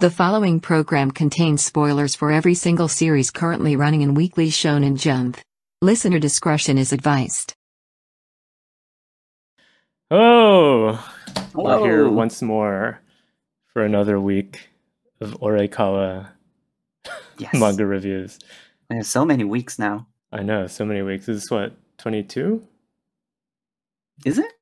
The following program contains spoilers for every single series currently running in Weekly Shonen Jump. Listener discretion is advised. Oh, we're here once more for another week of Orekawa Yes. manga reviews. There's so many weeks now. I know, so many weeks. This is what, 22? Is it?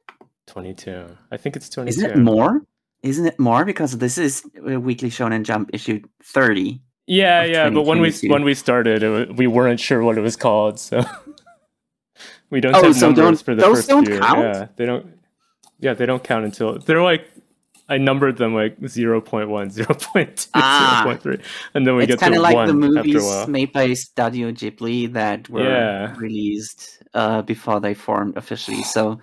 22. I think it's 22. Isn't it more? Isn't it more? Because this is Weekly Shonen Jump issue 30. Yeah, yeah, but when we when we started, it we weren't sure what it was called, so we don't Oh, have so numbers for the those first don't few. count? Yeah, they don't. Yeah, they don't count until they're like. I numbered them like 0.1, 0.2, Ah. 0.3, and then we get to the code. it's kind of like one the movies made by Studio Ghibli that were Yeah. released uh, before they formed officially. So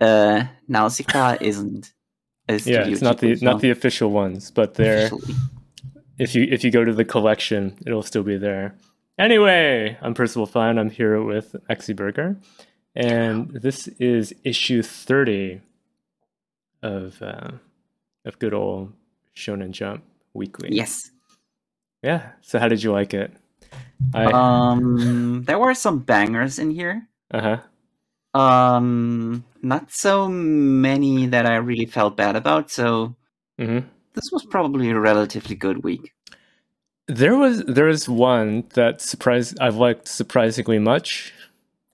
uh, Nausicaa isn't Yeah, it's not the not the official ones, but they're officially. if you if you go to the collection, it'll still be there. Anyway, I'm Percival Fine. I'm here with Exy Burger, and this is issue 30 of uh, of good old Shonen Jump Weekly. Yes. Yeah. So how did you like it? I Um, there were some bangers in here. uh huh. Um, not so many that I really felt bad about. So hmm this was probably a relatively good week. There was there was one that surprised I've liked surprisingly much.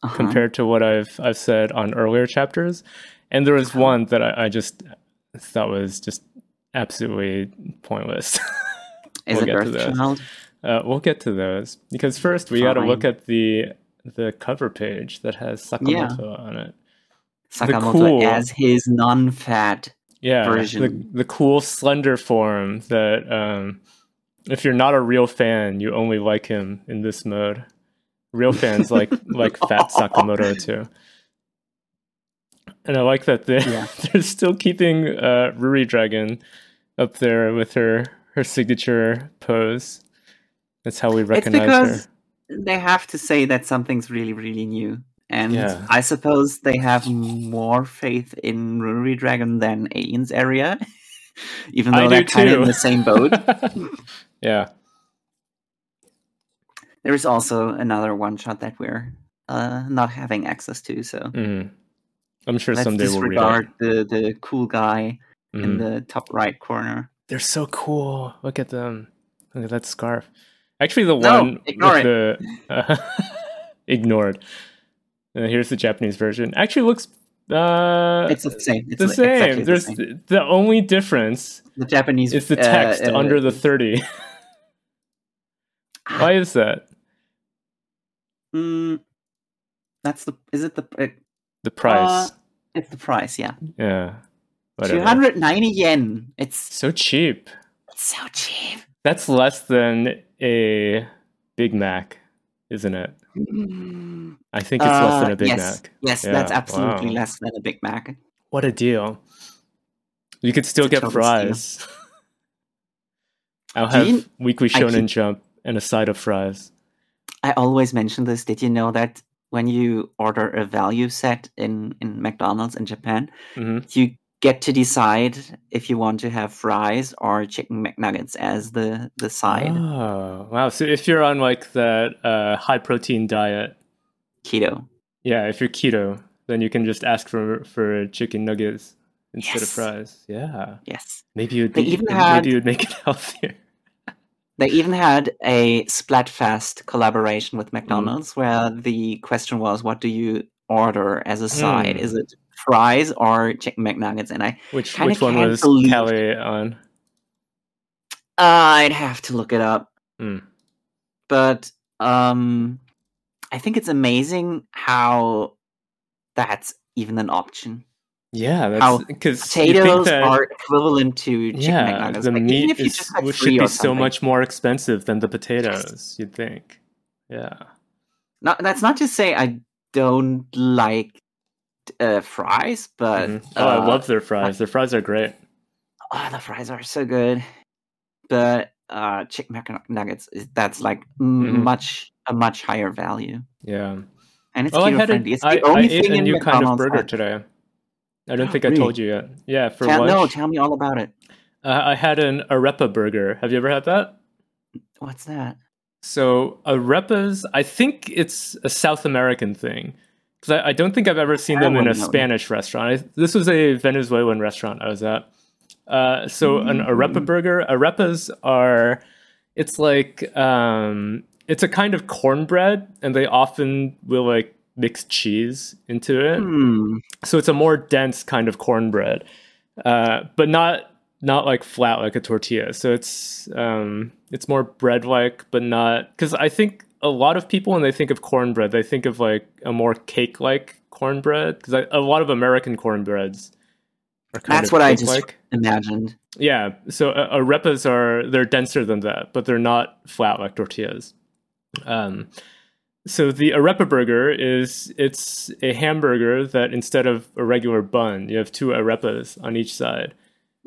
Uh-huh. compared to what I've I've said on earlier chapters. And there was Uh-huh. one that I, I just thought was just absolutely pointless. Is we'll it Earth. Child? uh, we'll get to those because first we got to look at the the cover page that has Sakamoto on it. Sakamoto cool- as his non-fat. Yeah, Version. the the cool slender form that um, if you're not a real fan, you only like him in this mode. Real fans like like Fat Sakamoto too. And I like that they Yeah. they're still keeping uh, Ruri Dragon up there with her her signature pose. That's how we recognize her. They have to say that something's really, really new. And Yeah. I suppose they have more faith in Ruri Dragon than Aliens Area, even though do they're kind of in the same boat. yeah. there is also another one shot that we're uh, not having access to, so Mhm. I'm sure let's someday we'll read disregard it. the, the cool guy in Mhm. the top right corner. They're so cool. Look at them. Look at that scarf. Actually, the No, one ignore with the uh, ignored. And here's the Japanese version. Actually, looks uh, It's the same. It's the same. exactly the There's same. the only difference the Japanese. is the uh, text uh, under the thirty. Why is that? Mm, that's the. Is it the? Uh, The price. it's the price. Yeah, yeah. Two hundred ninety yen. It's So cheap. so cheap. That's less than a Big Mac, isn't it? Mm. I think it's less than Uh, a Big yes. Mac. Yes, Yeah, that's absolutely wow. less than a Big Mac. What a deal. You could still get fries. I'll have you- weekly shonen keep- jump and a side of fries. I always mention this. Did you know that when you order a value set in in McDonald's in Japan, hmm you get to decide if you want to have fries or chicken McNuggets as the the side Oh, wow. So if you're on like that uh, high protein diet, keto. yeah, if you're keto, then you can just ask for for chicken nuggets instead of fries. Yeah. Yes. Maybe you'd They be- even maybe had- you'd make it healthier. They even had a Splatfest collaboration Mm. with McDonald's where the question was, what do you order as a side? Mm. Is it fries or chicken McNuggets? And I, Which which one was believe- Callie on? I'd have to look it up. Mm. But um, I think it's amazing how that's even an option. Yeah, because Potatoes are equivalent to chicken yeah, McNuggets. the Like, meat if you is, had should be so much more expensive than the potatoes. You'd think. Yeah. Not, that's not to say I don't like uh, fries, but Mhm. Oh, I uh, love their fries. Their fries are great. Oh, the fries are so good. But uh, chicken McNuggets is that's like m- Mhm. much a much higher value, Yeah. and it's Oh, keto a, friendly. It's I, the only I thing ate a in new kind of burger today. I don't think I told you yet. Yeah, for Tell- lunch. no, tell me all about it. Uh, I had an arepa burger. Have you ever had that? What's that? So arepas, I think it's a South American thing because I, I, don't think I've ever seen them in a. Spanish restaurant. I, this was a Venezuelan restaurant I was at. Uh, so an arepa burger, arepas are, it's like um, it's a kind of cornbread, and they often will like mix cheese into it. Hmm. So it's a more dense kind of cornbread, uh, but not not like flat like a tortilla. So it's um, it's more bread like, but not because I think a lot of people when they think of cornbread, they think of like a more cake like cornbread because a lot of American cornbreads are kind That's of what I just cake-like. imagined. Yeah, so uh, arepas are they're denser than that, but they're not flat like tortillas. Um, so the arepa burger is it's a hamburger that instead of a regular bun, you have two arepas on each side.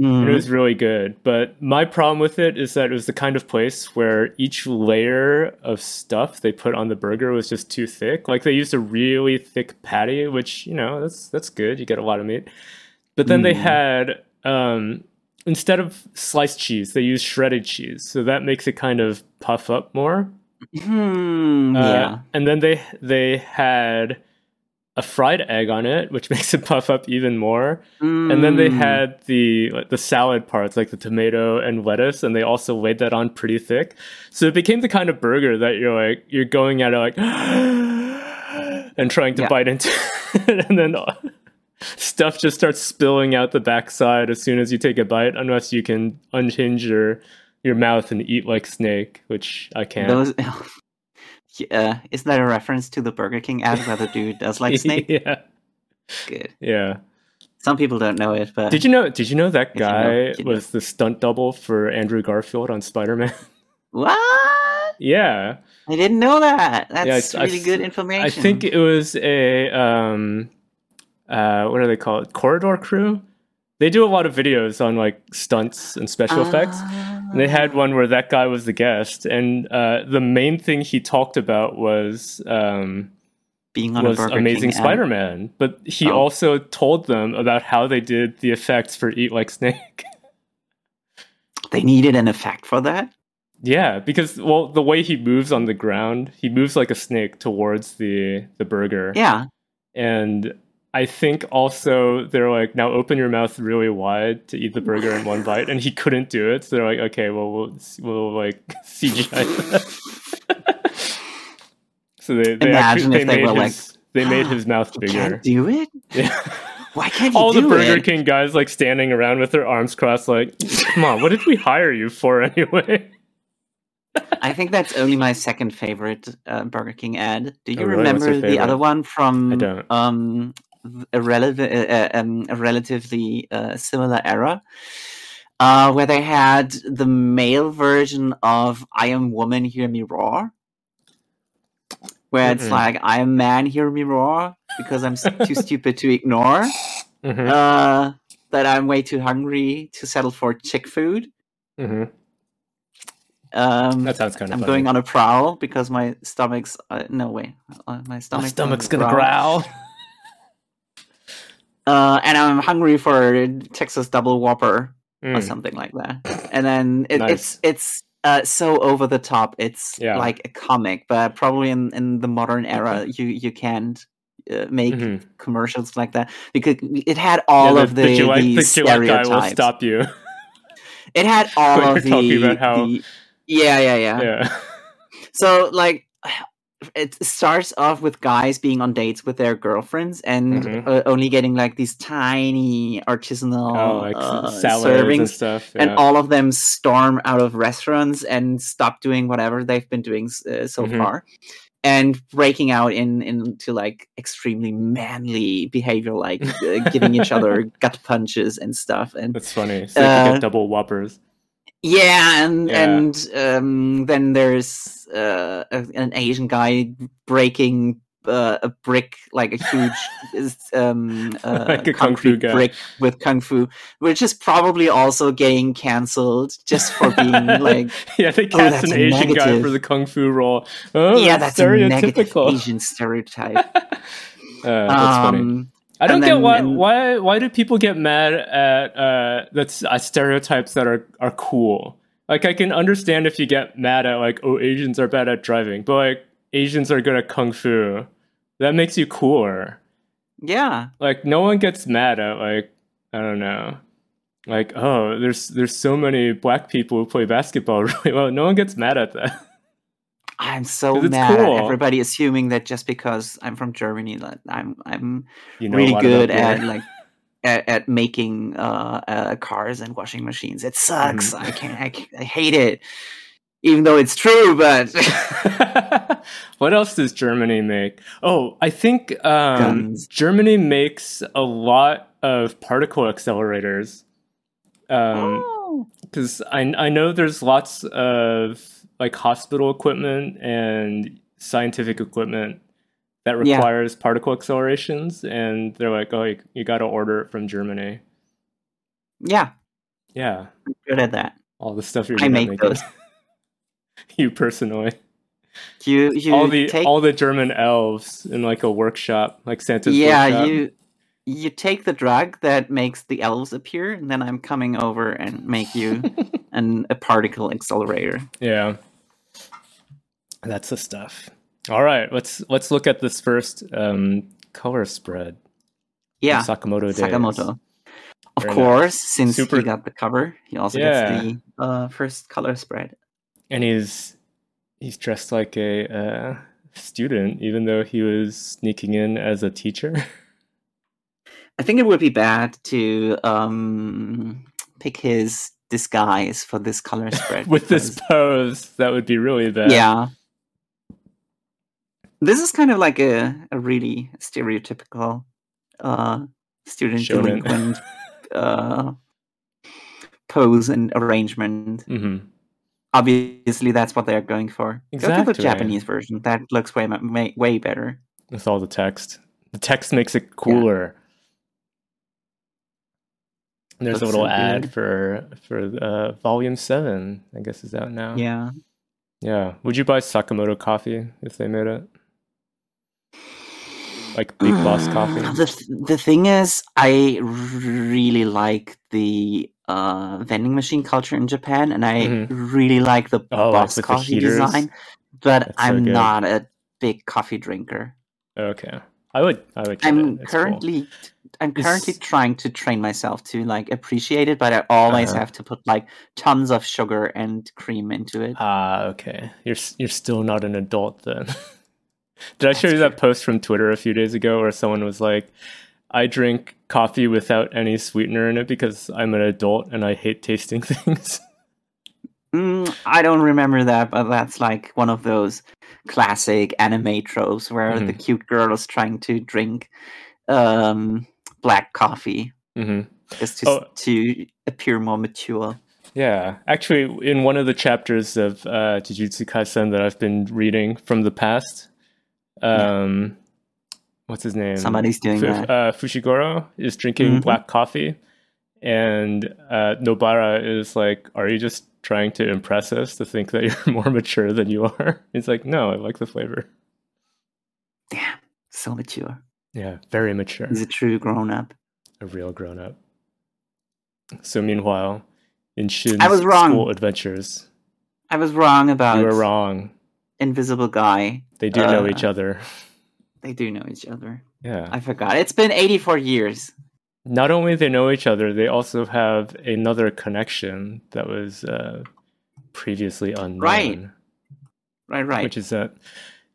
And it was really good, but my problem with it is that it was the kind of place where each layer of stuff they put on the burger was just too thick. Like they used a really thick patty, which you know that's that's good. You get a lot of meat, but then they Mm. had um, instead of sliced cheese, they used shredded cheese, so that makes it kind of puff up more. Hmm. Uh, yeah. and then they they had a fried egg on it, which makes it puff up even more. And then they Hmm. had the the salad parts, like the tomato and lettuce, and they also laid that on pretty thick. So it became the kind of burger that you're like you're going at it like and trying to Yeah. bite into it, and then stuff just starts spilling out the backside as soon as you take a bite, unless you can unhinge your your mouth and eat like snake, which I can't. Those. Yeah, is that a reference to the Burger King ad where the dude does like snake? yeah, Good. yeah. Some people don't know it, but Did you know? Did you know that If you know, guy you know. was the stunt double for Andrew Garfield on Spider Man? what? yeah, I didn't know that. That's I- I really good information. I think it was a um, uh, what do they call it? Corridor crew. They do a lot of videos on like stunts and special effects. And they had one where that guy was the guest, and uh, the main thing he talked about was um, being on was a Burger Amazing King. Spider-Man. But he Oh. also told them about how they did the effects for Eat Like Snake. They needed an effect for that. Yeah, because well, the way he moves on the ground, he moves like a snake towards the the burger. Yeah. And I think also they're like, now open your mouth really wide to eat the burger in one bite, and he couldn't do it. So they're like, okay, well, we'll, we'll like CGI that. so they they, Imagine actually, if they they made were his they made his mouth bigger. can't do it. Yeah. Why can't you All the Burger it? King guys like standing around with their arms crossed, like, come on, what did we hire you for anyway? I think that's only my second favorite uh, Burger King ad. Do you Oh, really? Remember the other one from I don't. um a, relative, uh, uh, um, a relatively uh, similar era? Uh, where they had the male version of "I am woman, hear me roar," where it's Mm-mm. like "I am man, hear me roar" because I'm too stupid to ignore hmm uh, that I'm way too hungry to settle for chick food. hmm Um, That sounds kind of I'm funny. going on a prowl because my stomach's uh, no way. Uh, my My stomach's, stomach's on a gonna growl. Uh, and I'm hungry for Texas Double Whopper or Mm. something like that. And then it, Nice. it's it's uh, so over the top. It's Yeah. like a comic, but probably in, in the modern era, you you can't uh, make Mhm. commercials like that because it had all Yeah, of the, Gillette, the the guy will stop you. It had all of the, how- the yeah yeah yeah. yeah. So like it starts off with guys being on dates with their girlfriends and Mhm. uh, only getting like these tiny artisanal Oh, like uh, servings and stuff. Yeah. and all of them storm out of restaurants and stop doing whatever they've been doing uh, so Mhm. far and breaking out in into like extremely manly behavior like uh, giving each other gut punches and stuff and That's funny. So Uh, get double whoppers. Yeah, and Yeah. and um, then there's uh, a, an Asian guy breaking uh, a brick like a huge um, uh, Like a kung fu guy. brick with kung fu, which is probably also getting cancelled just for being like yeah, they oh, cast that's an Asian guy for the kung fu role. Oh, yeah, that's a negative. Asian stereotype. Uh, that's funny. I don't And get why and- why why do people get mad at uh that's uh, stereotypes that are are cool. Like I can understand if you get mad at like oh Asians are bad at driving, but like Asians are good at kung fu. That makes you cooler. Yeah. Like no one gets mad at like I don't know. Like oh there's there's so many black people who play basketball really well. No one gets mad at that. I'm so mad cool. at everybody assuming that just because I'm from Germany that I'm I'm You know really good at like at, at making uh, uh, cars and washing machines. It sucks. Mm-hmm. I can't, I can't. I hate it. Even though it's true, but what else does Germany make? Oh, I think um, Germany makes a lot of particle accelerators. Um, Oh. because I I know there's lots of like hospital equipment and scientific equipment that Yeah. requires particle accelerations, and they're like, oh, you, you got to order it from Germany. yeah, Yeah, I'm good at that. all the stuff you're I make making. those. you personally, You you all the take all the German elves in like a workshop, like Santa's yeah workshop. you you take the drug that makes the elves appear, and then I'm coming over and make you an a particle accelerator. Yeah. That's the stuff. All right, let's let's look at this first um, color spread. Yeah, Sakamoto days. Sakamoto. Of Very course, since Super- he got the cover, he also Yeah. gets the uh, first color spread. and he's he's dressed like a uh, student, even though he was sneaking in as a teacher. I think it would be bad to um, pick his disguise for this color spread With this pose, that would be really bad. Yeah. This is kind of like a, a really stereotypical uh, student Shonen. delinquent uh, pose and arrangement. hmm Obviously, that's what they're going for. Go to Exactly. the Japanese version. That looks way way, way better. With all the text, the text makes it cooler. And There's Looks a little so ad good. for for uh, volume seven. I guess is out now. Yeah. Yeah. Would you buy Sakamoto coffee if they made it? Like Big Boss coffee? The th- the thing is, I really like the uh, vending machine culture in Japan, and I Mhm. really like the Oh, boss the coffee heaters? design. But That's I'm not a big coffee drinker. Okay. I would i would i'm. It's cool. currently I'm It's- currently trying to train myself to like appreciate it, but I always Uh-huh. have to put like tons of sugar and cream into it. Ah, okay. You're you're still not an adult then. Did I show you that post from Twitter a few days ago where someone was like, "I drink coffee without any sweetener in it because I'm an adult and I hate tasting things." Mm, I don't remember that, but that's like one of those classic anime tropes where the Mhm. cute girl is trying to drink um, black coffee hmm just to, Oh. to appear more mature. Yeah, actually, in one of the chapters of uh, Jujutsu Kaisen that I've been reading from the past, um, what's his name? Somebody's doing Fu- that. Uh, Fushiguro is drinking Mhm. black coffee, and uh, Nobara is like, "Are you just trying to impress us to think that you're more mature than you are?" He's like, "No, I like the flavor." Damn, so mature. Yeah, very mature, He's a true grown up. a real grown up. So meanwhile, in Shin's I was wrong. school adventures, I was wrong about you were wrong. Invisible Guy. They do know Uh, each other. They do know each other. Yeah. I forgot. It's been 84 years. Not only they know each other, they also have another connection that was uh, previously unknown. Right. Right, right. Which is that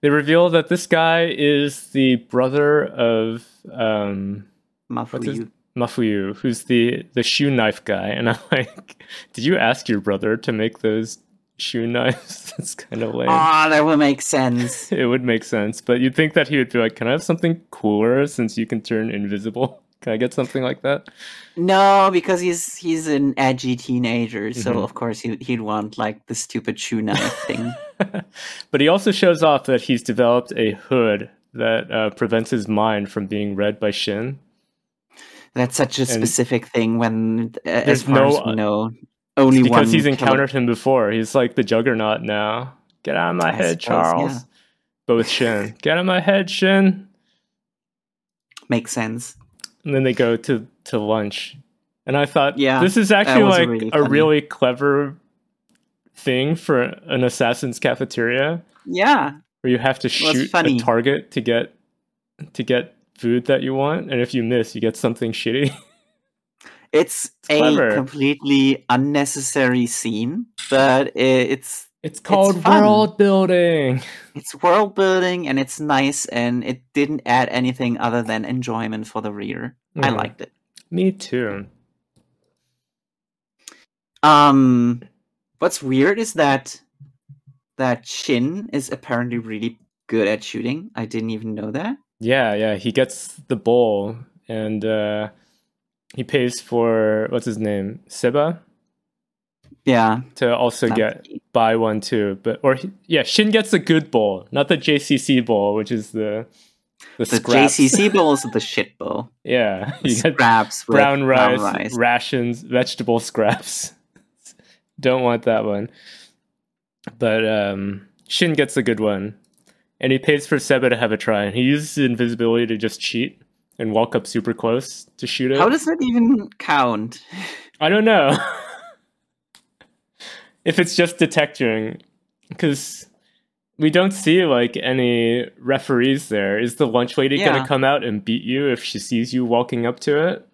they reveal that this guy is the brother of um, Mafuyu. Mafuyu, who's the the shoe knife guy. And I'm like, did you ask your brother to make those shoe knives? That's kind of lame. Ah, that would make sense. it would make sense, but you'd think that he would be like, "Can I have something cooler since you can turn invisible? Can I get something like that?" No, because he's he's an edgy teenager, so Mhm. of course he, he'd want like the stupid shoe knife thing. but he also shows off that he's developed a hood that uh, prevents his mind from being read by Shin. That's such a And specific thing. When, uh, as far no, as we know, only one because he's killer- encountered him before. He's like the Juggernaut now. Get out of my I head, suppose, Charles. yeah. But with Shin, get out of my head, Shin. Makes sense. and then they go to to lunch. And I thought, Yeah, this is actually like really a funny. really clever thing for an assassin's cafeteria Yeah, where you have to shoot a target to get to get food that you want, and if you miss, you get something shitty. it's, a clever. completely unnecessary scene, but it's It's called fun. world building. it's world building and it's nice, and it didn't add anything other than enjoyment for the reader. I Mhm. liked it. Me too. Um, what's weird is that that Shin is apparently really good at shooting. I didn't even know that. Yeah, yeah. He gets the ball and uh, he pays for what's his name, Seba, Yeah, to also get neat. buy one too. But or he- yeah, Shin gets a good bowl, not the JCC bowl, which is the the, the. JCC bowl is the shit bowl. Yeah, The you scraps brown rice, rice. rations, vegetable scraps. Don't want that one. But um, Shin gets a good one, and he pays for Seba to have a try. And he uses invisibility to just cheat and walk up super close to shoot it. How does that even count? I don't know if it's just detecting, because we don't see like any referees there. Is the lunch lady Yeah. gonna come out and beat you if she sees you walking up to it?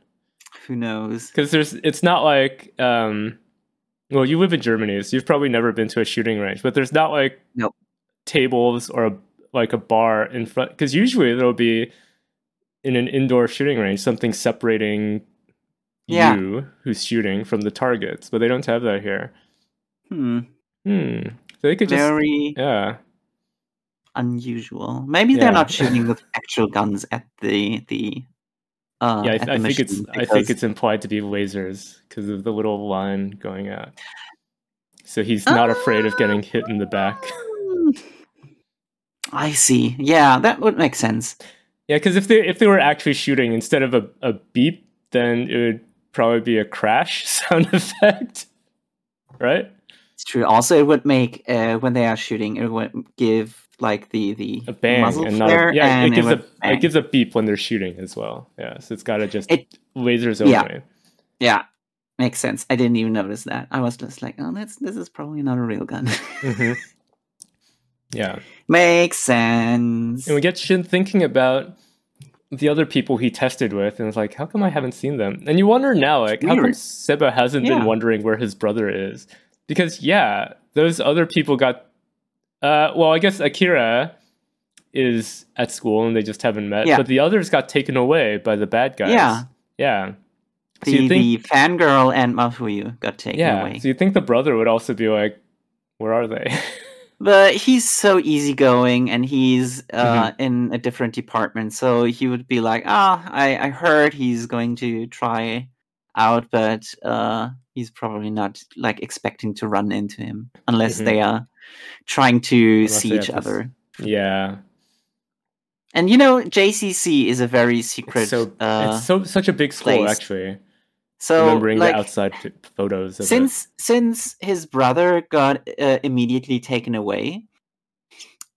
Who knows? because there's it's not like um well you live in germany so you've probably never been to a shooting range but there's not like Nope. tables or a, like a bar in front because usually there'll be in an indoor shooting range something separating Yeah. you who's shooting from the targets but they don't have that here Hmm. hmm so they could just Very yeah unusual. Maybe Yeah. they're not shooting with actual guns at the the. Uh, yeah at the I, I think it's machine i think it's implied to be lasers because of the little line going out so he's not afraid of getting hit in the back Um, I see. Yeah, that would make sense. Yeah, because if they if they were actually shooting instead of a, a beep, then it would probably be a crash sound effect, right? It's true. Also, it would make uh, when they are shooting, it would give like the the A bang muzzle and not a, yeah. it gives would a bang. it gives a beep when they're shooting as well. Yeah, so it's got to just It- lasers yeah. only. yeah, makes sense. I didn't even notice that. I was just like, oh, that's this is probably not a real gun. hmm Yeah, makes sense. and we get Shin thinking about the other people he tested with, and it's like, how come I haven't seen them? And you wonder now, like, how come Seba hasn't Yeah. been wondering where his brother is? Because yeah, those other people got. Uh, well, I guess Akira is at school and they just haven't met, Yeah. but the others got taken away by the bad guys. Yeah. yeah. So the you think, the fangirl and Mafuyu got taken yeah. away. So you think the brother would also be like, where are they? But he's so easygoing and he's uh, Mm-hmm. in a different department. So he would be like, ah, I, I heard he's going to try out, but uh, he's probably not like expecting to run into him unless Mhm. they are trying to Unless see each have this- other. yeah. And you know, JCC is a very secret. It's so uh, it's so such a big school place. actually. So Remembering like, the outside photos of it. since since his brother got uh, immediately taken away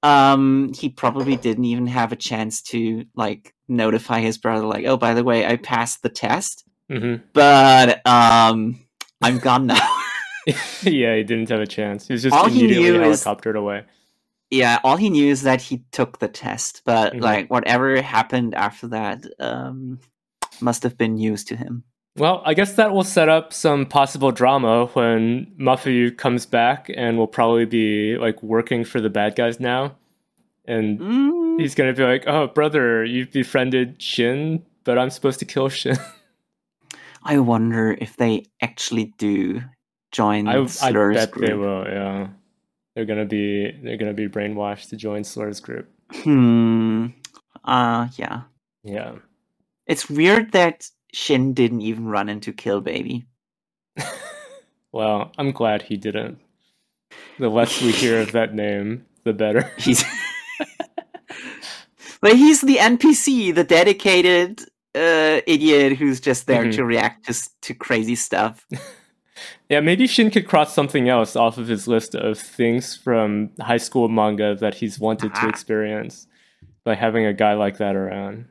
um he probably didn't even have a chance to like notify his brother like oh by the way i passed the test hmm but um i'm gone now yeah, he didn't have a chance. He was just All immediately knew is- helicoptered away. yeah all he knew is that he took the test but Mhm. like whatever happened after that um must have been news to him Well, I guess that will set up some possible drama when Mafuyu comes back and will probably be like working for the bad guys now. And Mm, he's gonna be like, Oh brother, you've befriended Shin, but I'm supposed to kill Shin. i wonder if they actually do join I, I Slur's bet group. they will, yeah. They're gonna be they're gonna be brainwashed to join Slur's group. Hmm. Uh yeah. Yeah. It's weird that Shin didn't even run into Kill Baby. Well, I'm glad he didn't. The less we hear of that name, the better. He's But he's the NPC, the dedicated uh idiot who's just there Mhm. to react to to crazy stuff. Yeah, maybe Shin could cross something else off of his list of things from high school manga that he's wanted to Ah. experience by having a guy like that around.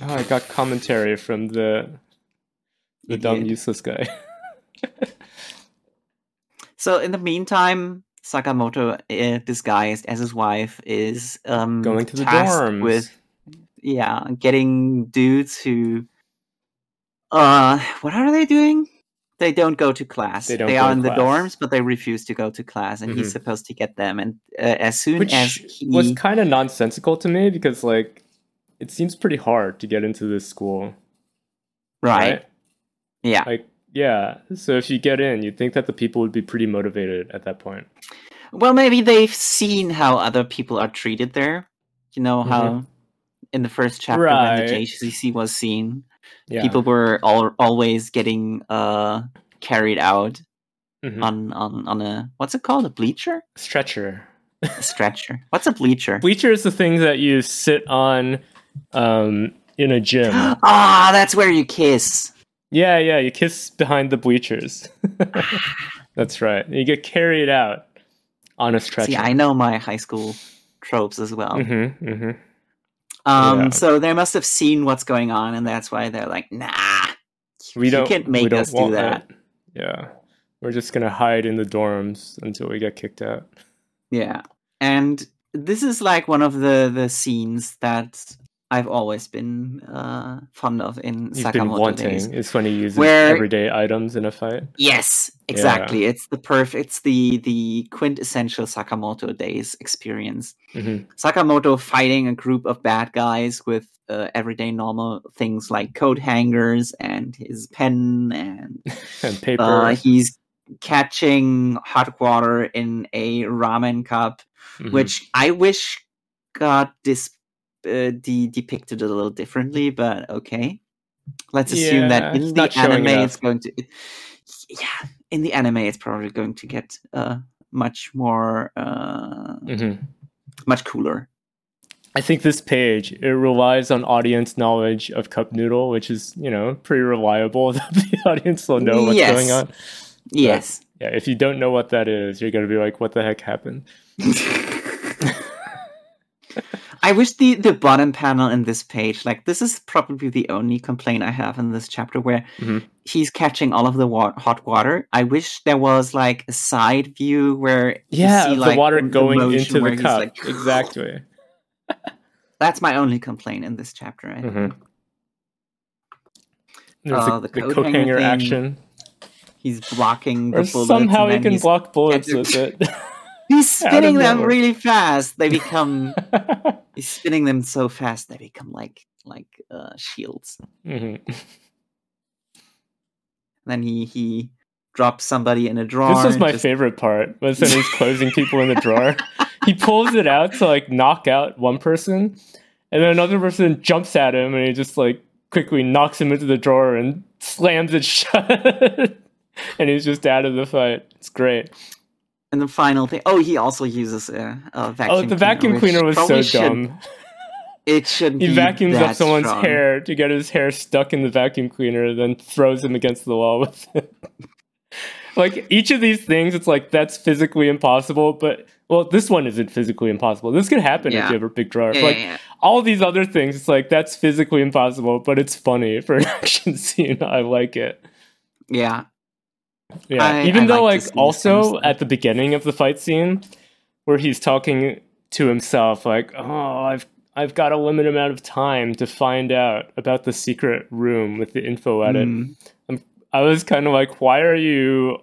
Oh, I got commentary from the the You dumb useless guy. So in the meantime, Sakamoto, uh, disguised as his wife, is um, Going to the dorms. with yeah, getting dudes who uh, what are they doing? They don't go to class. They They, are in the dorms, but they refuse to go to class, and Mhm. he's supposed to get them. And uh, as soon Which as he was kind of nonsensical to me because like it seems pretty hard to get into this school, right, yeah, Like yeah, so if you get in, you'd think that the people would be pretty motivated at that point. Well, maybe they've seen how other people are treated there. You know how in the first chapter when Mm-hmm. The JCC was seen, Yeah. people were all, always getting uh, carried out Mhm. on, on on a what's it called a bleacher, stretcher. a stretcher. What's a bleacher? Bleacher is the thing that you sit on um, in a gym. Ah, that's where you kiss. yeah, yeah, you kiss behind the bleachers. That's right. You get carried out on a stretcher. See, I know my high school tropes as well. Mm-hmm, mm-hmm. Um, Yeah. so they must have seen what's going on, and that's why they're like, "Nah, We don't. can't make don't us do that." Yeah, we're just gonna hide in the dorms until we get kicked out. Yeah. And this is like one of the the scenes that I've always been uh fond of in You've been Sakamoto wanting. days. It's when he uses Where- everyday items in a fight. Yes, exactly. It's the perf it's the the quintessential Sakamoto days experience. hmm Sakamoto fighting a group of bad guys with uh, everyday normal things like coat hangers and his pen and And paper. uh, he's catching hot water in a ramen cup Mhm. which I wish got dis uh, de- depicted a little differently, but okay. Let's assume Yeah, that in the anime it's going to yeah, in the anime it's probably going to get uh much more uh Mhm. much cooler. I think this page it relies on audience knowledge of cup noodle, which is you know pretty reliable. That the audience will know what's Yes. going on. Yes. Yeah, if you don't know what that is, you're gonna be like, "What the heck happened?" I wish the the bottom panel in this page, like this is probably the only complaint I have in this chapter, where Mhm. he's catching all of the wa- hot water. I wish there was like a side view where Yeah, see, the like, water going motion into the cup. like, exactly. That's my only complaint in this chapter. I Mhm. There's Uh, the the coat coat hanger action, He's blocking the or bullets. somehow he can block bullets with it. he's spinning them really fast. They become he's spinning them so fast they become like like uh, shields. Mhm. then he he drops somebody in a drawer. This was my just- favorite part. Was when he's closing people in the drawer. He pulls it out to like knock out one person, and then another person jumps at him, and he just like quickly knocks him into the drawer and slams it shut. and he's just out of the fight. It's great. And the final thing. Oh, he also uses a, a vacuum. oh, the vacuum cleaner was so probably should- dumb. It shouldn't. He vacuums up someone's strong. hair to get his hair stuck in the vacuum cleaner, then throws him against the wall with it. like each of these things, it's like that's physically impossible, but well, this one isn't physically impossible. This could happen if Yeah. you have a big drawer. Yeah, like yeah. all these other things, it's like that's physically impossible, but it's funny for an action scene. I like it. Yeah. Yeah. I- Even I though, like like, to see this kind of also at the beginning of the fight scene, where he's talking to himself, like, "Oh, I've I've got a limited amount of time to find out about the secret room with the info at it." Mm. I was kind of like, "Why are you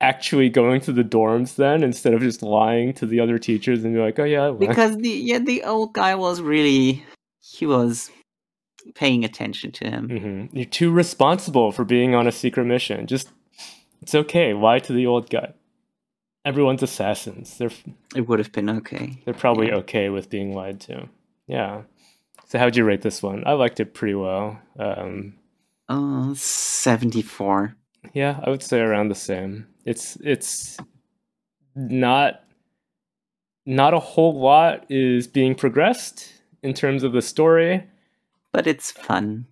actually going to the dorms then instead of just lying to the other teachers and be like, "Oh yeah, I. Because the yeah the old guy was really he was paying attention to him. Mhm. You're too responsible for being on a secret mission. Just it's okay. Lie to the old guy. Everyone's assassins. They're It would have been okay. They're probably Yeah. okay with being lied to. Yeah. So how'd you rate this one? I liked it pretty well. Um, Uh, seventy four. yeah, I would say around the same. It's it's not not a whole lot is being progressed in terms of the story. But it's fun.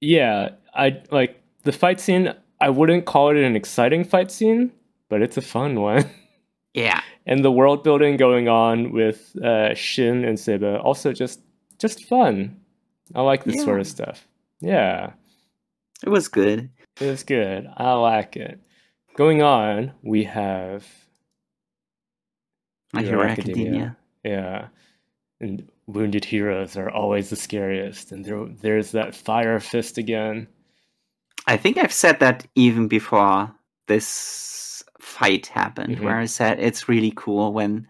Yeah, I like the fight scene. I wouldn't call it an exciting fight scene, but it's a fun one. Yeah. and the world building going on with uh, Shin and Seba also just just fun. I like this sort of stuff. Yeah, It was good. It was good. I like it. Going on, we have My Hero Academia. Yeah. And wounded heroes are always the scariest. And there, there's that fire fist again. I think I've said that even before this fight happened, Mhm. where I said it's really cool when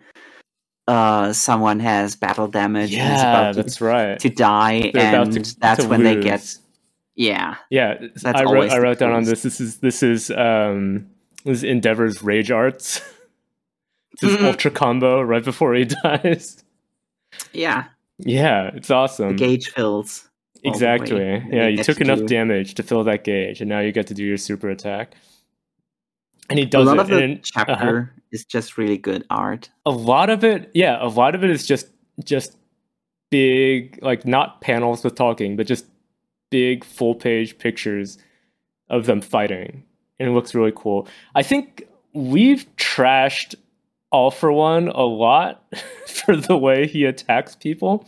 uh someone has battle damage and is Yeah, about to, that's right. to die, They're and to- that's to when they get yeah. Yeah, That's I wrote, I wrote down on this. This is this is um this is Endeavor's rage arts. this his Mhm. ultra combo right before he dies. Yeah, Yeah, it's awesome. the gauge fills. Exactly. Yeah, you took enough damage to fill that gauge, and now you get to do your super attack. And he does A lot it. of the and, uh-huh. chapter is just really good art. a lot of it, yeah, a lot of it is just just big, like not panels with talking, but just big full page pictures of them fighting, and it looks really cool. I think we've trashed All for One a lot for the way he attacks people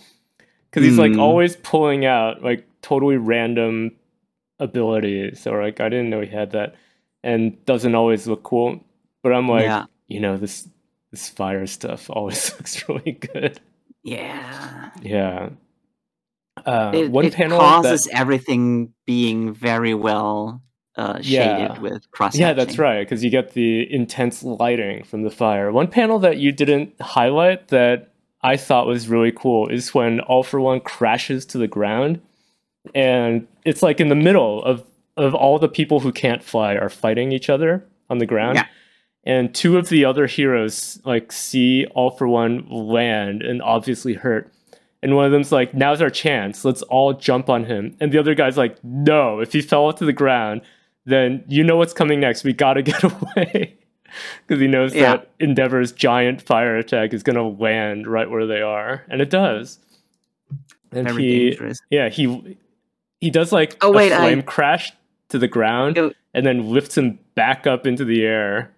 because he's like Hmm. always pulling out like totally random abilities, or like I didn't know he had that, and doesn't always look cool. But I'm like, yeah, you know this this fire stuff always looks really good. yeah. Yeah. Uh, it, one it panel causes that, everything being very well uh, shaded Yeah. with cross. yeah, that's right, because you get the intense lighting from the fire. One panel that you didn't highlight that I thought was really cool is when All for One crashes to the ground, and it's like in the middle of of all the people who can't fly are fighting each other on the ground. Yeah. And two of the other heroes like see All for One land and obviously hurt. And one of them's like, now's our chance. Let's all jump on him. And the other guy's like, no, if he fell to the ground, then you know what's coming next. We gotta get away. Because he knows Yeah. that Endeavor's giant fire attack is gonna land right where they are. And it does. And very he dangerous. yeah, he he does like Oh, wait, a I- flame crash to the ground Oh. and then lifts him back up into the air.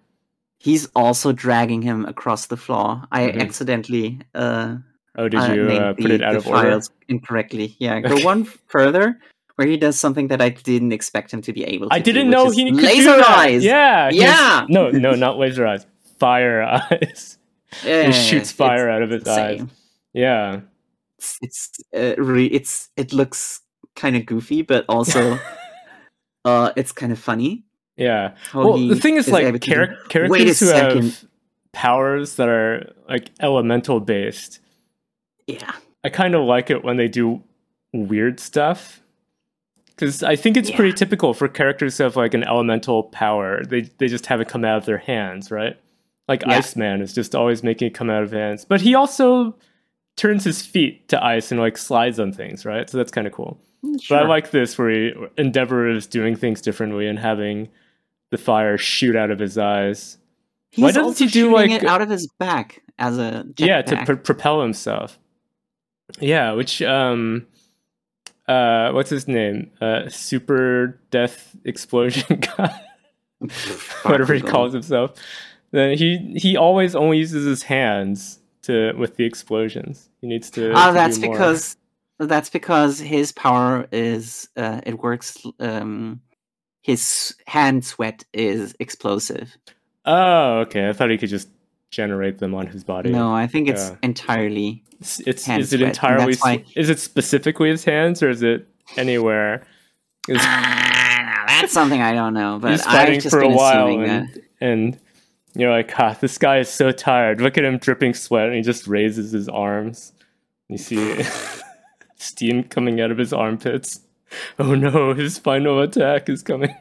He's also dragging him across the floor. I Mhm. accidentally uh, Oh, did uh, you named uh, put the, it out of order? incorrectly. Yeah, go one further where he does something that I didn't expect him to be able to. I didn't do, know he could laser do that. eyes. Yeah, Yeah! No, no, not laser eyes. Fire eyes. Yeah, he shoots fire out of his eyes. Yeah. It's it's uh, re- it's it looks kind of goofy, but also uh, it's kind of funny. Yeah. well, the thing is, able like, char- characters who second. have powers that are like elemental based, yeah, I kind of like it when they do weird stuff. Because I think it's Yeah. pretty typical for characters who have like an elemental power. They they just have it come out of their hands, right? Like Yeah. Iceman is just always making it come out of hands, but he also turns his feet to ice and like slides on things, right? So that's kind of cool. But I like this where he, Endeavor is doing things differently and having the fire shoot out of his eyes. He's why doesn't he do, like- it out of his back as a yeah to pr- propel himself yeah which um uh what's his name uh super death explosion guy whatever he calls himself then he he always only uses his hands to with the explosions he needs to Oh, to that's do more. because that's because his power is uh, it works. Um, his hand sweat is explosive. oh okay i thought he could just generate them on his body No, I think it's Yeah. entirely. it's, it's is it entirely why- is it specifically his hands or is it anywhere Is- Ah, that's something I don't know, but he's fighting for a while and, that. and you're like ah, this guy is so tired look at him dripping sweat and he just raises his arms you see steam coming out of his armpits oh no his final attack is coming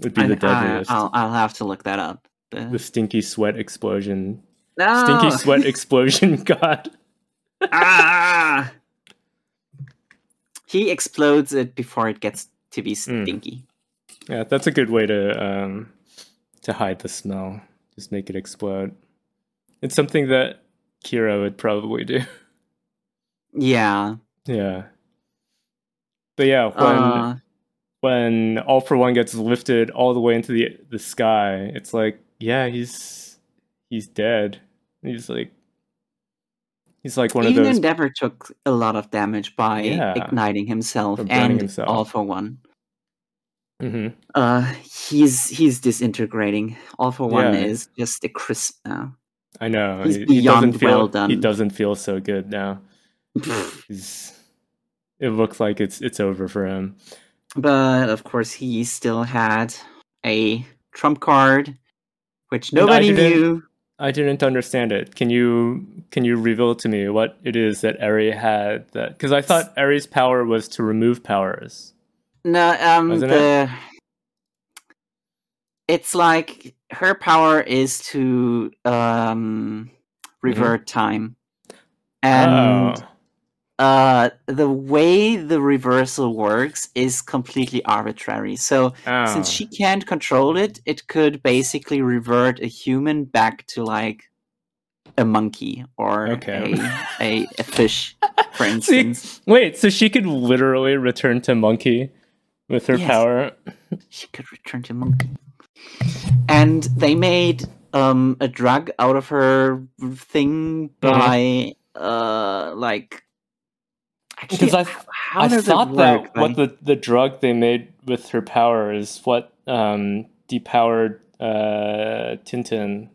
would be I, the deadliest will I'll have to look that up. The- the stinky sweat explosion no! stinky sweat explosion god ah! He explodes it before it gets to Hmm. be stinky. yeah that's a good way to um to hide the smell just make it explode it's something that kira would probably do Yeah. Yeah. But yeah, when uh, when All for One gets lifted all the way into the the sky, it's like, yeah, he's he's dead. He's like He's like one Even of those. Endeavor took a lot of damage by Yeah. igniting himself and himself. All for One. Mhm. Uh, he's he's disintegrating. All for One Yeah. is just a crisp now. I know. He's he, he doesn't beyond feel. well done. He doesn't feel so good now. He's, it looks like it's it's over for him. but of course, he still had a trump card, which And I nobody knew. I didn't understand it. Can you can you reveal to me what it is that Eri had that? Because I thought Eri's power was to remove powers. No, um, Wasn't it? the it's like her power is to um revert time, and oh, uh the way the reversal works is completely arbitrary. So oh. since she can't control it, it could basically revert a human back to like a monkey or Okay. a, a a fish, for See, instance. wait, so she could literally return to monkey with her Yes. power? she could return to monkey. And they made um a drug out of her thing by uh like Because I I thought it work? that what the, the drug they made with her power is what um, depowered uh, Tintin.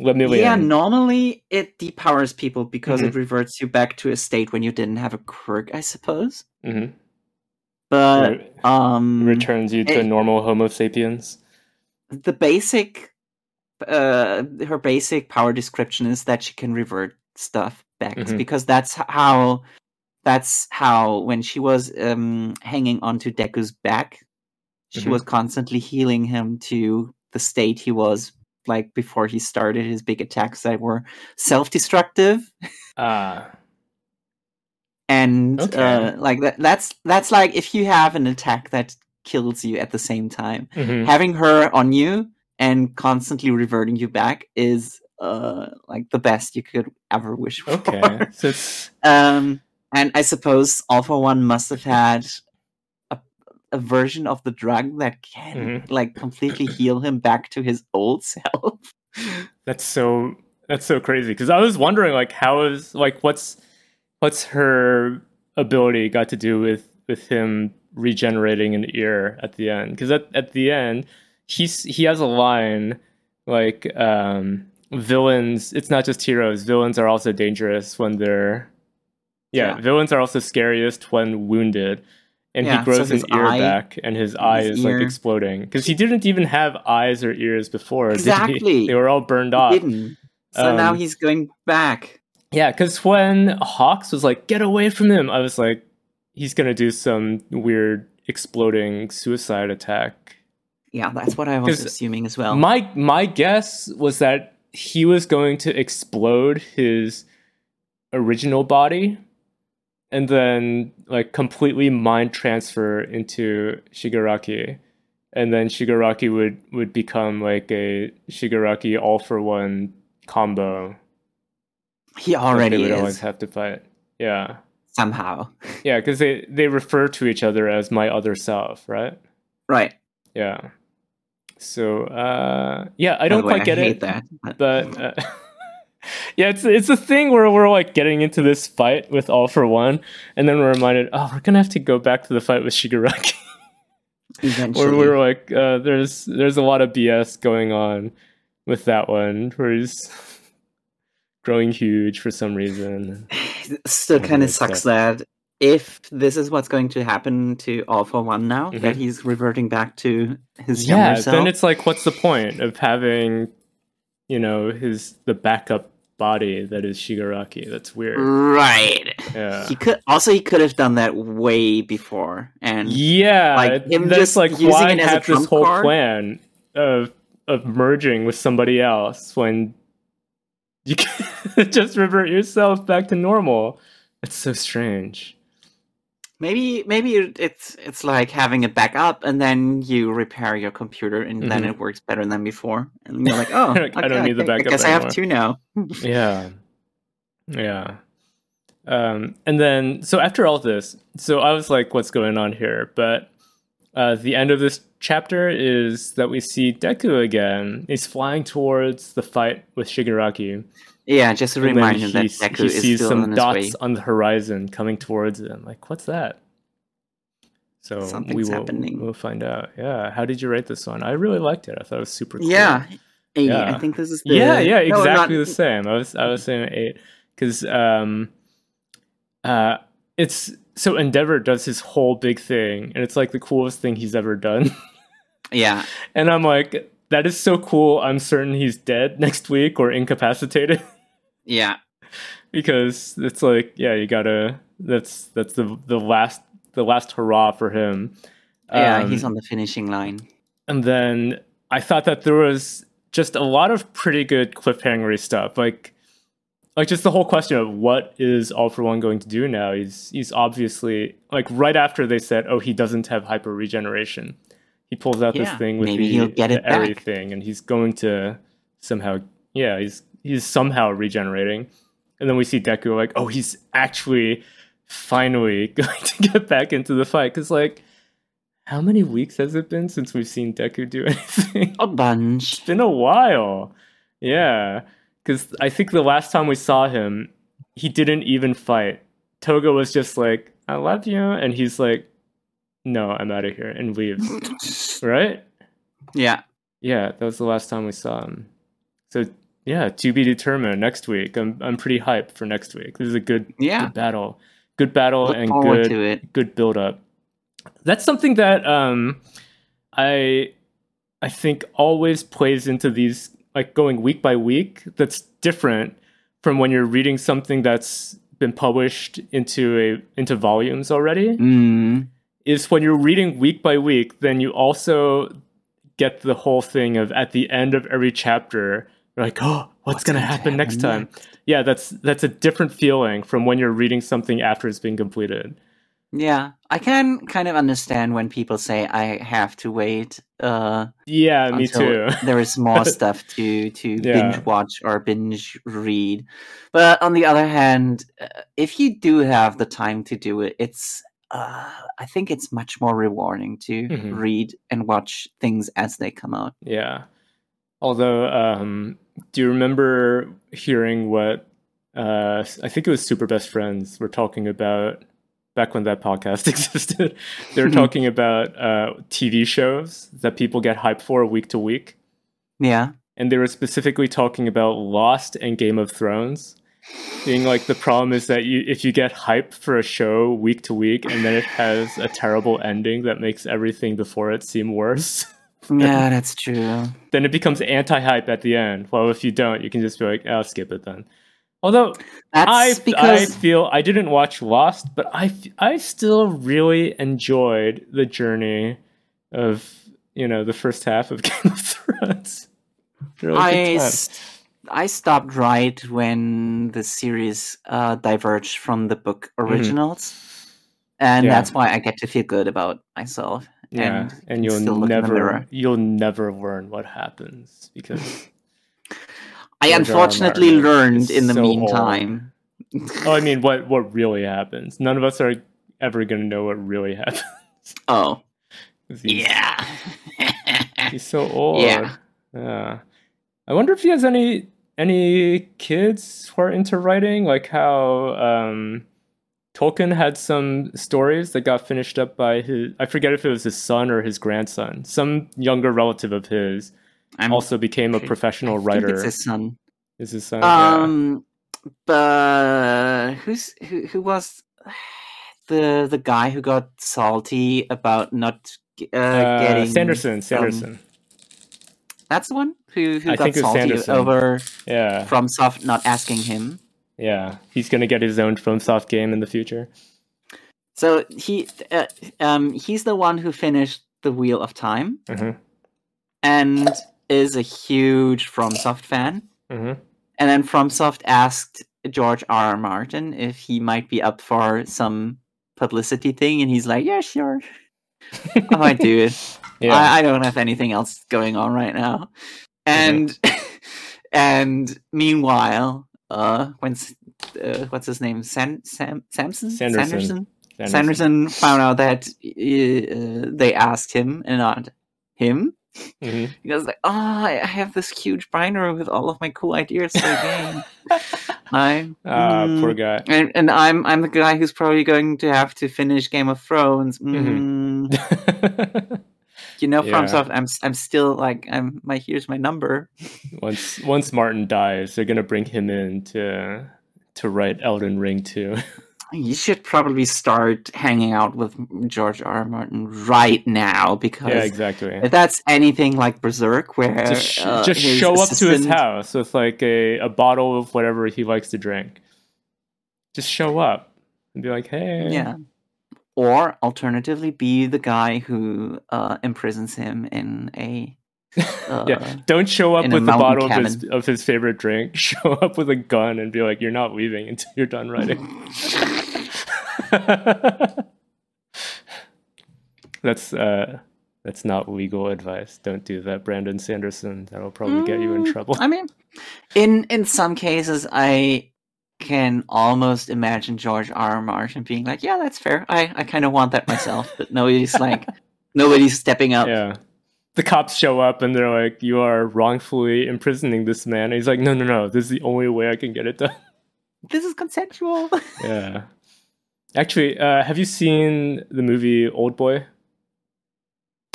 Lemillion. yeah, normally it depowers people because Mm-hmm. it reverts you back to a state when you didn't have a quirk, I suppose. Mhm. But Re- um returns you to it- normal Homo sapiens. the basic uh her basic power description is that she can revert stuff back Mhm. because that's how that's how when she was um hanging onto Deku's back she Mhm. was constantly healing him to the state he was like before he started his big attacks that were self-destructive Ah, and Okay. uh like that that's that's like if you have an attack that kills you at the same time mhm. having her on you and constantly reverting you back is uh like the best you could ever wish for. okay. So it's um and I suppose All for One must have had a, a version of the drug that can Mm-hmm. like completely heal him back to his old self. that's so that's so crazy because I was wondering like how is like what's what's her ability got to do with with him regenerating an ear at the end because at, at the end he's he has a line like um villains it's not just heroes villains are also dangerous when they're yeah, Yeah. villains are also scariest when wounded and Yeah, he grows so his ear eye- back and his eye his is like exploding because he didn't even have eyes or ears before? Exactly. they were all burned off didn't. So now Um, he's going back. yeah, because when Hawks was like, "Get away from him," I was like, "He's gonna do some weird exploding suicide attack." Yeah, that's what I was assuming as well. My my guess was that he was going to explode his original body, and then like completely mind transfer into Shigaraki, and then Shigaraki would would become like a Shigaraki all for one combo. he already they would is always have to fight. Yeah. somehow. Yeah, because they, they refer to each other as my other self, right? Right. Yeah. So, uh, yeah, I don't quite get hate it, that. But, but uh, yeah, it's it's a thing where we're like getting into this fight with All for One, and then we're reminded, oh, we're gonna have to go back to the fight with Shigaraki, eventually. where we're like, uh, there's there's a lot of BS going on with that one, where he's growing huge for some reason. still kind of sucks stuff. that if this is what's going to happen to All for One now, Mhm. that he's reverting back to his yeah younger self. then it's like what's the point of having you know his the backup body that is shigaraki. That's weird. Right. yeah. He could also he could have done that way before, and yeah Like, him just like using why it as a have this whole card? plan of of merging with somebody else when you can just revert yourself back to normal. It's so strange maybe maybe it's it's like having a backup, and then you repair your computer, and then Mhm. it works better than before, and you're like, oh, Like, I don't okay, need the backup I guess I have two now. yeah. Yeah. Um and then so after all this so i was like what's going on here? But uh the end of this chapter is that we see deku again. He's flying towards the fight with shigaraki Yeah, just a And then reminder that he, Deku he sees some dots way. on the horizon coming towards him. Like, what's that? So we will happening. we'll find out. Yeah. How did you rate this one? I really liked it. I thought it was super cool. Yeah, eight. Yeah. I think this is the yeah, yeah, no, exactly not- the same. I was I was saying eight because um, uh, it's so Endeavor does his whole big thing, and it's like the coolest thing he's ever done. Yeah, and I'm like, that is so cool. I'm certain he's dead next week or incapacitated yeah, because it's like, yeah, you gotta. That's that's the the last the last hurrah for him. yeah. Um, he's on the finishing line. and then I thought that there was just a lot of pretty good cliffhangery stuff. Like like just the whole question of what is All for One going to do now? He's he's obviously like right after they said, Oh, he doesn't have hyper regeneration. He pulls out this thing with maybe the, he'll get it Eri back. and he's going to somehow yeah, he's he's somehow regenerating. And then we see Deku like, oh, he's actually finally going to get back into the fight. Cause like how many weeks has it been since we've seen Deku do anything? A bunch. it's been a while. Yeah. Because I think the last time we saw him, he didn't even fight. Toga was just like, I love you. And he's like, no, I'm out of here and leaves. right? yeah, Yeah, that was the last time we saw him. So, yeah, to be determined next week. I'm, I'm pretty hyped for next week. This is a good, yeah. good battle. Good battle Look and good good build up. That's something that um I I think always plays into these like going week by week that's different from when you're reading something that's been published into a into volumes already Mm, is when you're reading week by week then you also get the whole thing of at the end of every chapter you're like oh what's, going to happen, next time yeah that's that's a different feeling from when you're reading something after it's been completed Yeah, I can kind of understand when people say I have to wait. Uh, yeah me too there is more stuff to to Yeah. binge watch or binge read. But on the other hand, uh, if you do have the time to do it, it's uh, I think it's much more rewarding to Mhm. read and watch things as they come out. Yeah. Although, um, do you remember hearing what uh, I think it was Super Best Friends were talking about back when that podcast existed? they were talking about uh, TV shows that people get hyped for week to week. Yeah, And they were specifically talking about Lost and Game of Thrones. Being like the problem is that you if you get hype for a show week to week and then it has a terrible ending that makes everything before it seem worse. yeah, that's true. then it becomes anti-hype at the end. Well, if you don't, you can just be like, "I'll skip it then." Although That's I, I feel I didn't watch Lost, but I I still really enjoyed the journey of you know the first half of Game of Thrones. Really I I stopped right when the series uh, diverged from the book originals, and Mm-hmm. Yeah. that's why I get to feel good about myself. yeah, and and, you'll never you'll never learn what happens because I George R. R. unfortunately learned in the so meantime. oh, I mean, what what really happens? None of us are ever gonna know what really happens. Oh, he's- yeah. He's so old. Yeah. Yeah. I wonder if he has any any kids who are into writing, like how um Tolkien had some stories that got finished up by his I forget if it was his son or his grandson. Some younger relative of his I'm also became a professional I think writer. It's his son. Is his son? yeah. Um, but who's who? Who was the the guy who got salty about not uh, Uh, getting Sanderson, um, Sanderson. that's the one who who I got think it was salty over yeah. FromSoft not asking him. Yeah. He's gonna get his own FromSoft game in the future. So he uh, um he's the one who finished the Wheel of Time Mhm. and is a huge FromSoft fan. Mhm. And then FromSoft asked George R. R. Martin if he might be up for some publicity thing, and he's like, "Yeah, sure, I might do it. Yeah. I, I don't have anything else going on right now." And and meanwhile, uh, when uh, what's his name, San, Sam Samson Sanderson. Sanderson Sanderson. Sanderson found out that uh, they asked him and not him. Mhm. He goes like, "Oh, I have this huge binder with all of my cool ideas for the game." I, Ah, mm, poor guy. and, and I'm I'm the guy who's probably going to have to finish Game of Thrones. Mhm. Mm, you know, Yeah. FromSoft, I'm I'm still like I'm my here's my number. once once Martin dies, they're gonna bring him in to to write Elden Ring too. You should probably start hanging out with George R. R. Martin right now because yeah, exactly. if that's anything like Berserk, where Just sh- uh, just show up to his house with like a, a bottle of whatever he likes to drink. Just show up and be like, hey. Yeah. Or alternatively, be the guy who uh, imprisons him in a. Uh, yeah, don't show up with the bottle of his, of his favorite drink. Show up with a gun and be like, "You're not leaving until you're done writing." that's uh, that's not legal advice. Don't do that, Brandon Sanderson. That'll probably get you in Mm, trouble. I mean, in in some cases, I can almost imagine George R. R. Martin being like, "Yeah, that's fair. I, I kind of want that myself," but nobody's like, nobody's stepping up. Yeah. The cops show up and they're like, "You are wrongfully imprisoning this man." And he's like, "No, no, no. This is the only way I can get it done." This is consensual. yeah. Actually, uh, have you seen the movie Old Boy?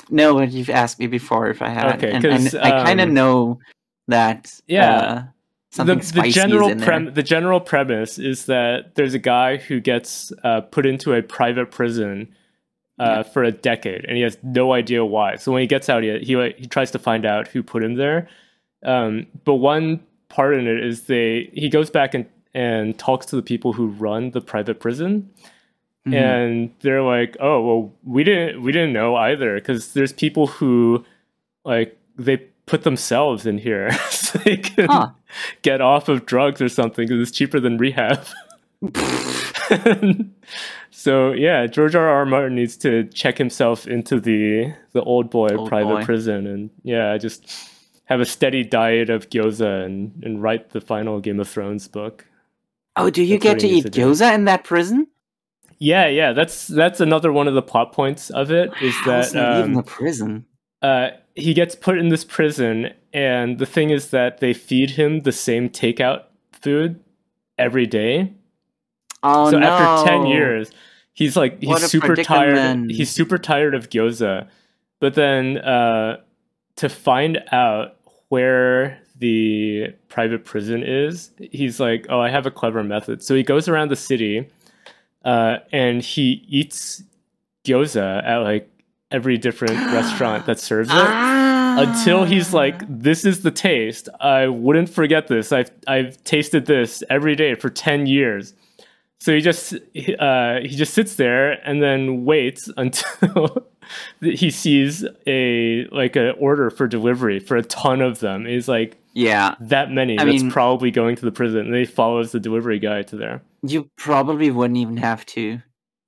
no, but you've asked me before if I had, Okay, and, and I kind of um, know that. Yeah. uh, something the spicy general is in there. prem- the general premise is that there's a guy who gets uh, put into a private prison uh, Yeah. for a decade, and he has no idea why. So when he gets out, he he, he tries to find out who put him there. Um, but one part in it is they he goes back and and talks to the people who run the private prison, Mhm. and they're like, "Oh, well, we didn't we didn't know either because there's people who like they put themselves in here so they can Huh. get off of drugs or something because it's cheaper than rehab." so yeah, George R. R. Martin needs to check himself into the the old boy Old private boy. prison and yeah, just have a steady diet of gyoza and and write the final Game of Thrones book. oh, do you get to eat to gyoza in that prison? Yeah, yeah, that's that's another one of the plot points of it is How is that that even um, a prison? uh, he gets put in this prison, and the thing is that they feed him the same takeout food every day. Oh so no! after ten years, he's like he's super tired. He's super tired of gyoza, but then uh, to find out where the private prison is, he's like, "Oh, I have a clever method." So he goes around the city, uh, and he eats gyoza at like every different restaurant that serves it Ah. until he's like, "This is the taste. I wouldn't forget this. I've I've tasted this every day for ten years." So he just uh, he just sits there and then waits until he sees a like an order for delivery for a ton of them. He's like yeah, that many. I that's mean- probably going to the prison. And he follows the delivery guy to there. you probably wouldn't even have to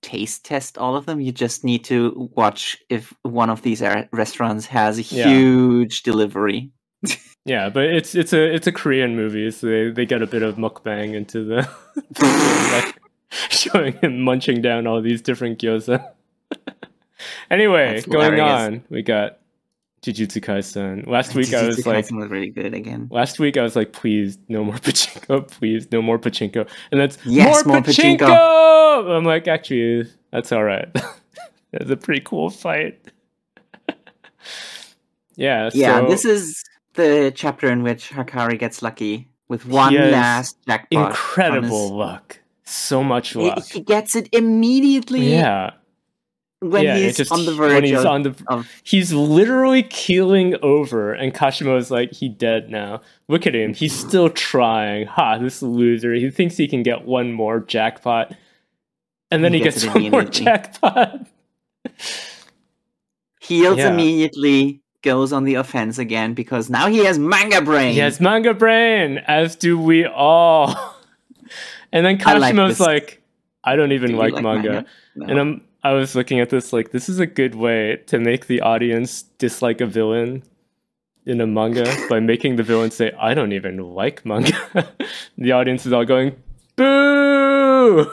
taste test all of them. You just need to watch if one of these restaurants has a Yeah. huge delivery. Yeah, but it's it's a it's a Korean movie, so they, they get a bit of mukbang into the like, showing him munching down all these different gyoza. anyway, going on, we got Jujutsu Kaisen. Last week I Jujutsu was like, Kaisen was really good again. last week I was like, please no more pachinko, please no more pachinko, and that's Yes, more more pachinko. pachinko. I'm like, actually, that's all right. It's a pretty cool fight. yeah. Yeah, so, this is the chapter in which Hakari gets lucky with one last jackpot. incredible his- luck. So much He, luck. he gets it immediately yeah. When yeah, he's just- on the when he's of, on the of he's literally keeling over and Kashimo is like he dead now. Look at him. He's still trying. Ha, this loser. He thinks he can get one more jackpot. And then he, He gets, gets one more jackpot. heals Yeah. immediately, goes on the offense again because now he has manga brain. He has manga brain, as do we all. And then I like like, I don't even Do you like, manga. No. And I'm I was looking at this like this is a good way to make the audience dislike a villain in a manga by making the villain say I don't even like manga. the audience is all going boo.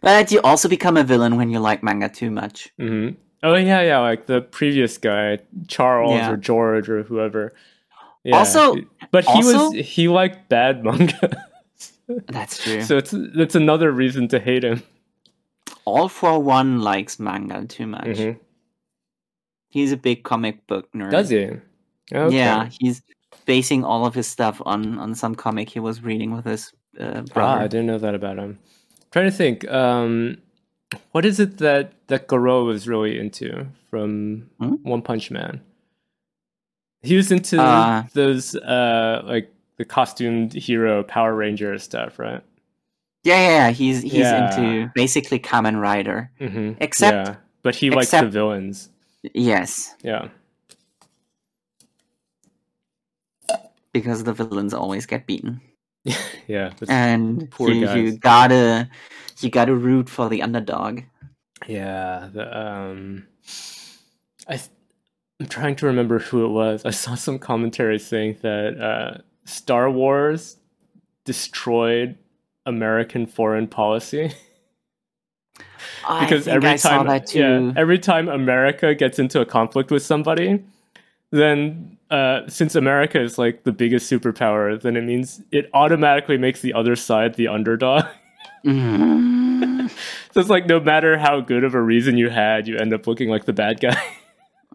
But you also become a villain when you like manga too much. hmm Oh yeah, yeah, like the previous guy, Charles Yeah. or George or whoever. Yeah. Also- but he also- was he liked bad manga, That's true. so it's that's another reason to hate him. All for One likes manga too much. Mhm. He's a big comic book nerd. Does he? Okay. Yeah, he's basing all of his stuff on on some comic he was reading with his uh, Ah, I didn't know that about him. trying to think. Um, what is it that that Garou was really into from Hmm? One Punch Man? He was into Uh, those uh like the costumed hero Power Ranger stuff, right? Yeah, yeah, yeah, he's he's Yeah. into basically Kamen Rider. Mm-hmm. Except- yeah. but he likes the villains. Yes, Yeah, because the villains always get beaten, yeah. and you, you gotta you gotta root for the underdog. Yeah, the um, I th- I'm trying to remember who it was. I saw some commentary saying that uh, Star Wars destroyed American foreign policy I because think every I saw time, that too. yeah, every time America gets into a conflict with somebody, then uh, since America is like the biggest superpower, then it means it automatically makes the other side the underdog. Mm. so it's like no matter how good of a reason you had, you end up looking like the bad guy.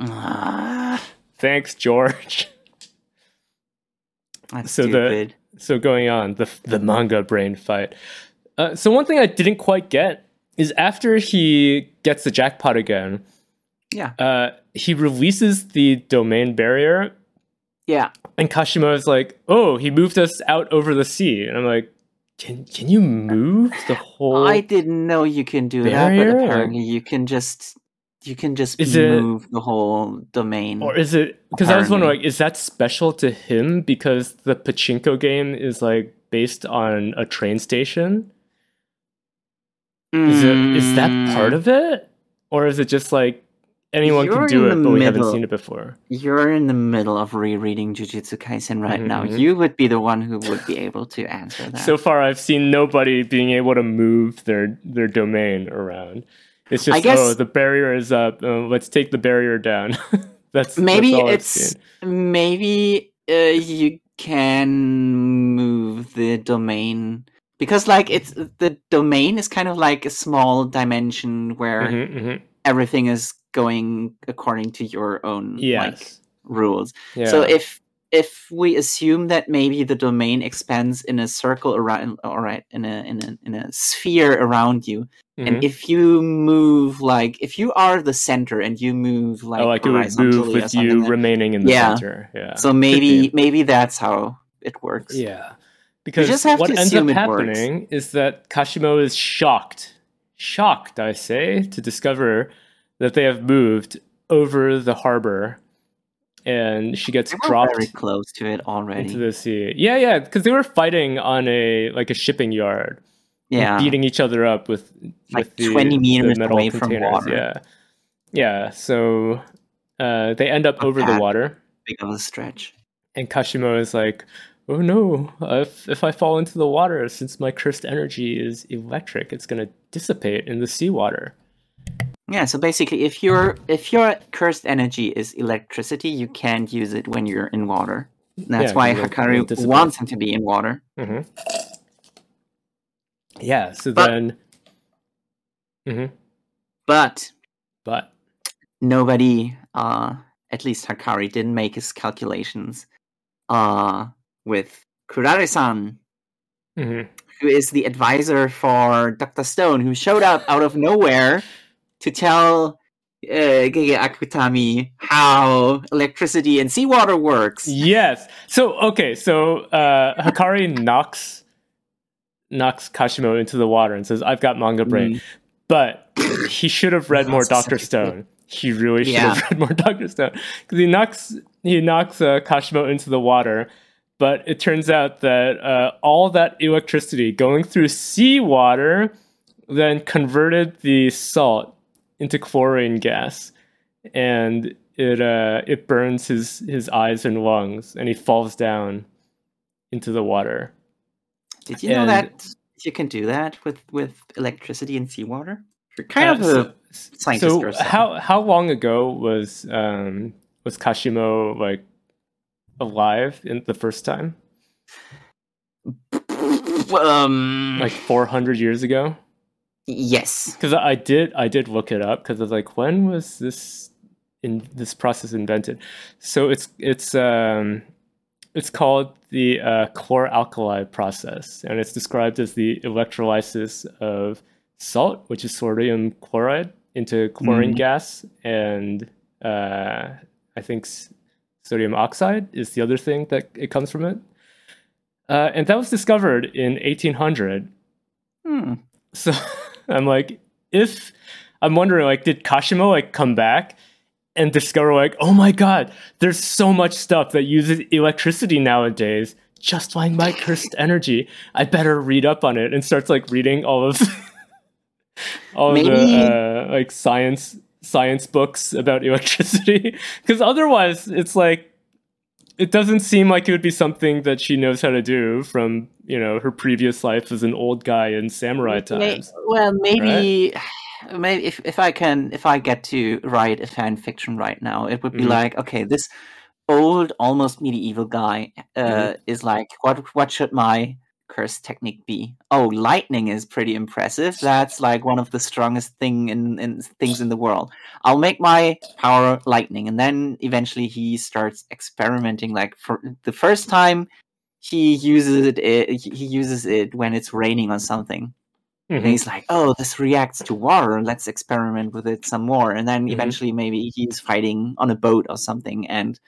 Ah, Thanks, George. that's So the- stupid. So going on the the manga brain fight. Uh, so one thing I didn't quite get is after he gets the jackpot again, yeah, uh, he releases the domain barrier, yeah. and Kashimo is like, "Oh, he moved us out over the sea," and I'm like, "Can can you move the whole?" I didn't know you can do that, but apparently you can just you can just Is it- move the whole domain. Or is it because I was wondering, like, is that special to him because the pachinko game is like based on a train station? Is it is that part of it, or is it just like anyone You're can do it, but we haven't seen it before? You're in the middle of rereading Jujutsu Kaisen right now. Mhm. You would be the one who would be able to answer that. So far, I've seen nobody being able to move their their domain around. It's just I guess- oh, the barrier is up. Uh, let's take the barrier down. that's maybe that's it's maybe uh, you can move the domain because like it's the domain is kind of like a small dimension where Mhm, mhm. everything is going according to your own like rules. Yeah. So if if we assume that maybe the domain expands in a circle around, all right, in a in a in a sphere around you, Mhm. and if you move like if you are the center and you move like, oh, like it would move with you like- remaining in the Yeah. center. Yeah. so maybe maybe that's how it works. Yeah. Because just have what to ends up assume it works. happening is that Kashimo is shocked, shocked, I say, to discover that they have moved over the harbor and she gets They were dropped very close to it already. into the sea. Yeah, yeah, because they were fighting on a like a shipping yard, yeah, beating each other up with Like with the, 20 the meters away from water. Yeah, yeah. So uh, they end up Not over the water. big of a stretch. And Kashimo is like, "Oh no! If if I fall into the water, since my cursed energy is electric, it's gonna dissipate in the seawater." Yeah, so basically, if your if your cursed energy is electricity, you can't use it when you're in water. That's Yeah, why Hakari wants him to be in water. hmm Yeah. So But- then, hmm But but nobody, uh, at least Hakari, didn't make his calculations uh, with Kurare-san, hmm who is the advisor for Dr. Stone, who showed up out of nowhere to tell uh, Gege Akutami how electricity and seawater works. yes. So okay. So uh, Hakari knocks knocks Kashimo into the water and says, "I've got manga brain." Mm. But he should have read more Doctor so Stone. He really should Yeah. have read more Doctor Stone because he knocks he knocks uh, Kashimo into the water. But it turns out that uh, all that electricity going through seawater then converted the salt into chlorine gas, and it uh, it burns his his eyes and lungs, and he falls down into the water. Did you know And- that you can do that with, with electricity and seawater? You're kind Uh, of a so- scientist so how how long ago was um was Kashimo like alive in the first time? um, Like 400 years ago? yes, Because I did I did look it up because I was like, when was this in this process invented? So it's it's um it's called the uh, chloralkali process, and it's described as the electrolysis of salt, which is sodium chloride, into chlorine Mhm. gas, and uh, I think sodium oxide is the other thing that it comes from it. Uh, and that was discovered in 1800 Hmm. so I'm like, if I'm wondering, like, did Kashimo like come back and discover like, oh my god, there's so much stuff that uses electricity nowadays, just like my cursed energy. I better read up on it and starts like reading all of all of Maybe- the uh, like science science books about electricity. Because otherwise it's like it doesn't seem like it would be something that she knows how to do from you know her previous life as an old guy in samurai May- times well, maybe, maybe if if I can, if I get to write a fan fiction right now, it would be Mhm. like, okay, this old, almost medieval guy uh, Mhm. is like, what what should my curse technique be? Oh, lightning is pretty impressive. That's like one of the strongest thing in, in things in the world. I'll make my power lightning, and then eventually he starts experimenting. Like for the first time, he uses it. it he uses it when it's raining or something. And Mhm. he's like, "Oh, this reacts to water. Let's experiment with it some more." And then Mhm. eventually, maybe he's fighting on a boat or something, and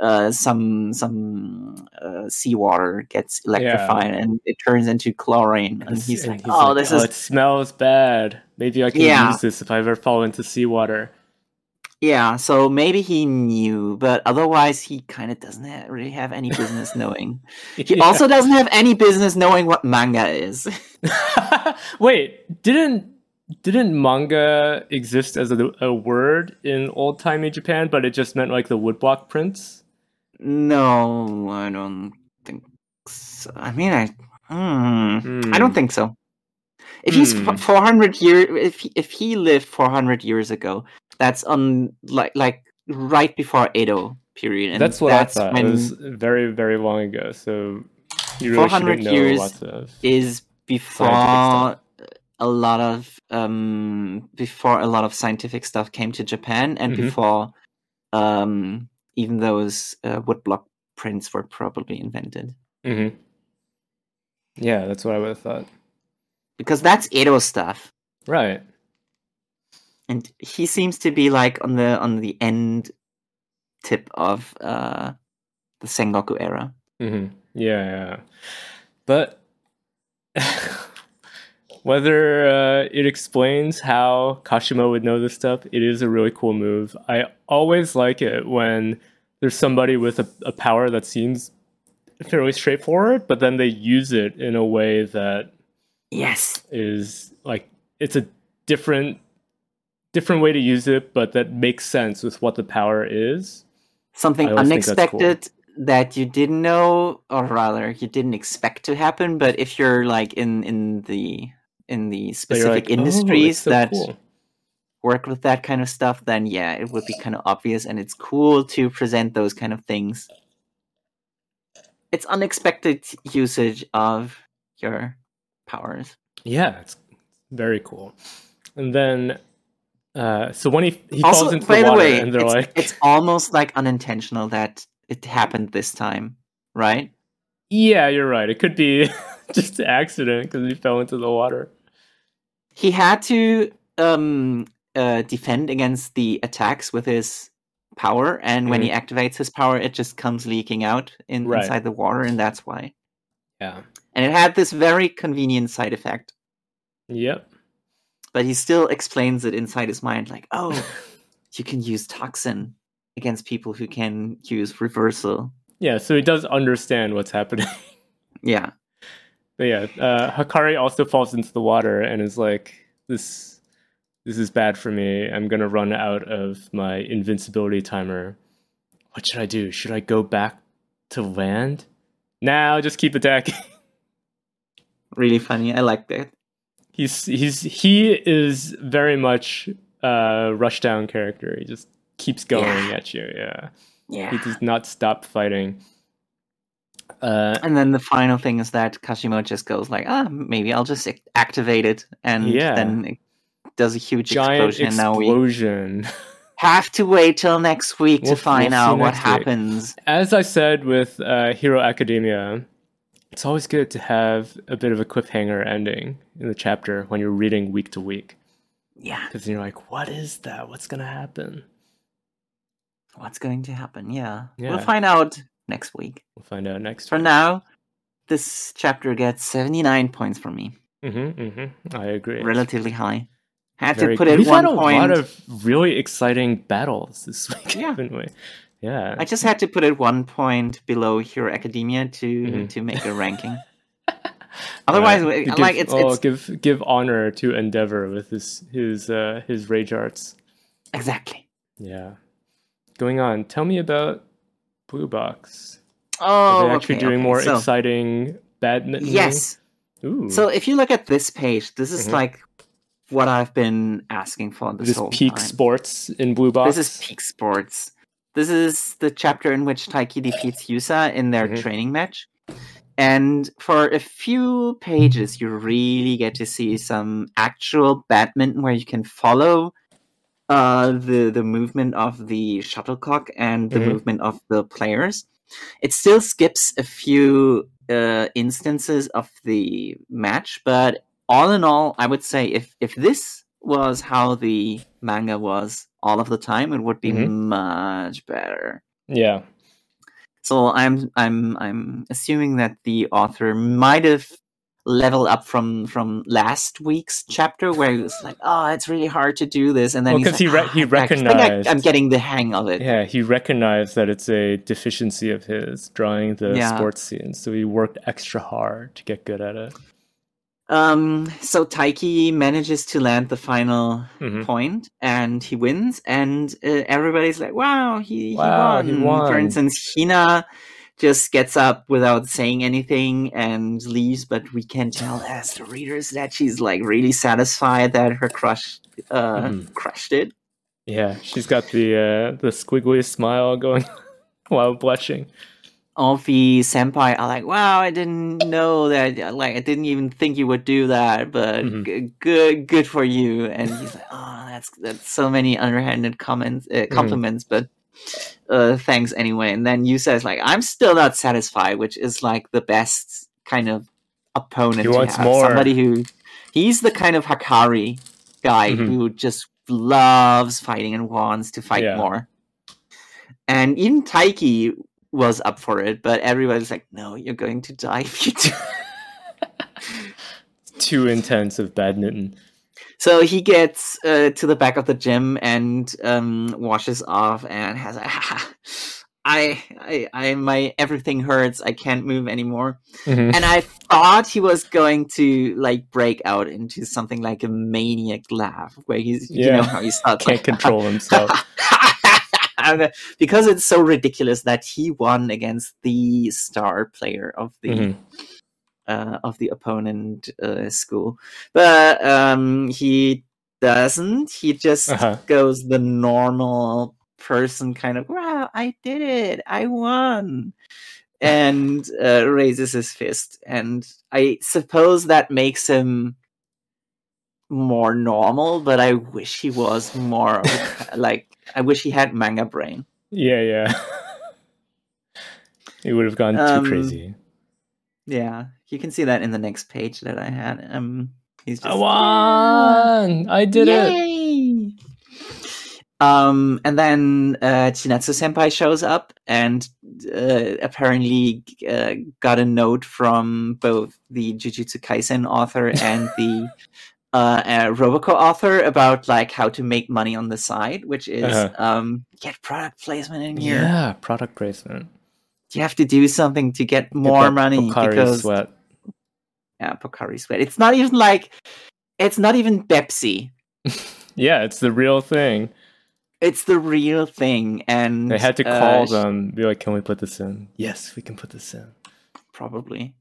uh, some some uh, seawater gets electrified, and it turns into chlorine. And he's And like, "Oh, this is it smells bad. Maybe I can Yeah. use this if I ever fall into seawater. Yeah." So maybe he knew, but otherwise, he kind of doesn't ha- really have any business knowing. He Yeah. also doesn't have any business knowing what manga is. Wait, didn't didn't manga exist as a, a word in old timey Japan, but it just meant like the woodblock prints? no, I don't think. so. I mean, I. Hmm. I don't Hmm. think so. If he's Hmm. four hundred years, if he, if he lived four hundred years ago, that's on like like right before Edo period. And that's what I thought. when It was very very long ago. So you really 400 know years of. is before a lot of um before a lot of scientific stuff came to Japan, and Mhm. before um even those uh, woodblock prints were probably invented. hmm Yeah, that's what I would have thought. Because that's Edo stuff. Right. And he seems to be like on the on the end tip of uh the Sengoku era. Mm-hmm. Yeah, yeah. But whether uh, it explains how Kashimo would know this stuff, it is a really cool move. I always like it when there's somebody with a, a power that seems fairly straightforward, but then they use it in a way that Yes, is like it's a different different way to use it, but that makes sense with what the power is. something I always think that's cool. unexpected that you didn't know, or rather, you didn't expect to happen. But if you're like in in the in the specific like, "Oh, industries so that cool." work with that kind of stuff, then yeah, it would be kind of obvious, and it's cool to present those kind of things. It's unexpected usage of your powers. Yeah, it's very cool. And then, uh, so when he he also, falls into by the the, water, way, and they're it's, like, it's almost like unintentional that it happened this time, right? "Yeah, you're right. It could be just an accident because he fell into the water." He had to um, uh, defend against the attacks with his power, and when he activates his power, it just comes leaking out in, Mm-hmm. Right. inside the water, and that's why. Yeah. And it had this very convenient side effect, Yep. But he still explains it inside his mind, like, "Oh, you can use toxin against people who can use reversal." Yeah. So he does understand what's happening. Yeah, but yeah, uh, Hakari also falls into the water and is like, "This, this is bad for me. I'm gonna run out of my invincibility timer. What should I do? Should I go back to land? Now, just keep attacking." really funny. I like that. He's he's he is very much a rushdown character. He just keeps going Yeah. at you. Yeah, Yeah. he does not stop fighting. Uh, And then the final thing is that Kashimo just goes like, ah, maybe I'll just activate it, and Yeah. then it does a huge giant explosion. and now we explosion. have to wait till next week We'll- to find we'll out what week. happens. As I said with uh, Hero Academia, it's always good to have a bit of a cliffhanger ending in the chapter when you're reading week to week, Yeah, because you're like, "What is that? What's gonna happen?" what's going to happen? Yeah, Yeah. we'll find out next week. We'll find out next. For now, this chapter gets seventy nine points from me, Mm-hmm, mm-hmm. I agree. relatively high. Had Very- to put it We've had a point. lot of really exciting battles this week, Yeah. haven't we? Yeah. I just had to put it one point below Hero Academia to Mhm. to make a ranking. Otherwise, Uh, give- like it's, oh, it's give give honor to Endeavor with his his uh, his rage arts. exactly. Yeah. Going on. Tell me about Blue Box. Oh, Are they actually okay, doing okay. more So, exciting badminton? Yes. Ooh. So if you look at this page, this is Mhm. like what I've been asking for this, this whole peak time. sports in Blue Box. This is peak sports. This is the chapter in which Taiki defeats Yusa in their Mhm. training match. And for a few pages, you really get to see some actual badminton where you can follow uh, the the movement of the shuttlecock and the Mhm. movement of the players. It still skips a few uh, instances of the match, but all in all, I would say if if this was how the manga was all of the time, it would be Mhm. much better. yeah. So I'm I'm I'm assuming that the author might have leveled up from from last week's chapter where he was like, "Oh, it's really hard to do this," and then Well, he re- "Ah, he think I- recognized- I'm getting the hang of it. Yeah, he recognized that it's a deficiency of his drawing the Yeah. sports scenes, so he worked extra hard to get good at it. Um, so Taiki manages to land the final Mhm. point and he wins, and uh, everybody's like, "Wow, he, Wow, he, he won. For instance, Hina just gets up without saying anything and leaves, but we can tell as the readers that she's like really satisfied that her crush uh, Mhm. crushed it. Yeah, she's got the uh, the squiggly smile going while blushing. All the senpai are like, "Wow, I didn't know that. Like, I didn't even think you would do that, but Mhm. g- good, good for you." And he's like, "Oh, that's that's so many underhanded comments, Mm-hmm. uh, compliments, but uh, thanks anyway." And then you says like, "I'm still not satisfied," which is like the best kind of opponent. He to wants have. more. Somebody who he's the kind of Hakari guy Mhm. who just loves fighting and wants to fight Yeah. more. And even Taiki was up for it, but everybody's like, "No, you're going to die if you do." Too intense of badminton. so he gets uh, to the back of the gym and um, washes off and has a, I, I, I, my everything hurts. I can't move anymore. Mhm. And I thought he was going to like break out into something like a maniac laugh, where he's, you know, how he starts Can't like, control himself. And, because it's so ridiculous that he won against the star player of the Mhm. uh, of the opponent uh, school, but um, he doesn't. He just Uh-huh. goes the normal person kind of. Wow, I did it! I won, and uh, raises his fist. And I suppose that makes him more normal. But I wish he was more like. I wish he had manga brain. Yeah, yeah. it would have gone too Um, crazy. Yeah, you can see that in the next page that I had. Um, he's just I won! I did it! Yay! Um, and then uh, Chinatsu Senpai shows up and uh, apparently uh, got a note from both the Jujutsu Kaisen author and the uh, uh, Roboco author about like how to make money on the side, which is Uh-huh. um, get product placement in here. Yeah, product placement. You have to do something to get Get more that money Pocari because sweat. yeah, Pocari sweat. It's not even like it's not even Pepsi. Yeah, it's the real thing. It's the real thing, and They had to uh, call sh- them, be like, "Can we put this in?" Yes, we can put this in. probably.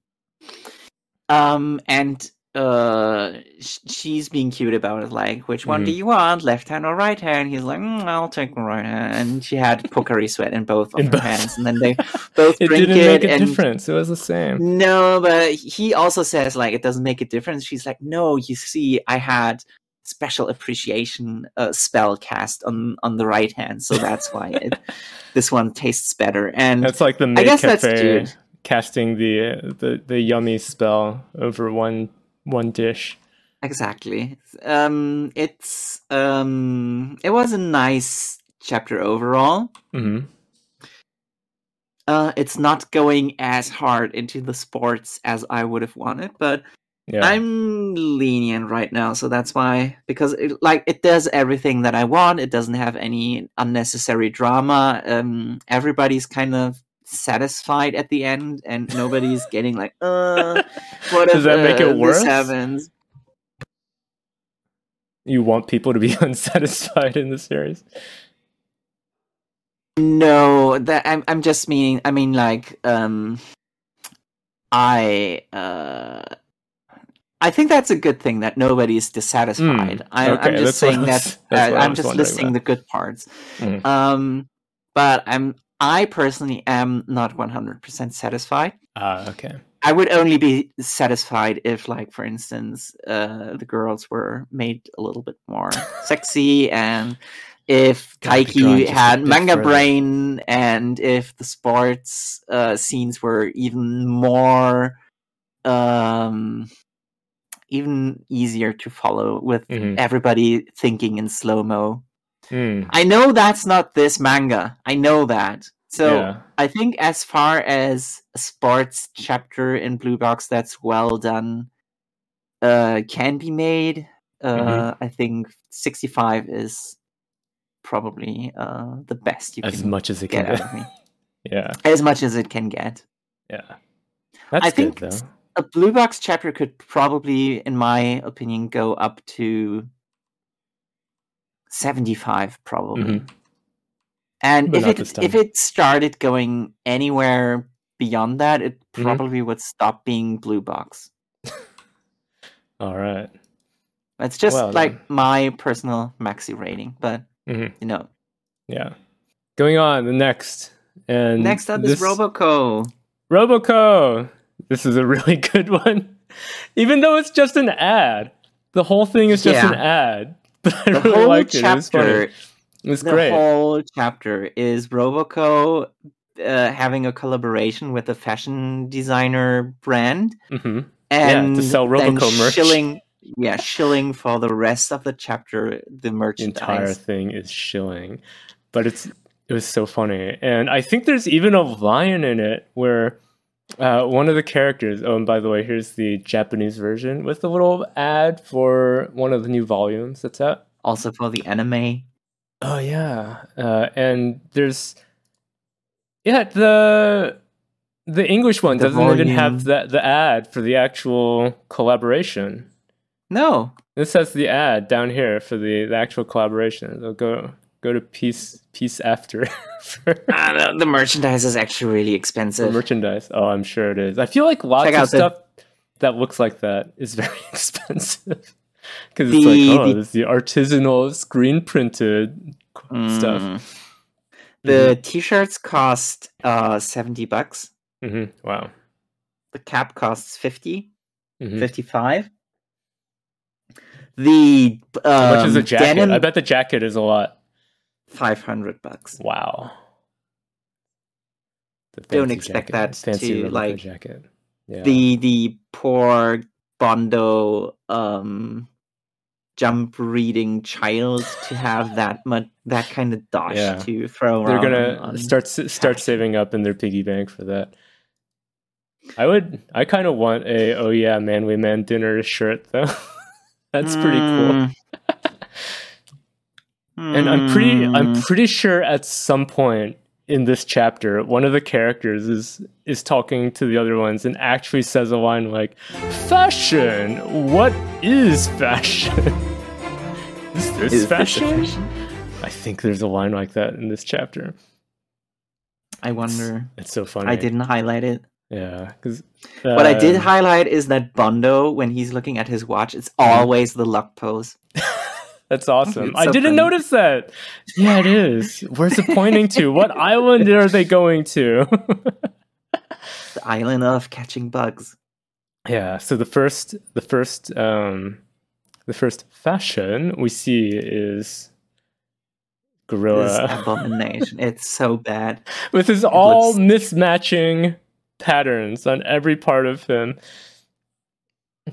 Um, and uh, she's being cute about it. Like, which one do Mhm. you want, left hand or right hand? He's like, mm, I'll take the right hand. And she had Pocari Sweat in both of In her both. hands, and then they both It drink didn't it. make a and difference. It was the same. no, but he also says like it doesn't make a difference. She's like, no, you see, I had special appreciation uh, spell cast on on the right hand, so that's why it, this one tastes better. And That's like the I maid guess that's cafe cute. casting the, uh, the the yummy spell over one one dish. Exactly. Um, it's um, it was a nice chapter overall. hmm Uh, it's not going as hard into the sports as I would have wanted, but Yeah. I'm lenient right now, so that's why because it, like it does everything that I want. It doesn't have any unnecessary drama. Um, everybody's kind of satisfied at the end, and nobody's getting like, uh, what Does that make uh, it worse? this happens? you want people to be unsatisfied in the series. No, that I'm I'm just meaning I mean like um I uh I think that's a good thing that nobody's dissatisfied. Mm, I, okay, I'm that's just saying that uh, what I I'm just listing about. the good parts. Mm. Um, but I'm I personally am not 100% satisfied. Ah, okay. I would only be satisfied if, like, for instance, uh, the girls were made a little bit more sexy, and if Gotta be going Taiki had manga further. brain, and if the sports uh, scenes were even more, um, even easier to follow with Mhm. everybody thinking in slow mo. Mm, I know that's not this manga. I know that. So yeah. I think as far as a sports chapter in Blue Box that's well done uh can be made, uh Mm-hmm. I think 65 is probably uh the best you can. As can much as it can get out get. of me. yeah. As much as it can get. Yeah. That's I good think though. A Blue Box chapter could probably in my opinion go up to 75 probably. Mhm. And But if it if it started going anywhere beyond that, it Mhm. probably would stop being blue box. All right. It's just Well, like then. my personal maxi rating, but Mhm. you know. Yeah. Going on the next and Next up this- is Roboco. Roboco. This is a really good one. Even though it's just an ad. The whole thing is just Yeah. an ad. I The really whole liked it. It was funny. chapter, It was the great. whole chapter is Roboco uh, having a collaboration with a fashion designer brand, hmm and to sell Roboco merch. shilling, yeah, shilling for the rest of the chapter the The entire thing is shilling. But it's it was so funny. And I think there's even a line in it where uh, one of the characters, oh, and by the way, here's the Japanese version with a little ad for one of the new volumes that's out. Also for the anime. Oh yeah, uh, and there's yeah the the English one The doesn't even volume. have the the ad for the actual collaboration. No, This has the ad down here for the, the actual collaboration. So go go to piece piece after for Ah, the, the merchandise is actually really expensive. merchandise. Oh, I'm sure it is. I feel like lots Check of out the- stuff that looks like that is very expensive because it's like oh, the- it's the artisanal screen printed stuff. Mm. The t-shirts cost uh 70 bucks. hmm Wow. The cap costs 50, Mhm. 55. The um, How much is a jacket? denim I bet the jacket is a lot. 500 bucks. Wow. Don't expect jacket. that fancy to, like, jacket. Yeah. The the poor Bondo um jump reading child to have that much that kind of dosh Yeah. to throw around. They're gonna on- start start saving up in their piggy bank for that. I would. I kind of want a oh yeah man we man dinner shirt though. That's pretty cool. Mm. And I'm pretty. I'm Mm. pretty sure at some point in this chapter, one of the characters is is talking to the other ones and actually says a line like, "Fashion. What is fashion? is this Is fashion?" fashion? I think there's a line like that in this chapter. I wonder. It's so funny. I didn't highlight it. Yeah, because what I did highlight is that Bondo, when he's looking at his watch, it's always the luck pose. That's awesome. It's I didn't funny. notice that. Yeah, it is. Where's it pointing to? What island are they going to? The island of catching bugs. yeah. So the first, the first, um, the first fashion we see is This gorilla abomination. it's so bad. with his all looks- mismatching patterns on every part of him.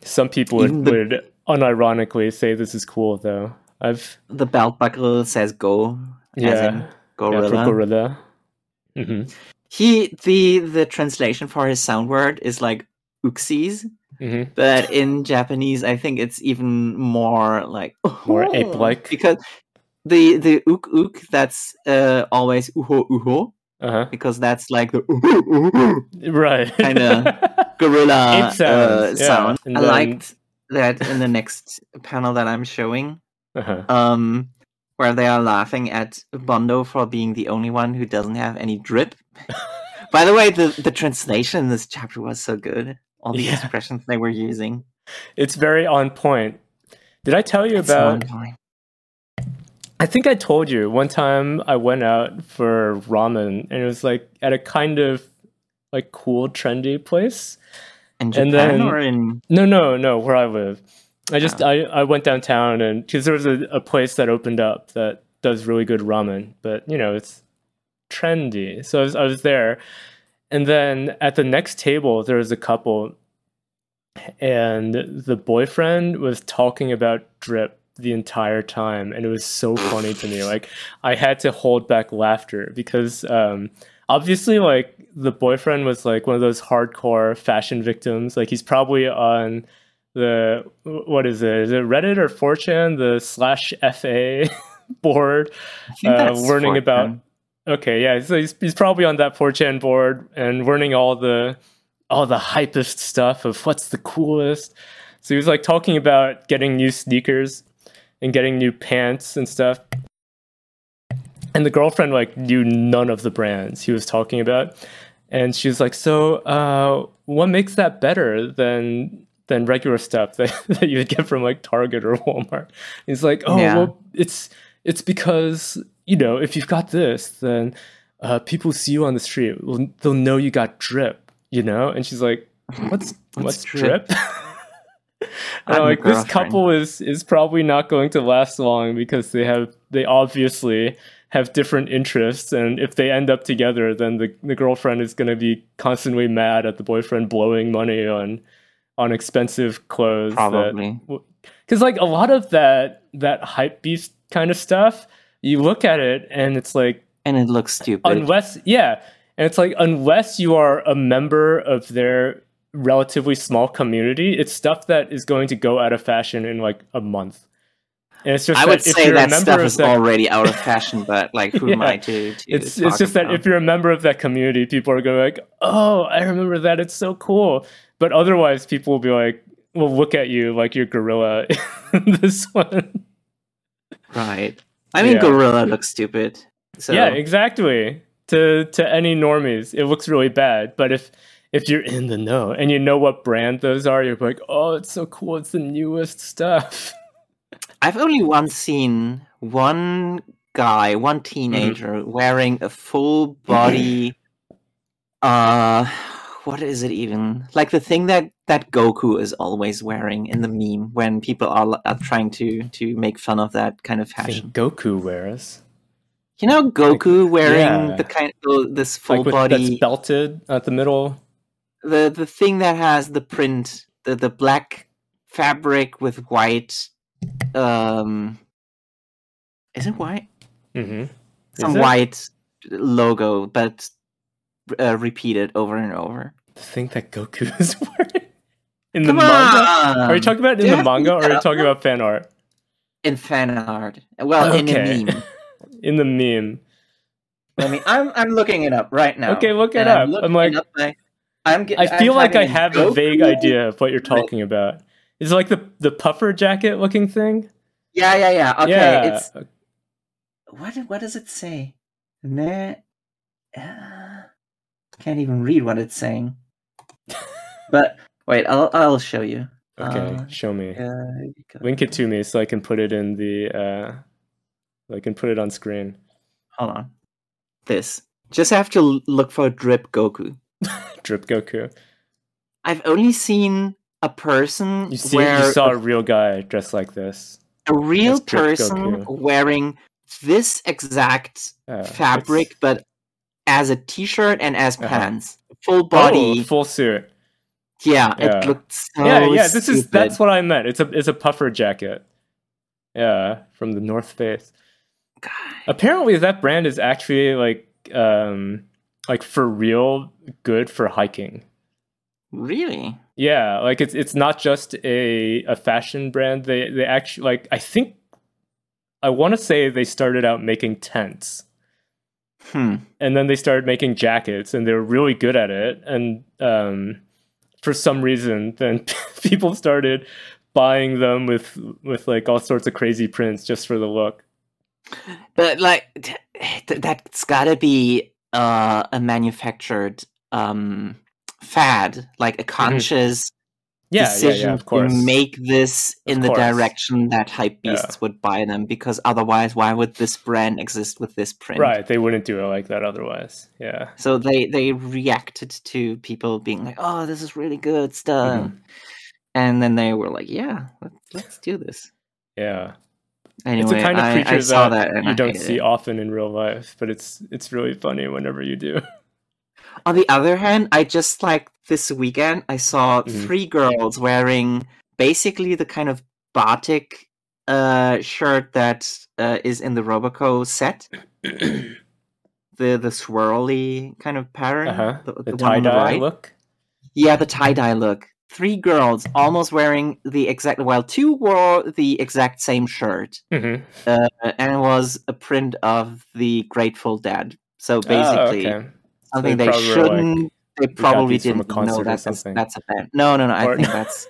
Some people would, the- would unironically say this is cool, though. I've The belt buckle says go. As yeah, in yeah gorilla. for gorilla. hmm He the the translation for his sound word is like oopsies, hmm but in Japanese I think it's even more like More ape-like. because the the ook ook that's uh, always uho uho Uh because that's like the uho, uho. Right. Kinda gorilla sounds, uh, sound. And I then- liked that in the next panel that I'm showing, uh-huh. um, where they are laughing at Bondo for being the only one who doesn't have any drip. By the way, the, the translation in this chapter was so good. All the Yeah. expressions they were using. It's very on point. Did I tell you It's about? I think I told you one time I went out for ramen and it was like at a kind of like cool, trendy place. in and Japan then- or in No, no, no, where I live. I just I, I went downtown and because there was a, a place that opened up that does really good ramen, but you know it's trendy. So I was I was there, and then at the next table there was a couple, and the boyfriend was talking about drip the entire time, and it was so funny to me. Like I had to hold back laughter because um, obviously like the boyfriend was like one of those hardcore fashion victims. Like he's probably on the what is it? Is it Reddit or 4chan? The slash FA board, uh, learning about. Okay, yeah, so he's he's probably on that 4chan board and learning all the all the hypest stuff of what's the coolest. So he was like talking about getting new sneakers and getting new pants and stuff. And the girlfriend like knew none of the brands he was talking about. And she was like, "So, uh, what makes that better than than regular stuff that, that you would get from like Target or Walmart?" He's like, "Oh, Yeah. well, it's it's because you know if you've got this, then uh, people see you on the street, well, they'll know you got drip, you know." And she's like, "What's what's, What's drip?" drip? and I'm like, this couple is is probably not going to last long because they have they obviously have different interests and if they end up together then the, the girlfriend is going to be constantly mad at the boyfriend blowing money on on expensive clothes Probably. because like a lot of that that hype beast kind of stuff you look at it and it's like And it looks stupid. unless yeah and it's like unless you are a member of their relatively small community it's stuff that is going to go out of fashion in like a month and it's just I that would say that stuff is that- already out of fashion, but like, who am Yeah. I to? to it's it's just that if you're a member of that community people are going like oh i remember that it's so cool but otherwise people will be like will look at you like you're gorilla in this one right. I mean, Yeah. Gorilla looks stupid. So yeah exactly to to any normies it looks really bad but if if you're in the know and you know what brand those are you're like oh it's so cool it's the newest stuff I've only once seen one guy, one Mm-hmm. teenager, wearing a full body. uh, what is it even? Like the thing that that Goku is always wearing in the meme when people are, are trying to to make fun of that kind of fashion. goku wears You know, Goku wearing yeah. the kind of this full like with, body, that's belted at the middle the the thing that has the print, the the black fabric with white. Um, is it white? mm-hmm. some it? white logo, but uh, repeated over and over. the thing that goku is wearing in Come the manga on! are you talking about in You the manga or are it you talking about fan art in fan art? Well, in the meme. in the meme I mean, I'm I'm looking it up right now. Okay, look it up. looking I'm like- up, I, I'm ge- I I'm feel like I have a vague idea of what you're talking about. Is it like the the puffer jacket looking thing? Yeah, yeah, yeah. Okay, yeah. it's what what does it say? Nah, uh, can't even read what it's saying. But wait, I'll I'll show you. Okay, Uh, show me. got- Link it to me so I can put it in the. Uh, I can put it on screen. Hold on. This. Just have to look for Drip Goku. Drip Goku. I've only seen a person You see, where you saw a real guy dressed like this. a real person Goku. wearing this exact Uh, it's- fabric, but as a t-shirt and as Uh-huh. pants, full Oh, body. full suit. yeah, Yeah. it looked so. yeah, yeah. This is that's what I meant. It's a it's a puffer jacket. Yeah, from the North Face. God. Apparently, that brand is actually like um like for real good for hiking. Really? Yeah, like it's it's not just a a fashion brand. They they actually like I think I want to say they started out making tents Hmm. and then they started making jackets and they were really good at it and um for some reason then people started buying them with with like all sorts of crazy prints just for the look. But like, th- that's gotta be uh, a manufactured um, fad, like a conscious Yeah, yeah, decision yeah, of course. to make this in the direction that hype Yeah. beasts would buy them. Because otherwise, why would this brand exist with this print? Right, they wouldn't do it like that otherwise. Yeah. So they they reacted to people being like, "Oh, this is really good stuff," Mhm. and then they were like, "Yeah, let's, let's do this." Yeah. Anyway, it's a kind of I, creature I saw that, that, and you I don't see it. often in real life, but it's it's really funny whenever you do. On the other hand, I just like this weekend I saw Mhm. three girls wearing basically the kind of batik uh, shirt that uh, is in the Roboco set, the the swirly kind of pattern, uh-huh. the, The, the the tie-dye right. look. Yeah, the tie dye look. Three girls almost wearing the exact. Well, two wore the exact same shirt, hmm uh, and it was a print of the Grateful Dead. So basically, oh, okay. Something they they, were like, shouldn't. they probably these from a didn't know that that's, that's a band. No, no, no. I Or- think that's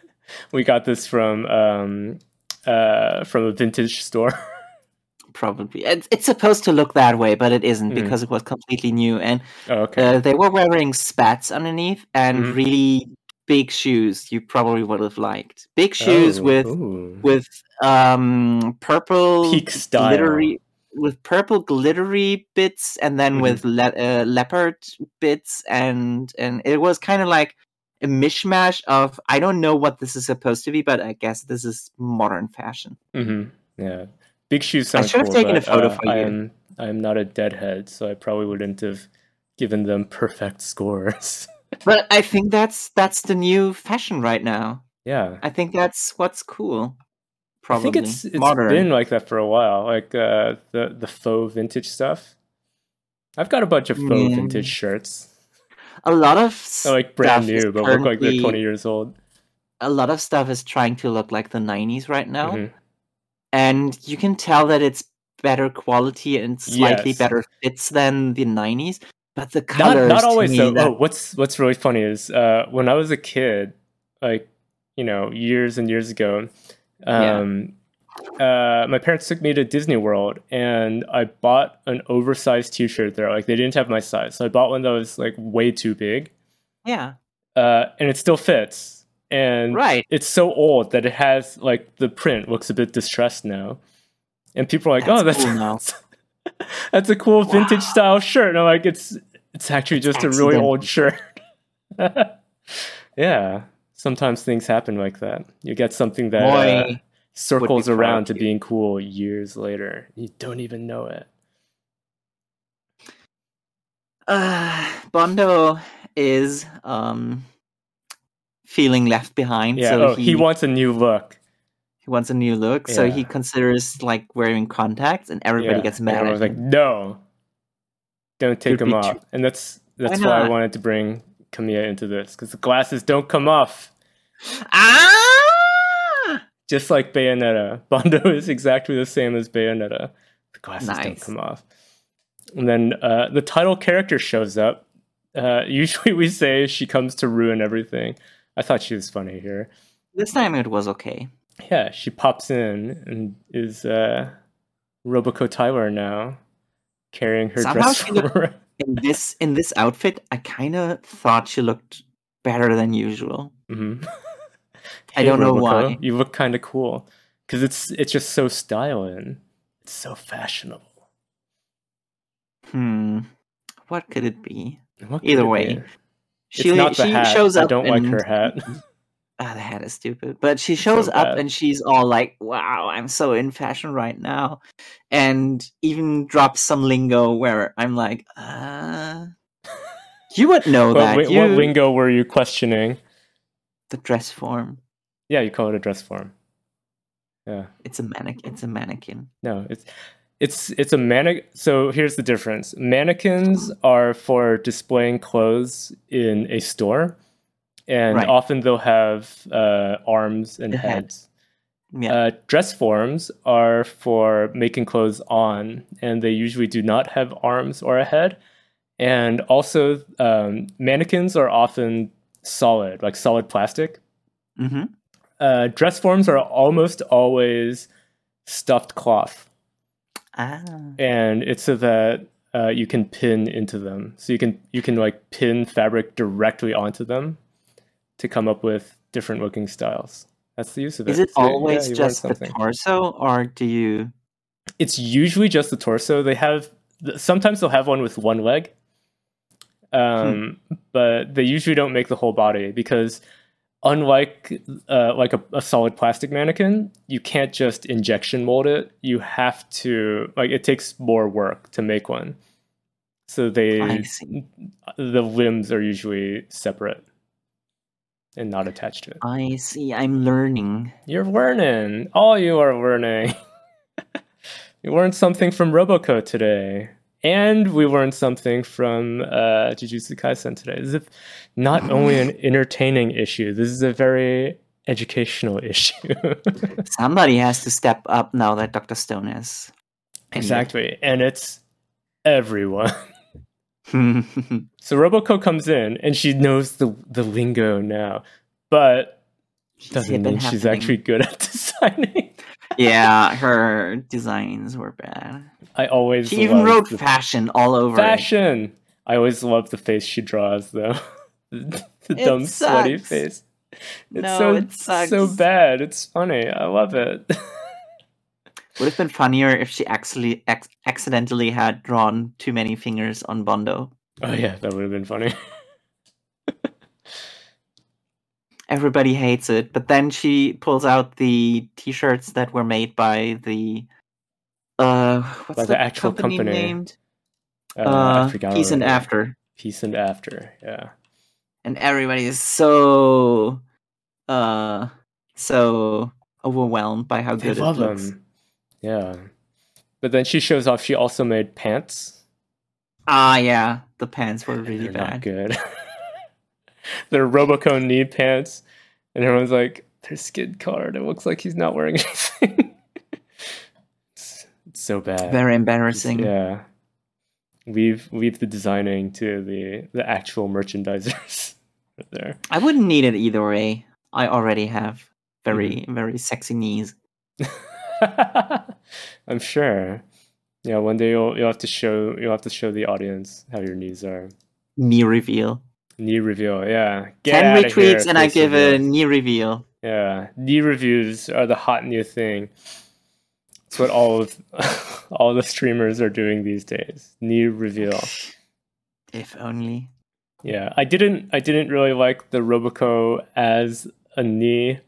we got this from um uh from a vintage store. probably. It's, it's supposed to look that way, but it isn't Mhm. because it was completely new, and oh, okay. uh, they were wearing spats underneath and Mhm. really big shoes. You probably would have liked big shoes Oh, with ooh. with um purple Peak style. glittery with purple glittery bits and then Mhm. with le- uh, leopard bits and and it was kind of like a mishmash of I don't know what this is supposed to be, but I guess this is modern fashion. hmm Yeah, big shoes I should have cool, taken a photo uh, for I you. am I am not a deadhead, so I probably wouldn't have given them perfect scores. But I think that's that's the new fashion right now. yeah, I think that's what's cool. Probably I think it's it's modern. been like that for a while, like uh, the the faux vintage stuff. I've got a bunch of faux Yeah. vintage shirts, a lot of They're like brand new, but look like they're twenty years old. A lot of stuff is trying to look like the '90s right now. Mhm. and you can tell that it's better quality and slightly Yes. better fits than the 90s but the Not colors not to always though. that- Oh, what's what's really funny is uh, when I was a kid, like you know, years and years ago, Yeah. um, uh, my parents took me to Disney World, and I bought an oversized T-shirt there. Like they didn't have my size, so I bought one that was like way too big, yeah uh, and it still fits. And right it's so old that it has like the print looks a bit distressed now, and people are like, That's "Oh, that's cool now. that's a cool vintage Wow. style shirt." And I'm like, "It's it's actually just a really old shirt." yeah, sometimes things happen like that. You get something that uh, circles around to you. being cool years later. You don't even know it. uh, bondo is um feeling left behind Yeah. so oh, he, wants a new look. he wants a new look so he considers like wearing contacts and everybody Yeah. gets And mad I was like, no, don't take Could them off. too- And that's that's Why why, I wanted to bring Kamiya into this because the glasses don't come off. Ah Just like Bayonetta, Bondo is exactly the same as Bayonetta. The glasses don't come off. And then uh, the title character shows up. Uh, usually we say she comes to ruin everything. I thought she was funny here. this time it was okay Yeah, she pops in and is uh, Roboco tailor now, carrying her Somehow dress she looked- in this in this outfit i kind of thought she looked better than usual. hmm I don't know why. You look kind of cool because it's it's just so styling. It's so fashionable. Hmm. What could it be? Could Either it way, be? She she hat. shows up. I don't like her hat. Ah, the hat is stupid. But she shows up bad. and she's all like, "Wow, I'm so in fashion right now," and even drops some lingo where I'm like, "Uh." You would know what, that. wi- you, what lingo were you questioning? the dress form. Yeah, you call it a dress form. Yeah. It's a mannequin. It's a mannequin. No, it's it's it's a mannequin. So here's the difference: mannequins are for displaying clothes in a store, and Right. often they'll have uh, arms and The head. heads. Yeah. Uh, dress forms are for making clothes on, and they usually do not have arms or a head. And also, um, mannequins are often solid, like solid plastic. mm-hmm. Uh, dress forms are almost always stuffed cloth Ah. and it's so that uh, you can pin into them. So you can you can like pin fabric directly onto them to come up with different looking styles. That's the use of it. Is it So, always learn just the torso, or do you? It's usually just the torso. They have sometimes they'll have one with one leg, um, but they usually don't make the whole body because unlike uh, like a, a solid plastic mannequin, you can't just injection mold it. You have to like it takes more work to make one. So they the limbs are usually separate and not attached to it. I see. I'm learning. You're learning. All you are learning. you learned something from Roboco today. And we learned something from uh, Jujutsu Kaisen today. This is not only an entertaining issue, this is a very educational issue. Somebody has to step up now that Doctor Stone is. exactly. And it's everyone. So Roboco comes in and she knows the, the lingo now, but doesn't mean she's happening. actually good at designing. Yeah, her designs were bad. I always She even wrote fashion all over. it. fashion. I always love the face she draws, though. the It dumb, sweaty sucks. face. It's No, so it sucks. so bad. It's funny. I love it. Would have been funnier if she actually ac- accidentally had drawn too many fingers on Bondo. oh yeah, that would have been funny. Everybody hates it, but then she pulls out the T-shirts that were made by the uh, what's By the, the actual company, company. named? Uh, Uh, I forgot. Peace and. After, Peace and after. Yeah. and everybody is so uh so overwhelmed by how They good love it looks. them. Yeah. But then she shows off. She also made pants. Ah, yeah, the pants were really They're not bad. good. They're Robocone knee pants, and everyone's like, "They're skin colored. It looks like he's not wearing anything." it's, it's so bad. Very embarrassing. Yeah. Leave leave the designing to the the actual merchandisers right there. I wouldn't need it either way. I already have very Mm-hmm. very sexy knees. I'm sure. Yeah, one day you'll you'll have to show you'll have to show the audience how your knees are. Knee reveal. Knee reveal, yeah. Get Ten retweets and I give a knee reveal. Yeah, knee reviews are the hot new thing. It's what all of all the streamers are doing these days. Knee reveal. If only. Yeah, I didn't I didn't really like the Roboco as a knee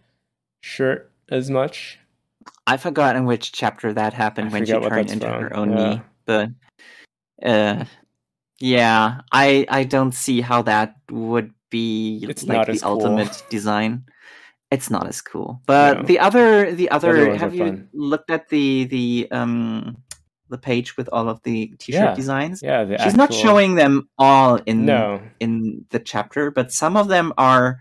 shirt as much. I forgot in which chapter that happened I when she turned that's into from, her own yeah. knee. But uh yeah, I I don't see how that would be It's like not the cool. ultimate design. It's not as cool. But No. the other the other have you fun. looked at the the um the page with all of the t-shirt Yeah. designs? Yeah, the She's not showing them all in No, in the chapter, but some of them are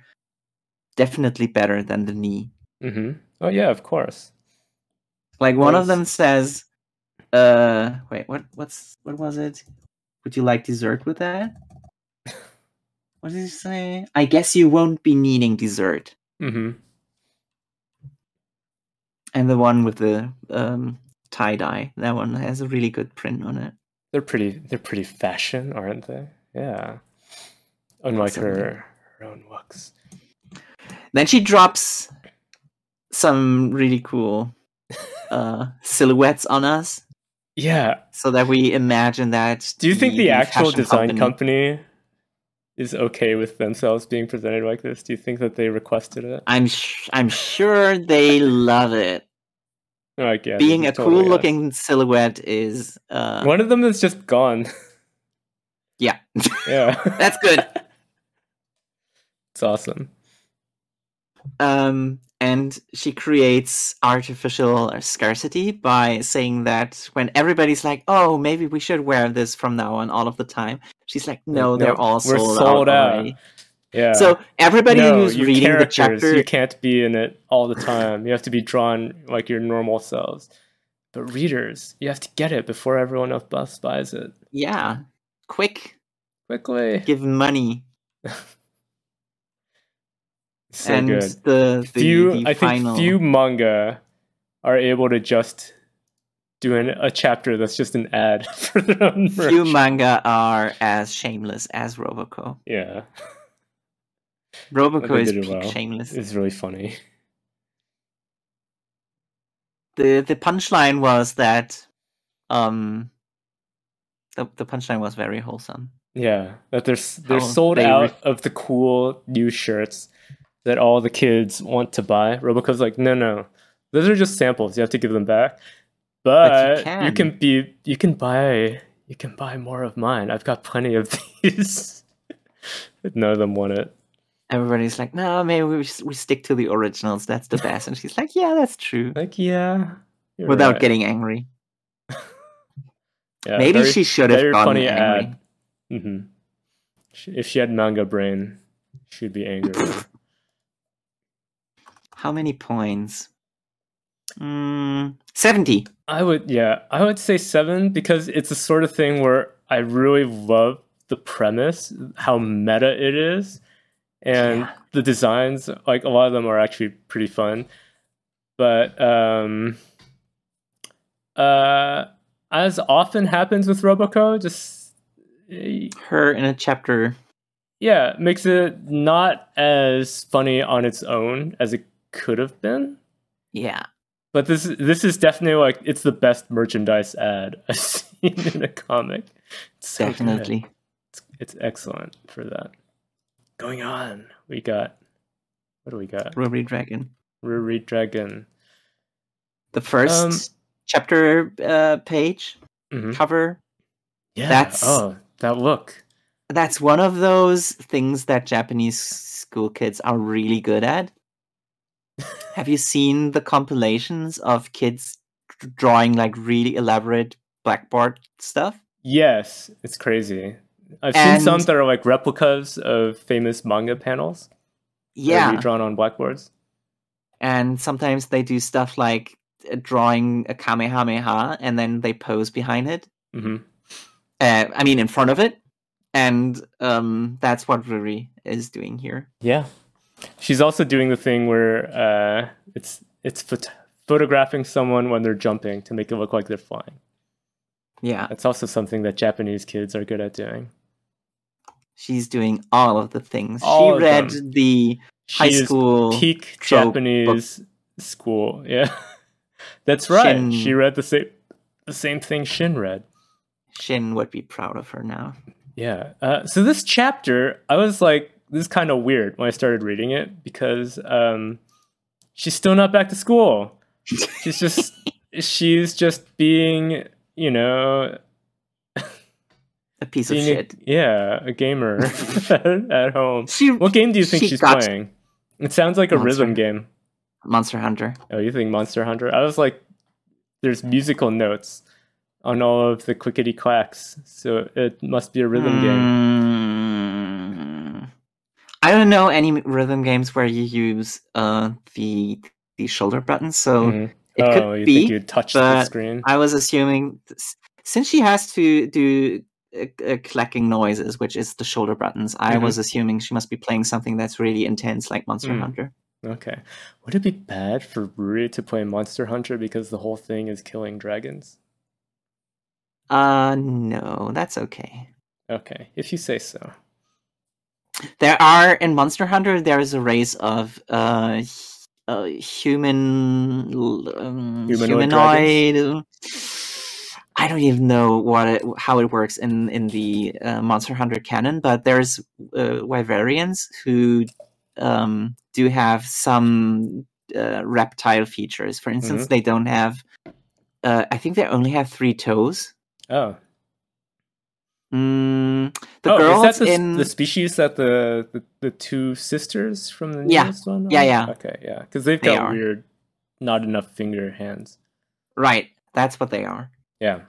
definitely better than the knee. Mm-hmm. Oh yeah, of course. Like one of them says, "Uh, wait, what? What's what was it? Would you like dessert with that?" What did he say? I guess you won't be needing dessert. hmm And the one with the um, tie dye, that one has a really good print on it. They're pretty. They're pretty fashion, aren't they? Yeah. Unlike her her own looks. Then she drops some really cool uh, silhouettes on us, Yeah. so that we imagine that. Do you think the actual design company is okay with themselves being presented like this? Do you think that they requested it? I'm sh- I'm sure they love it. Like, yeah, Being a totally cool looking silhouette is uh, One of them is just gone. yeah, yeah. that's good. it's awesome. um, and she creates artificial scarcity by saying that when everybody's like, "Oh, maybe we should wear this from now on all of the time," she's like, "No, No, they're all we're sold, sold out." out. Yeah. So everybody no, who's reading the chapter, you can't be in it all the time. You have to be drawn like your normal selves. But readers, you have to get it before everyone else buys it. yeah, quick, Quickly. give think So and good. the the, few the I final. think few manga are able to just do an, a chapter that's just an ad for their own merch. few manga are as shameless as Roboco. yeah, Roboco is well. shameless. it's really funny. the the punchline was that um the the punchline was very wholesome. Yeah, that they're they're How sold they out re- of the cool new shirts that all the kids want to buy. Roboco's like, no, no, those are just samples. You have to give them back. But, But you you can. can be you can buy you can buy more of mine. I've got plenty of these. none of them want it. Everybody's like, no, maybe we, we stick to the originals. That's the best. And she's like, yeah, that's true. Like, yeah, Without right. getting angry. Yeah, maybe very- she should have gotten funny angry. ad. hmm If she had manga brain, she'd be angry. How many points? Mm, 70. I would, yeah, I would say seven because it's the sort of thing where I really love the premise, how meta it is, and Yeah. the designs. Like a lot of them are actually pretty fun, but um, uh, as often happens with Roboco, just eh, Her in a chapter. yeah, makes it not as funny on its own as it could have been. Yeah. But this this is definitely like it's the best merchandise ad I've seen in a comic. It's so good. Definitely. It's, it's excellent for that. Going on, we got what do we got? Ruby Dragon. Ruri Dragon. The first Um, chapter uh, page Mhm. cover. Yeah. That's- oh that look. That's one of those things that Japanese school kids are really good at. Have you seen the compilations of kids drawing like really elaborate blackboard stuff? Yes, it's crazy. I've seen some that are like replicas of famous manga panels. Yeah. redrawn on blackboards. and sometimes they do stuff like uh, drawing a kamehameha and then they pose behind it. hmm Uh, I mean, in front of it. And um, that's what Ruri is doing here. Yeah. She's also doing the thing where uh, it's it's phot- photographing someone when they're jumping to make it look like they're flying. Yeah, That's also something that Japanese kids are good at doing. she's doing all of the things. All she read them. the high She is school. peak Japanese school. Yeah, that's right. Shin- She read the same the same thing Shin read. Shin would be proud of her now. Yeah. Uh, so this chapter, I was like, this is kind of weird when I started reading it because um, she's still not back to school. She's just she's just being, you know, A piece of being a, shit. yeah, a gamer at home. She What game do you think she she's playing? It sounds like a Monster. rhythm game. Monster Hunter. Oh, you think Monster Hunter? I was like, there's musical notes on all of the clickety clacks, so it must be a rhythm game. I don't know any rhythm games where you use uh, the the shoulder buttons, so Mhm. it oh, could you be. think you'd touch the screen? I was assuming since she has to do uh, uh, clacking noises, which is the shoulder buttons, I Mhm. was assuming she must be playing something that's really intense, like Monster Mm. Hunter. Okay. Would it be bad for Ruri to play Monster Hunter because the whole thing is killing dragons? Uh, no, that's okay. Okay, if you say so. There are in Monster Hunter. There is a race of uh, uh human um, Humanoid humanoid. I don't even know what it, how it works in in the uh, Monster Hunter canon, but there's uh, Wyverians who um, do have some uh, reptile features. For instance, Mm-hmm. they don't have. Uh, I think they only have three toes. Oh, Mm, the oh, girls is that the, in the species that the, the the two sisters from the Yeah. newest one? Yeah, are? yeah. Okay, yeah, because they've They got are. weird, not enough finger hands. right, that's what they are. Yeah,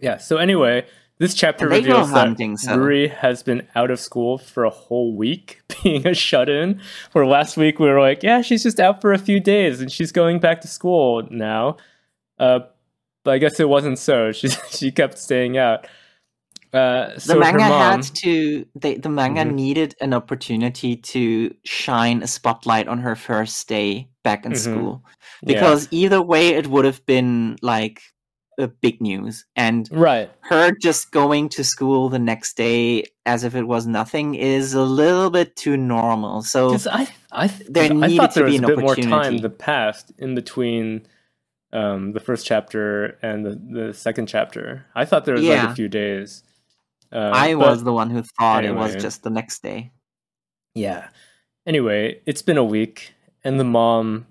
yeah. So anyway, this chapter And they go reveals that hunting, so- Ruri has been out of school for a whole week, being a shut-in. Where last week we were like, yeah, she's just out for a few days and she's going back to school now. Uh, but I guess it wasn't so. She she kept staying out. Uh, The so her manga mom, had to. They, the manga Mhm. needed an opportunity to shine a spotlight on her first day back in Mhm. school yeah. because either way it would have been like a big news and right. her just going to school the next day as if it was nothing is a little bit too normal so I, I, There I needed thought to there be was a an bit more time that passed in between um, the first chapter and the, the second chapter. I thought there was like a few days. Uh, i but- was the one who thought it was just the next day Yeah. Anyway, it's been a week, and the mom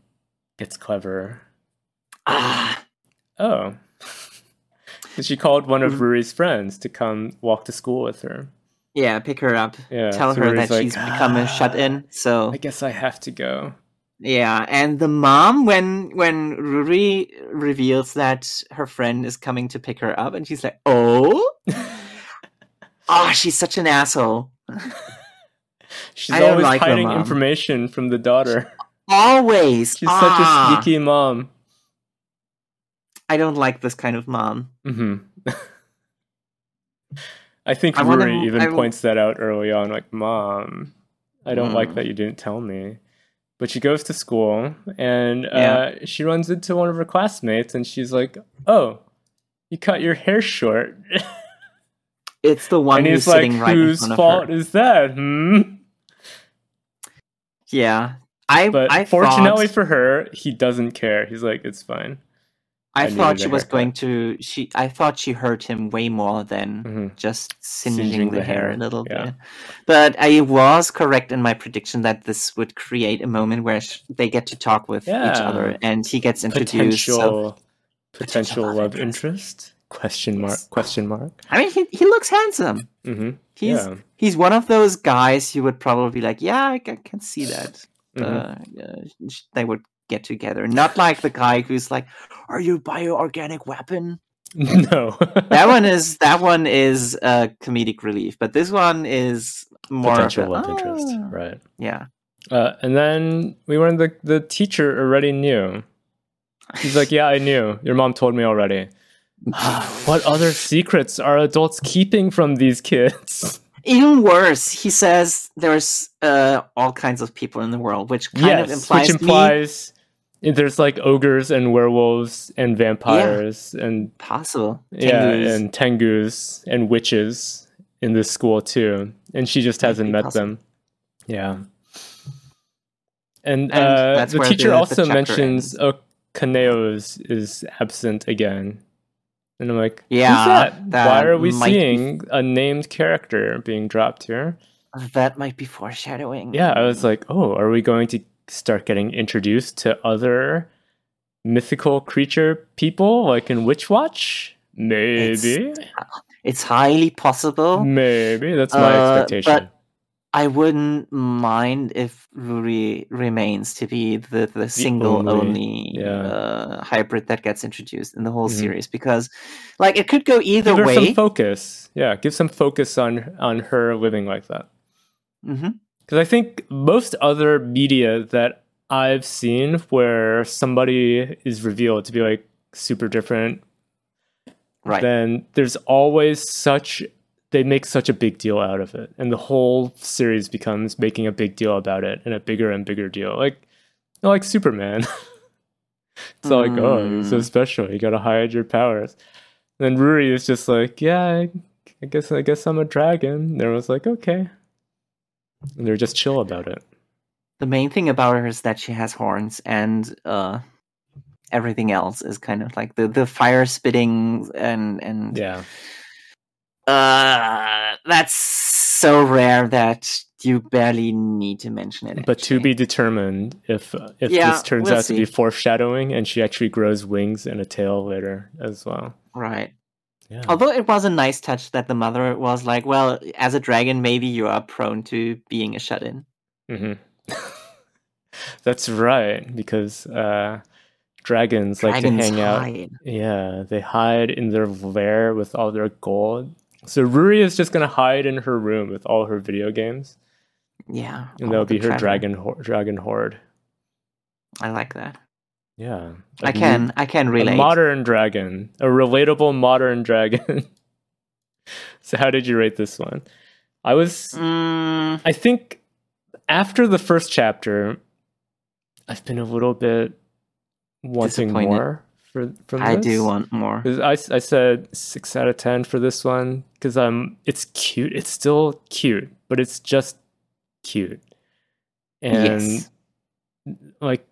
gets clever. ah Oh. 'Cause she called one of Mm. Ruri's friends to come walk to school with her. yeah pick her up Yeah. tell so her Ruri's that like, she's become a "Ah, shut-in so I guess I have to go. Yeah, and the mom when when Ruri reveals that her friend is coming to pick her up, and she's like, "Oh, oh, she's such an asshole." She's always like hiding information from the daughter. Always, She's such a Ah, sneaky mom. I don't like this kind of mom. hmm I think I wanna- even I points that out early on, like, "Mom, I don't like Mm. that you didn't tell me." But she goes to school and Yeah. uh, she runs into one of her classmates, and she's like, "Oh, you cut your hair short." It's the one and who's like, sitting right in "Whose front of fault her. is that?" Hmm. Yeah, I But I fortunately thought, for her, he doesn't care. He's like, "It's fine." I I thought she was haircut. going to she I thought she hurt him way more than hmm just singeing, Singeing the, the hair, a little yeah. bit. But I was correct in my prediction that this would create a moment where sh- they get to talk with each other, and he gets introduced. Potential, So, potential, love love interest. interest? Question mark? Question mark? I mean, he he looks handsome. hmm He's yeah. he's one of those guys you would probably be like, yeah, I, ca- can see that. Mhm. Uh, they would get together. Not like the guy who's like, "Are you a bioorganic weapon?" no. That one is that one is uh, comedic relief, but this one is more of potential a, love interest, "Ah." right? Yeah. Uh, and then we learned the the teacher already knew. He's like, "Yeah, I knew. Your mom told me already." what other secrets are adults keeping from these kids? Even worse, he says there's uh, all kinds of people in the world, which kind yes, of implies, which implies there's like ogres and werewolves and vampires and possible. yeah, and tengus and witches in this school too, and she just hasn't met possible. them. Yeah, and, And uh, the teacher the- the also chapter mentions oh, Kaneo is, is absent again, and I'm like, Yeah, who's that? that Why are we might be- seeing a named character being dropped here? that might be foreshadowing. Yeah, I was like, oh, are we going to start getting introduced to other mythical creature people like in Witch Watch? Maybe. it's highly possible. Maybe. That's my Uh, expectation. but I wouldn't mind if Ruri remains to be the, the single only- only, yeah. uh, hybrid that gets introduced in the whole Mhm. series because, like, it could go either give way. some focus. Yeah, give some focus on on her living like that. Because I think most other media that I've seen where somebody is revealed to be like super different Right. then there's always such they make such a big deal out of it. And the whole series becomes making a big deal about it and a bigger and bigger deal. Like like superman. It's all like oh you're so Mm. special. You gotta hide your powers. And then ruri is just like yeah I, I guess i guess i'm a dragon. And everyone's like okay. And they're just chill about it. The main thing about her is that she has horns, and uh, everything else is kind of like the the fire spitting and and Yeah. Uh, that's so rare that you barely need to mention it. But to be determined if uh, if Yeah, this turns we'll out to be foreshadowing and she actually grows wings and a tail later as well. right. Yeah. Although it was a nice touch that the mother was like, "Well, as a dragon, maybe you are prone to being a shut-in." Mm-hmm. That's right, because uh, dragons, like to Dragons hang out. Yeah, they hide in their lair with all their gold. So Ruri is just gonna hide in her room with all her video games, Yeah, and that'll be her treasure. dragon ho- dragon horde. I like that. Yeah, I can, I can a relate. modern dragon, a relatable modern dragon. so how did you rate this one? I was Mm, I think after the first chapter, I've been a little bit wanting more for from I this. do want more. 'Cause I, s- I said six out of ten for this one because um it's cute. It's still cute, but it's just cute, and yes. like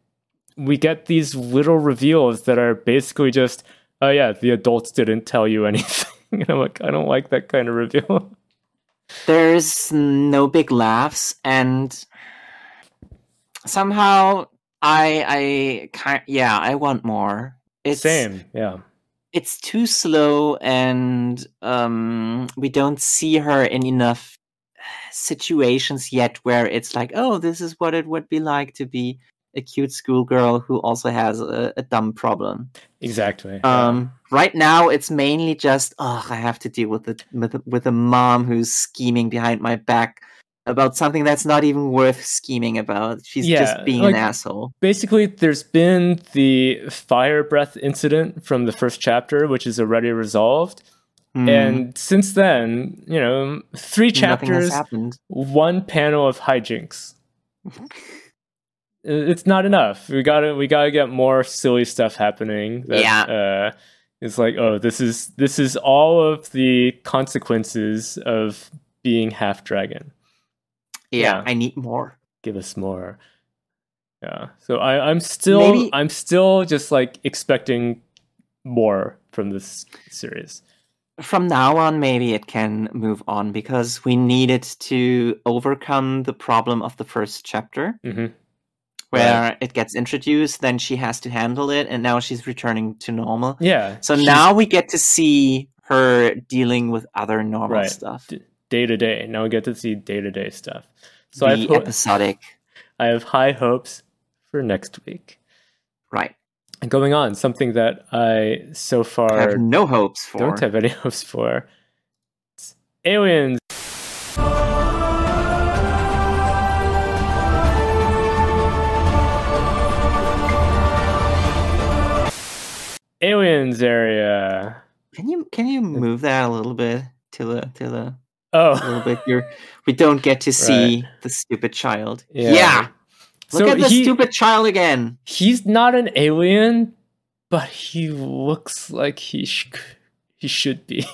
we get these little reveals that are basically just oh yeah the adults didn't tell you anything and i'm like i don't like that kind of reveal There's no big laughs, and somehow I, I kind, yeah, I want more. It's same yeah It's too slow, and um, we don't see her in enough situations yet where it's like, oh, this is what it would be like to be a cute schoolgirl who also has a, a dumb problem. exactly yeah. Um, right now, it's mainly just, oh, I have to deal with it with, with a mom who's scheming behind my back about something that's not even worth scheming about. She's Yeah, just being like- an asshole. basically there's been the fire breath incident from the first chapter which is already resolved Hmm, and since then you know three chapters one panel of hijinks it's not enough we gotta we gotta get more silly stuff happening that, Yeah. uh it's like oh this is this is all of the consequences of being half dragon Yeah, yeah. I need more. give us more. Yeah. So I, I'm still Maybe- I'm still just like expecting more from this series. from now on maybe it can move on because we needed to overcome the problem of the first chapter hmm where it gets introduced then she has to handle it and now she's returning to normal Yeah. so she's now we get to see her dealing with other normal Right. stuff day to day. Now we get to see day to day stuff. So the I have ho- episodic I have high hopes for next week. right And going on, something that I so far have no hopes for don't have any hopes for. It's aliens. Aliens area. can you can you move that a little bit to the to the a Oh, little bit here we don't get to see the stupid child Yeah. yeah. Look so at the he, stupid child again. he's not an alien, but he looks like he sh- he should be,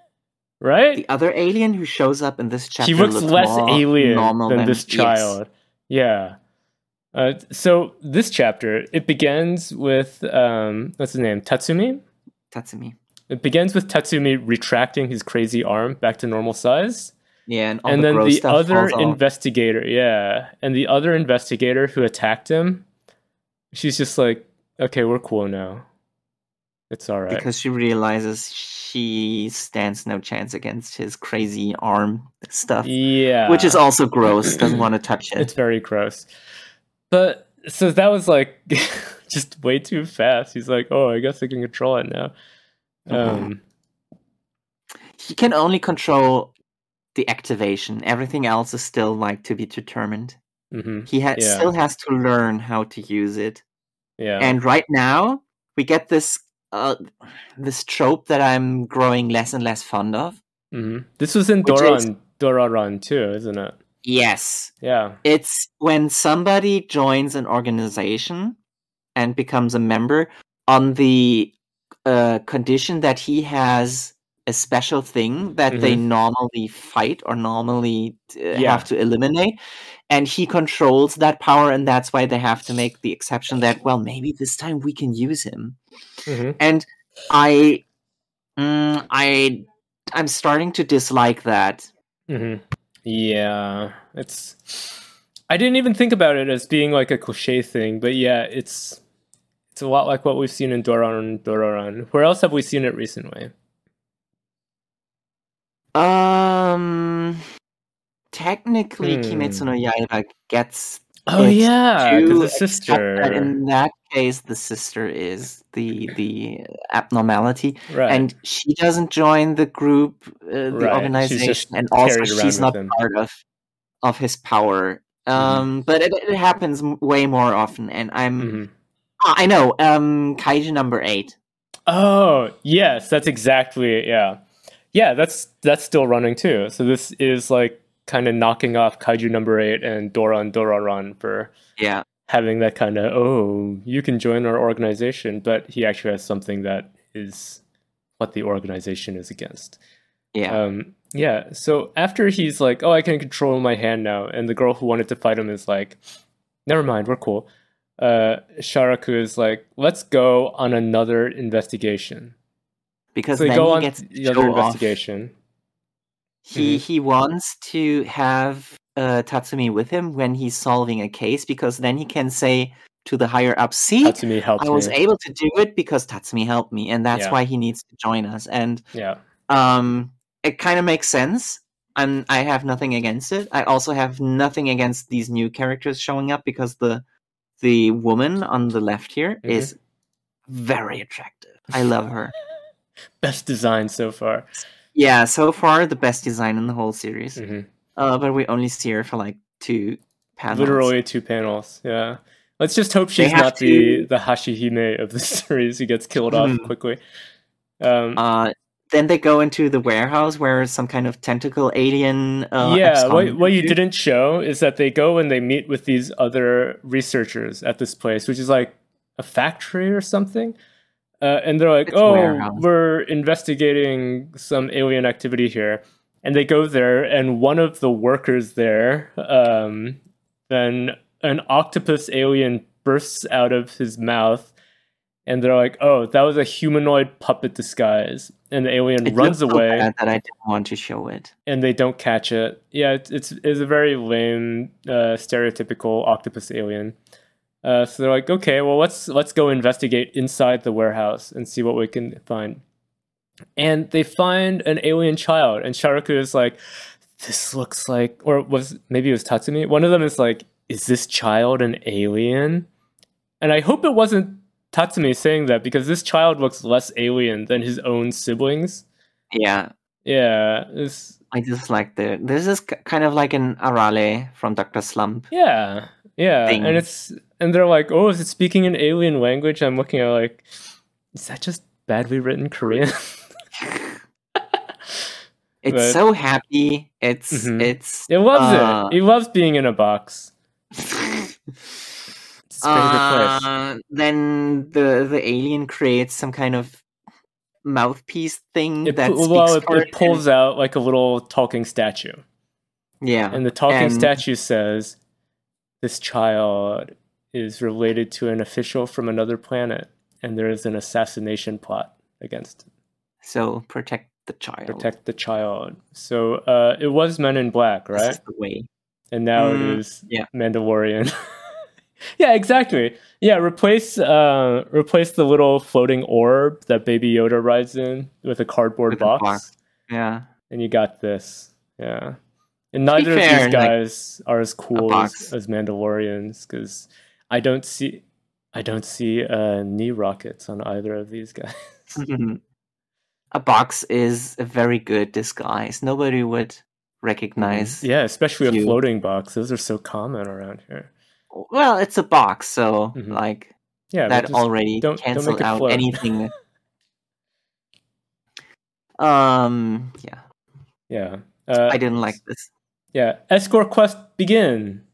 right? The other alien who shows up in this chapter he looks less more alien normal than this yes. child. Yeah. Uh, so this chapter it begins with um, what's his name Tatsumi. Tatsumi. It begins with Tatsumi retracting his crazy arm back to normal size, Yeah, and all and the then the stuff other falls off. investigator, yeah, and the other investigator who attacked him, she's just like, okay, we're cool now. It's all right. because she realizes she stands no chance against his crazy arm stuff, yeah, which is also gross. Doesn't want to touch it. it's very gross. But so that was like just way too fast. He's like, oh, I guess I can control it now. Um, He can only control the activation. Everything else is still like to be determined. mhm, He ha- Yeah. still has to learn how to use it. yeah, And right now, we get this uh, this trope that I'm growing less and less fond of. Mm-hmm. this was in Which is- Doron Dororon too, isn't it? Yes, Yeah. it's when somebody joins an organization and becomes a member on the uh, condition that he has a special thing that they normally fight or normally uh, Mm-hmm. Yeah. have to eliminate. And he controls that power, and that's why they have to make the exception that, well, maybe this time we can use him. Mhm. And I, mm, I, I'm starting to dislike that. hmm Yeah, it's. I didn't even think about it as being like a cliche thing, but yeah, it's it's a lot like what we've seen in Doron Dororon. Where else have we seen it recently? Um, technically, Hmm. Kimetsu no Yaiba gets Oh yeah, to the sister, that in that case, the sister is the the abnormality, right? and she doesn't join the group, uh, the Right, organization, and also she's not him. part of of his power. Um, but it, it happens way more often, and I'm Mhm. Ah, I know. Um, Kaiju number eight. Oh yes, that's exactly it. Yeah, yeah, that's that's still running too. So this is like kind of knocking off Kaiju number eight and Doron Dororon for Yeah, having that kind of oh you can join our organization, but he actually has something that is what the organization is against. yeah. Um, yeah. So after he's like, "Oh, I can control my hand now," and the girl who wanted to fight him is like, "Never mind, we're cool." Uh, Sharaku is like, "Let's go on another investigation." because So then go he on gets the to other show off. investigation. He Mhm. he wants to have uh, Tatsumi with him when he's solving a case because then he can say to the higher up, "See, Tatsumi helped I was me. able to do it because Tatsumi helped me, and that's Yeah. why he needs to join us." And yeah. um, it kind of makes sense. I'm I have nothing against it. I also have nothing against these new characters showing up because the the woman on the left here is Mhm. very attractive. I love her. Best design so far. yeah, so far the best design in the whole series. Mhm. Uh, but we only see her for like two panels. Literally two panels. Yeah. Let's just hope she's not the to- the Hashihime of the series who gets killed off Mhm. quickly. Um, Uh, then they go into the warehouse where some kind of tentacle alien. Uh, yeah, what, what you didn't show is that they go and they meet with these other researchers at this place, which is like a factory or something. Uh, and they're like, It's "Oh, warehouse. we're investigating some alien activity here." And they go there, and one of the workers there, um, then an octopus alien bursts out of his mouth, and they're like, "Oh, that was a humanoid puppet disguise." And the alien It runs so away bad that I didn't want to show it. and they don't catch it. Yeah, it's it's, it's a very lame, uh, stereotypical octopus alien. Uh, so they're like, okay, well let's let's go investigate inside the warehouse and see what we can find. And they find an alien child, and Sharaku is like, this looks like, or was maybe it was Tatsumi. One of them is like, is this child an alien? And I hope it wasn't Tatsumi saying that because this child looks less alien than his own siblings. Yeah, Yeah, it's I just like the. This is kind of like an Arale from Doctor Slump. Yeah, yeah, thing. and it's and they're like, oh, is it speaking an alien language? I'm looking at like, is that just badly written Korean? It's But- so happy. It's Mhm. it's. it loves Uh, it. It loves being in a box. It's its favorite place. Uh, then the the alien creates some kind of mouthpiece thing It, that well, it, it pulls out like a little talking statue, Yeah, and the talking and- statue says, "This child is related to an official from another planet, and there is an assassination plot against him. so protect the child. protect the child." So uh, it was Men in Black, right? the way. and now Mm, it is yeah. Mandalorian. yeah, exactly. Yeah, replace uh replace the little floating orb that Baby Yoda rides in with a cardboard With box, box. Yeah, and you got this. Yeah. And neither fair, of these like, guys are as cool as, as Mandalorians because I don't see I don't see uh, knee rockets on either of these guys. a box is a very good disguise. Nobody would recognize. yeah, especially a floating box. Those are so common around here. Well, it's a box, so Mhm. like Yeah, that already don't- don't cancel out anything. um, yeah, yeah. Uh, I didn't like this. Yeah, escort quest begin.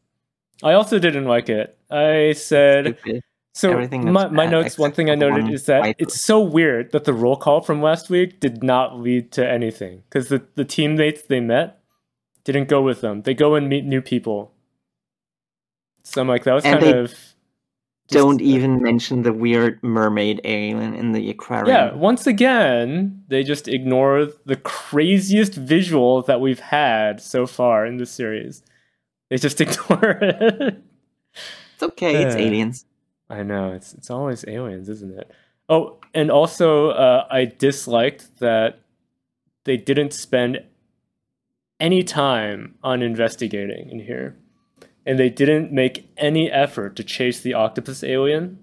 I also didn't like it. I said Stupid. So Everything my, my notes, one thing I noted is that it's so weird that the roll call from last week did not lead to anything because the, the teammates they met didn't go with them. They go and meet new people. So I'm like, that was And kind of. Don't even mention the weird mermaid alien in the aquarium. Yeah, once again, they just ignore the craziest visual that we've had so far in the series. They just ignore it. It's okay. It's Uh, aliens. I know it's it's always aliens, isn't it? Oh, and also uh, I disliked that they didn't spend any time on investigating in here, and they didn't make any effort to chase the octopus alien.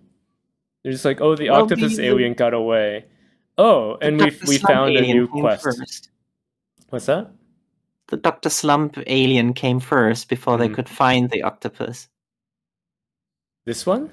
They're just like, oh, the Well, octopus the- alien got away. Oh, and we we found a new quest. First. What's that? The Dr. Slump alien came first before they Mhm. could find the octopus. This one?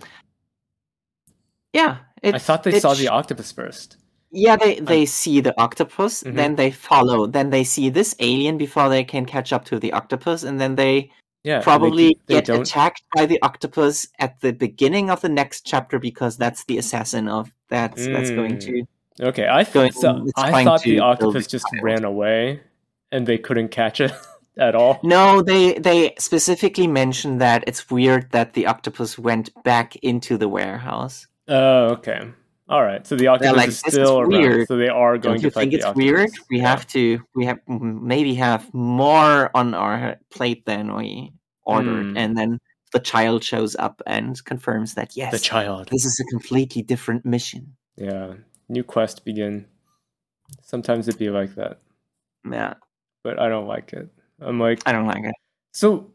Yeah. It, I thought they saw sh- the octopus first. Yeah, they, they see the octopus, Mhm. then they follow, then they see this alien before they can catch up to the octopus, and then they Yeah, and they probably they get don't attacked by the octopus at the beginning of the next chapter because that's the assassin of that's that's going Mm. to Okay, I going- th- so I thought the octopus just child. ran away, and they couldn't catch it at all. No, they they specifically mentioned that it's weird that the octopus went back into the warehouse. Oh, okay, all right. So the octopus like, is "This is still around. weird. So they are going Don't you to think it's octopus. weird? We Yeah. have to we have maybe have more on our plate than we ordered, Hmm. and then the child shows up and confirms that yes, the child. this is a completely different mission. Yeah, new quest begin. Sometimes it be like that, Yeah, but I don't like it. I'm like, I don't like it. so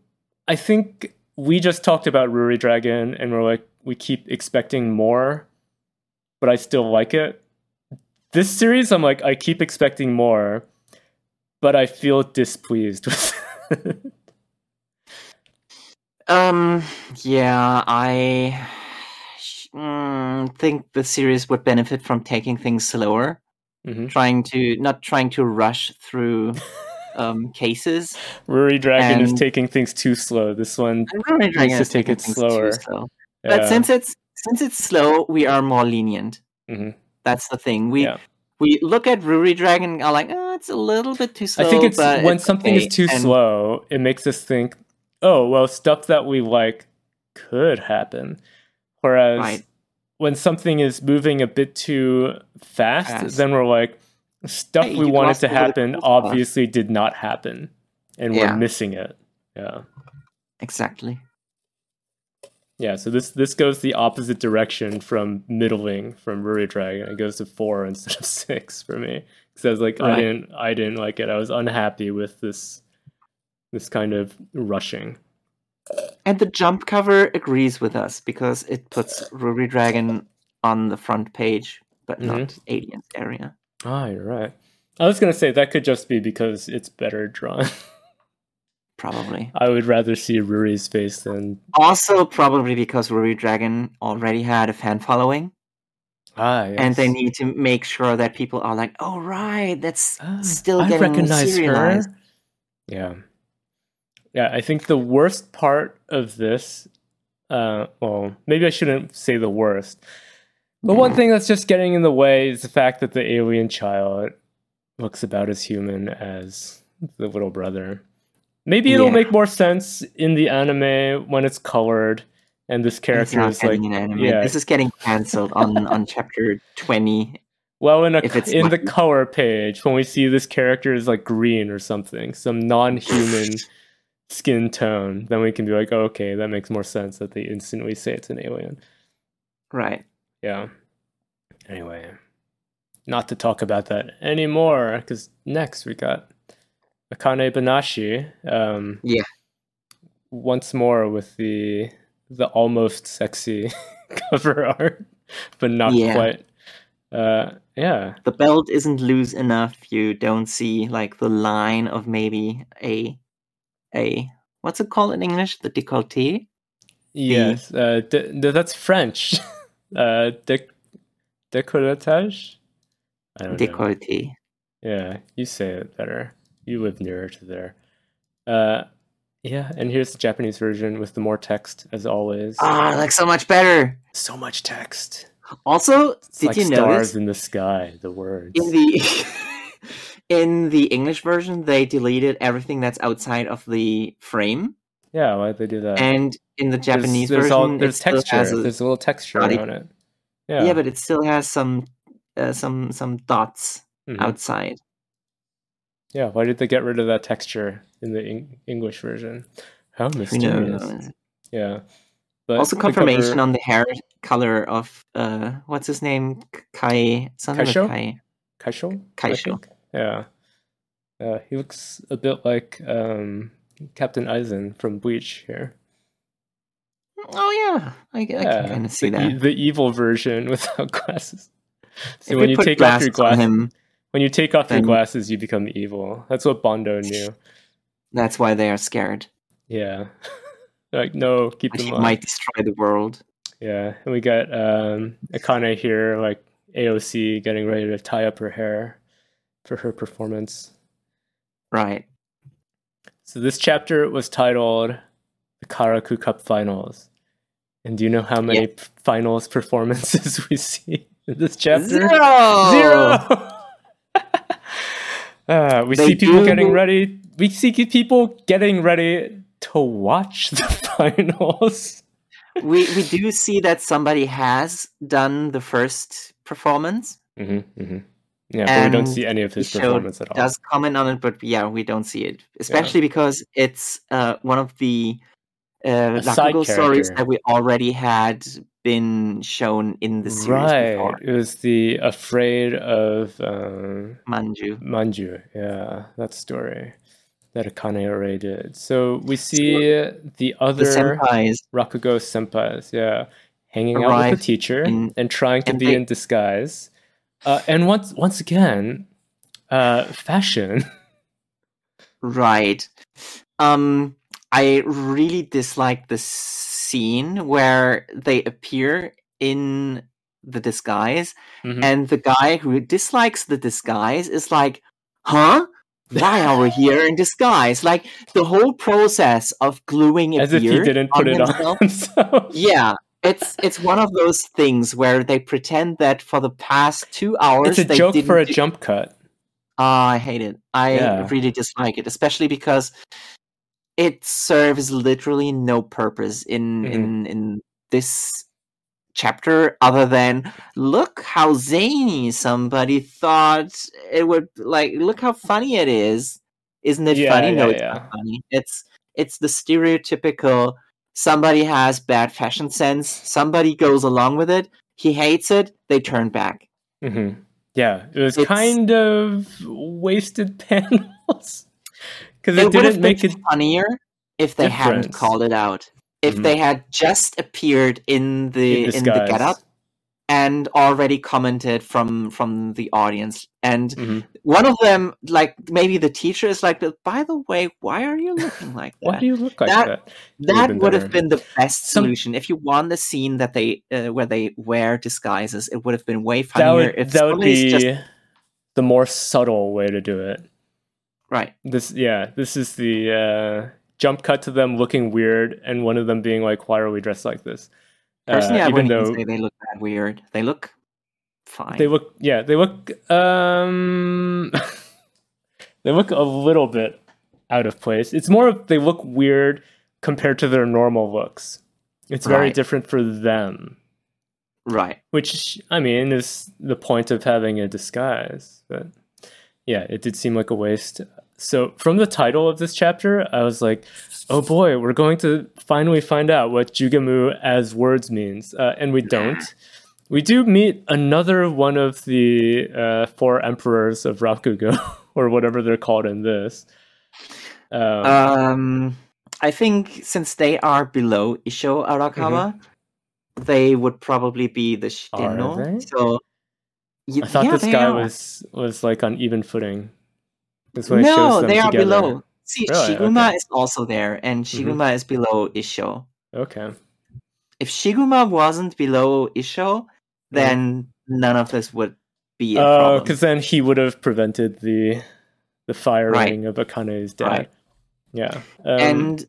I think we just talked about Ruri Dragon, and we're like, we keep expecting more, but I still like it. This series, I'm like, I keep expecting more, but I feel displeased with. Um, yeah, I mm, think the series would benefit from taking things slower, Mhm. trying to not trying to rush through um, cases. Ruri Dragon is taking things too slow. This one, And Rurouni Dragon to take it slower. slow. yeah. But since it's since it's slow, we are more lenient. Mhm. That's the thing. We Yeah. we look at Ruri Dragon and are like, oh, it's a little bit too slow. I think it's when it's something okay." is too And- slow, it makes us think, oh, well, stuff that we like could happen. Whereas Right. when something is moving a bit too fast, Fast. then we're like, stuff Hey, we wanted to happen obviously did not happen. And Yeah. we're missing it. Yeah. Exactly. Yeah, so this this goes the opposite direction from middling from Ruri Dragon. It goes to four instead of six for me. Because I was like, I didn't I didn't like it. I was unhappy with this this kind of rushing. And the jump cover agrees with us because it puts Ruri Dragon on the front page, but Mhm. not Aliens area. Ah, you're right. I was gonna say that could just be because it's better drawn. Probably. I would rather see Ruri's face than Also, probably because Ruri Dragon already had a fan following, ah, yes. and they need to make sure that people are like, "Oh, right, that's Ah, still I getting recognize serialized." her. Yeah, yeah. I think the worst part of this, uh, well, maybe I shouldn't say the worst, but one thing that's just getting in the way is the fact that the alien child looks about as human as the little brother. Maybe it'll Yeah. make more sense in the anime when it's colored and this character not is like an anime. yeah. This is getting cancelled on on chapter twenty. Well, in a If it's in the color page, when we see this character is like green or something, some non-human skin tone, then we can be like, oh, okay, that makes more sense that they instantly say it's an alien. Right. Yeah. Anyway, not to talk about that anymore, because next we got Akane Banashi. Um, Yeah. Once more with the the almost sexy cover art, but not Yeah. quite. Uh, yeah. The belt isn't loose enough. You don't see like the line of maybe a a what's it called in English? The décolleté. Yes, uh, de- de- that's French. uh, de- décolletage. I don't know. Décolleté. Yeah, you say it better. You live nearer to there. Uh, Yeah, and here's the Japanese version with the more text as always. Ah, like so much better. So much text. Also, It's did like you stars notice in the sky, the words. in the in the English version they deleted everything that's outside of the frame, yeah, why'd they do that? and in the Japanese there's, version all, there's texture. a- there's a little texture body- on it. yeah. Yeah. but it still has some uh, some some dots Mhm. outside. Yeah, why did they get rid of that texture in the Eng- English version? How Who mysterious. knows? Yeah. But also the confirmation cover- on the hair color of uh what's his name Kai something Kaisho? Kai. Kaisho? Kaisho. Yeah. Uh, he looks a bit like um, Captain Aizen from Bleach here. Oh yeah, I, I can kind of see the, that. e- the evil version without glasses. So if when you take off your glasses, him, when you take off your glasses, you become evil. That's what Bondo knew. that's why they are scared. Yeah. like no, keep them on. might destroy the world. Yeah, and we got um, Akane here, like AOC, getting ready to tie up her hair for her performance. Right. So this chapter was titled "The Karaku Cup Finals," and do you know how many Yeah. finals performances we see in this chapter? Zero. Zero! Uh, we They see people do- getting ready. We see people getting ready to watch the finals. we we do see that somebody has done the first performance. hmm hmm Yeah, but we don't see any of his performance at all. Does comment on it, but yeah, we don't see it, especially because it's uh, one of the uh, stories that we already had been shown in the series right. before. It was the afraid of um, Manju. Manju. Yeah, that story that Akane already did. So we see the The other senpais Rakugo senpais, yeah, hanging out with the teacher in- and trying to and be they- in disguise. Uh, and once once again, uh, fashion. Right. Um, I really dislike the scene where they appear in the disguise, Mhm. and the guy who dislikes the disguise is like, "Huh? Why are we here in disguise?" Like the whole process of gluing a As if he didn't put it himself- on himself. Yeah. It's it's one of those things where they pretend that for the past two hours It's a joke for a do- jump cut. Ah, I hate it. I Yeah. really dislike it, especially because it serves literally no purpose in Mhm. in in this chapter other than look how zany somebody thought it would like look how funny it is. Isn't it Yeah, funny? No yeah, it's yeah. not funny. It's it's the stereotypical somebody has bad fashion sense. Somebody goes along with it. He hates it. They turn back. Hmm Yeah, it was It's- kind of wasted panels because it, it would have didn't been make it. funnier if they hadn't called it out. If Mhm. they had just appeared in the In in, the getup and already commented from from the audience. And Mhm. one of them, like maybe the teacher, is like, "By the way, why are you looking like Why that?" do you look like That- that? that would have been the best Some- solution. If you want the scene that they uh, where they wear disguises, it would have been way That funnier. would if that would be just the more subtle way to do it. Right. This yeah, this is the uh, jump cut to them looking weird, and one of them being like, "Why are we dressed like this?" Personally, Uh, I even wouldn't though say they look that weird. They look fine. they look yeah they look um they look a little bit out of place it's more of they look weird compared to their normal looks it's very Right. different for them right. which i mean is the point of having a disguise but yeah it did seem like a waste. So from the title of this chapter i was like oh boy we're going to finally find out what Jugemu as words means. Uh, and we don't. We do meet another one of the uh, four emperors of rakugo or whatever they're called in this. Um, Um, I think since they are below Isho Arakawa, they would probably be the Mm-hmm. Shitenno. So y- i thought yeah, this guy are. was was like on even footing That's when it shows no, they are together. below. See, Really? Shiguma Okay. is also there, and Mhm. Shiguma is below Isho. okay If Shiguma wasn't below Isho, then none of this would be a Oh, because then he would have prevented the the firing Right. of Akane's dad. Right. Yeah. Um, and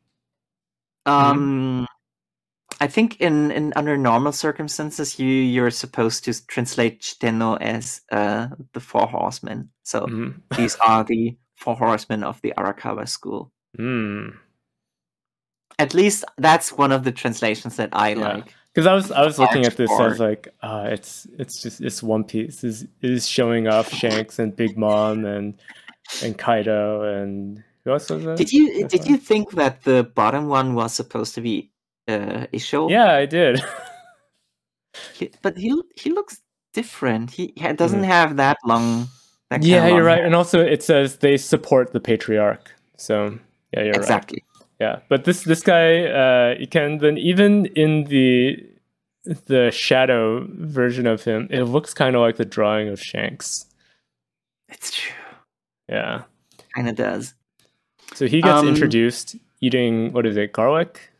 Um, I think in, in under normal circumstances, you you're supposed to translate Shitenno as uh, the four horsemen. So Mhm. these are the four horsemen of the Arakawa school. Mm. At least that's one of the translations that I Yeah. like. Because I was I was looking at this, I was like, uh, it's it's just it's One Piece is is showing off Shanks and Big Mom and and Kaido and who else was that? Did you did you think that the bottom one was supposed to be uh, Isho? Yeah, I did. He- but he he looks different. He doesn't have that long. That kind of yeah, you're long right. And also, it says they support the patriarch. So yeah, you're right. exactly. Yeah, but this this guy, uh, you can then even in the the shadow version of him, it looks kind of like the drawing of Shanks. It's true. Yeah. Kind of does. So he gets Um, introduced eating what is it, garlic?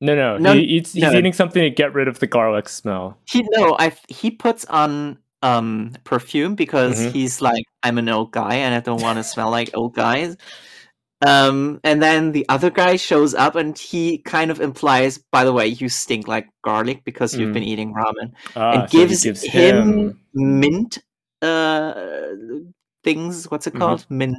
No, no, No, he eats. He's no. eating something to get rid of the garlic smell. He no, I he puts on um perfume because Mhm. he's like I'm an old guy and I don't want to smell like old guys. Um, and then the other guy shows up and he kind of implies, by the way, you stink like garlic because you've Mm. been eating ramen, Ah, and so gives, gives him, mint uh things. What's it Mhm. called? Mint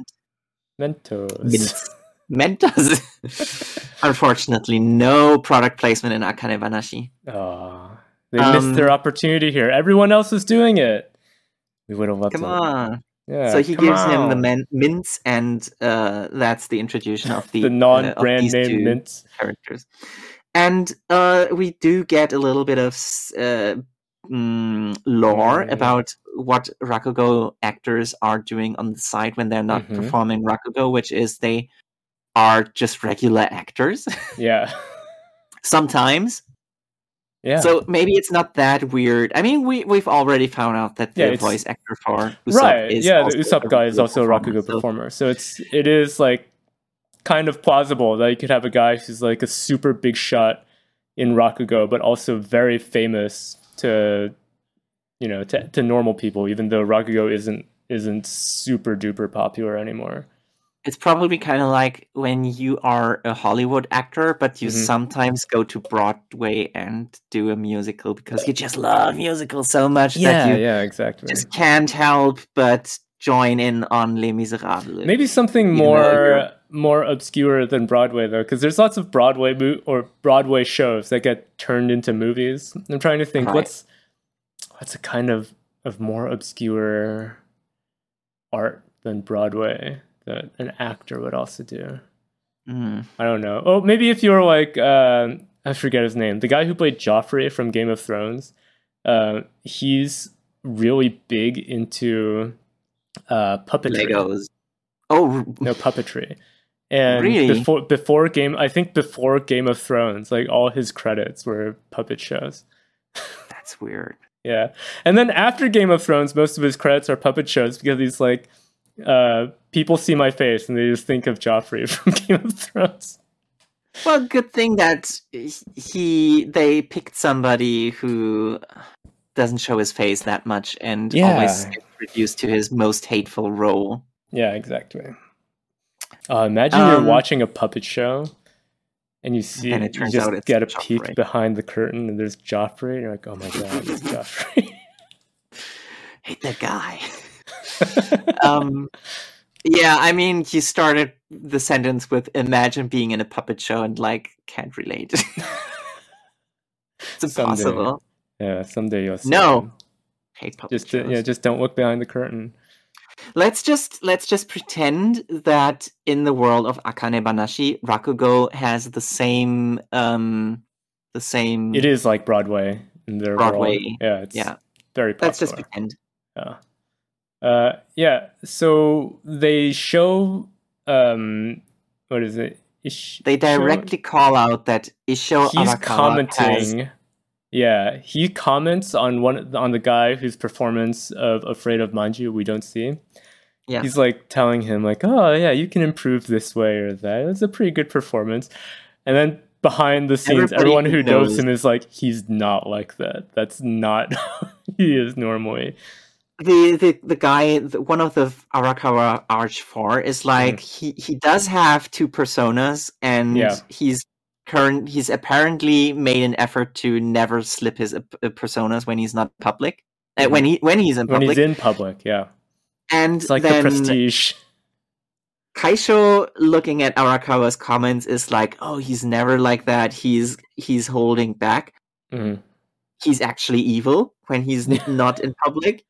Mentos. Mints. Mentos. Unfortunately, no product placement in Akane Banashi. Ah, they Um, missed their opportunity here. Everyone else is doing it. We would have loved Come it. on. Yeah, so he gives him the on. men- mints, and uh, that's the introduction of the the uh, non-brand these name mints. characters. And uh, we do get a little bit of uh, mm, lore Mm. about what Rakugo actors are doing on the side when they're not Mhm. performing Rakugo, which is they are just regular actors Yeah, sometimes. yeah. So maybe it's not that weird. I mean, we we've already found out that the Yeah, voice actor for Usopp right. is Yeah, the Usopp guy is also a Rakugo so- performer. So it's it is like kind of plausible that you could have a guy who's like a super big shot in Rakugo, but also very famous to you know to, to normal people, even though Rakugo isn't isn't super duper popular anymore. It's probably kind of like when you are a Hollywood actor, but you Mhm. sometimes go to Broadway and do a musical because you just love musicals so much that you yeah, exactly. just can't help but join in on Les Miserables. Maybe something more you're- more obscure than Broadway though, because there's lots of Broadway mo- or Broadway shows that get turned into movies. I'm trying to think Right. what's what's a kind of of more obscure art than Broadway that an actor would also do. Mm. I don't know. Oh, maybe if you were like um I forget his name, the guy who played Joffrey from Game of Thrones. Uh, he's really big into uh, puppetry Legos. Oh, no puppetry and Really? before before game i think before game of thrones like all his credits were puppet shows that's weird. yeah and then after game of thrones most of his credits are puppet shows because he's like uh people see my face and they just think of joffrey from game of thrones Well, good thing that he they picked somebody who doesn't show his face that much and always Yeah. gets reduced to his most hateful role. yeah exactly uh, imagine you're Um, watching a puppet show and you see and it you turns just out get a Joffrey. peek behind the curtain and there's joffrey and you're like oh my god it's joffrey Hate that guy. um, yeah, I mean, he started the sentence with "Imagine being in a puppet show" and like can't relate. it's Someday. impossible. Yeah, someday you'll see. No. Hate puppet Just uh, shows. yeah, just don't look behind the curtain. Let's just let's just pretend that in the world of Akane Banashi, Rakugo has the same um the same. It is like Broadway in their Broadway, world. Yeah, it's yeah. very popular. Let's just pretend. yeah. Uh, yeah. So they show um, what is it? Ish- They directly call out that Isho He's Arakawa has commenting. Yeah, he comments on one on the guy whose performance of Afraid of Manju we don't see. Yeah. He's like telling him like, "Oh yeah, you can improve this way or that. It's a pretty good performance." And then behind the scenes, Everybody everyone who knows knows. him is like, "He's not like that. That's not he is normally." The the the guy the, one of the Arakawa Arch Four is like he he does have two personas and Mm-hmm. Yeah. he's current he's apparently made an effort to never slip his uh, uh, personas when he's not public. Uh, when he when he's in when public, he's in public, yeah, and it's like then the prestige. Kaisho looking at Arakawa's comments is like, "Oh, he's never like that. He's he's holding back. Mhm. He's actually evil when he's not in public."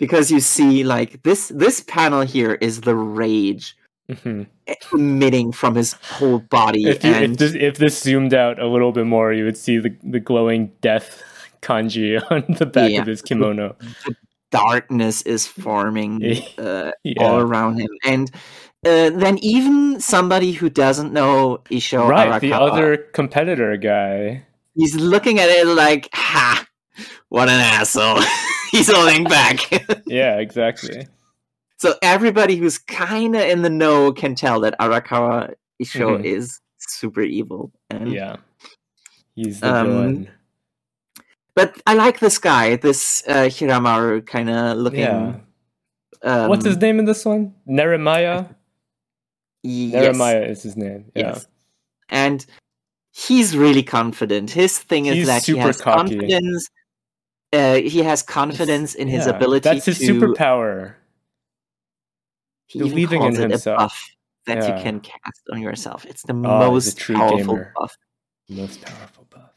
Because you see, like this this panel here is the rage Mhm. emitting from his whole body, If, you, and if this if this zoomed out a little bit more, you would see the the glowing death kanji on the back Yeah. of his kimono. The darkness is forming uh, Yeah. all around him, and uh, then even somebody who doesn't know Isho right, the other competitor guy. he's looking at it like, "Ha, what an asshole!" he's holding back. Yeah, exactly. so everybody who's kind of in the know can tell that Arakawa Isho Mhm. is super evil. And, Yeah, he's the Um, villain. But I like this guy, this uh, Hiramaru kind of looking. Yeah. Um, What's his name in this one? Neremaya. Yes. Neremaya is his name. Yeah. Yes. And he's really confident. His thing is He's that he has cocky. confidence. Uh, he has confidence in his Yeah, ability That's his to. superpower. he even believing in himself. a buff that Yeah. you can cast on yourself. It's the Oh, most powerful gamer. buff. Most powerful buff.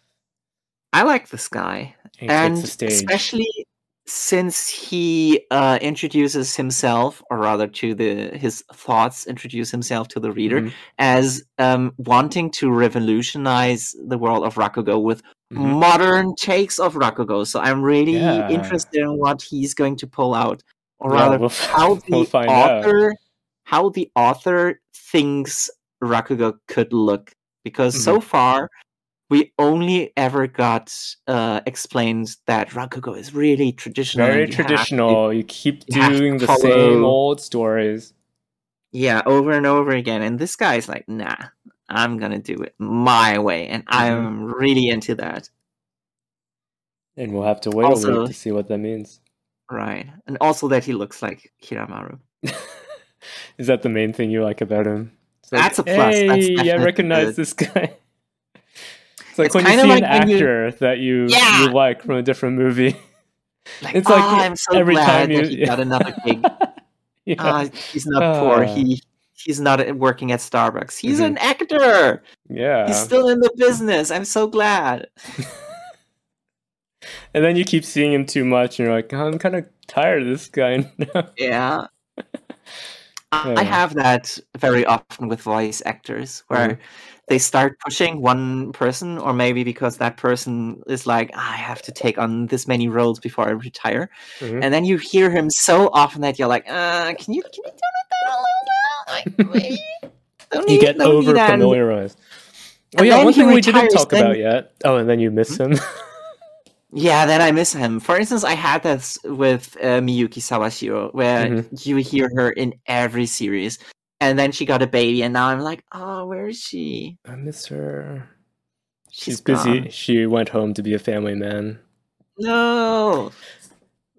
I like this guy, He and especially since he uh, introduces himself, or rather, to the his thoughts, introduce himself to the reader Mhm, as um, wanting to revolutionize the world of Rakugo with mhm. modern takes of Rakugo. So I'm really Yeah. interested in what he's going to pull out, or Yeah, rather, we'll, how the we'll find out. author how the author thinks Rakugo could look. Because so Mm-hmm. far, we only ever got uh, explained that Rakugo is really traditional. Very you have to- traditional. You keep you doing the follow- same old stories. yeah, over and over again. And this guy's like, nah, I'm gonna do it my way, and Mm-hmm. I'm really into that. And we'll have to wait a week to see what that means. Right, and also that he looks like Hiramaru. Is that the main thing you like about him? Like, That's a plus. That's Hey, I recognize good. this guy. It's like It's when you see kinda an like when you- actor that you Yeah. you like from a different movie. Like, It's like "Ah, I'm so every glad time that you- he got another gig. yeah. Ah, he's not poor. Ah. He he's not uh, working at Starbucks. He's Mhm. an actor. yeah. He's still in the business. I'm so glad. and then you keep seeing him too much, and you're like, "Oh, I'm kind of tired of this guy now. Yeah. I. I have that very often with voice actors where Mhm. they start pushing one person, or maybe because that person is like, "Ah, I have to take on this many roles before I retire. Mhm. And then you hear him so often that you're like, uh, can you can you tone it down a little? Like, don't you get don't over need that." familiarized. Oh yeah, one he thing we didn't talk then- about yet. Oh, and then you miss him. Yeah, then I miss him. For instance, I had this with uh, Miyuki Sawashiro, where Mhm. you hear her in every series, and then she got a baby, and now I'm like, oh, where is she? I miss her. She's She's busy. gone. She went home to be a family man. No.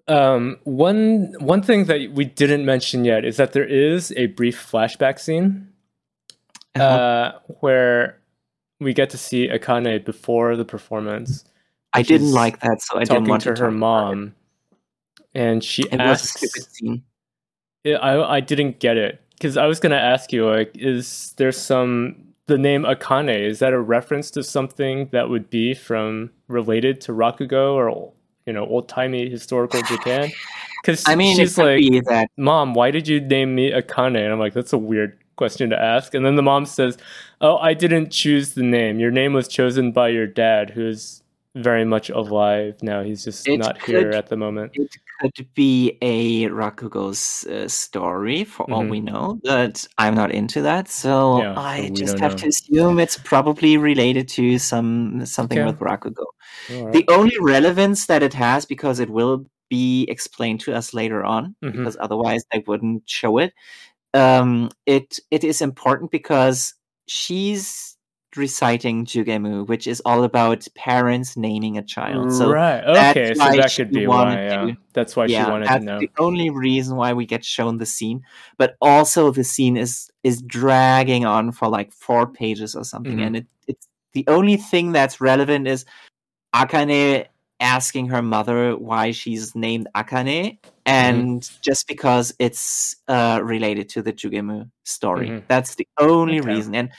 Um, one one thing that we didn't mention yet is that there is a brief flashback scene Uh-huh. uh, where we get to see Akane before the performance I didn't like that, so I didn't want to to her mom, and she It, it was a asks. stupid scene. I I didn't get it because I was gonna ask you like, is there some the name Akane is that a reference to something that would be from related to Rakugo or you know old timey historical Japan? Because I mean, she's like, that "Mom, why did you name me Akane?" And I'm like, "That's a weird question to ask." And then the mom says, "Oh, I didn't choose the name. Your name was chosen by your dad, who is very much alive now. He's just It not here at the moment." it could be a Rakugo's uh, story for all Mhm. we know, but I'm not into that, so Yeah, I just have know. to assume it's probably related to some something Okay. with Rakugo. All right. The only relevance that it has, because it will be explained to us later on, Mhm. because otherwise they wouldn't show it. Um, it it is important because she's reciting Jugemu, which is all about parents naming a child. So right. Okay, so that could be why. Yeah. to- That's why she wanted to know. the only reason why we get shown the scene. But also, the scene is is dragging on for like four pages or something, Mhm. and it it's The only thing that's relevant is Akane asking her mother why she's named Akane, and just because it's uh, related to the Jugemu story. Mhm. That's the only Okay. reason. And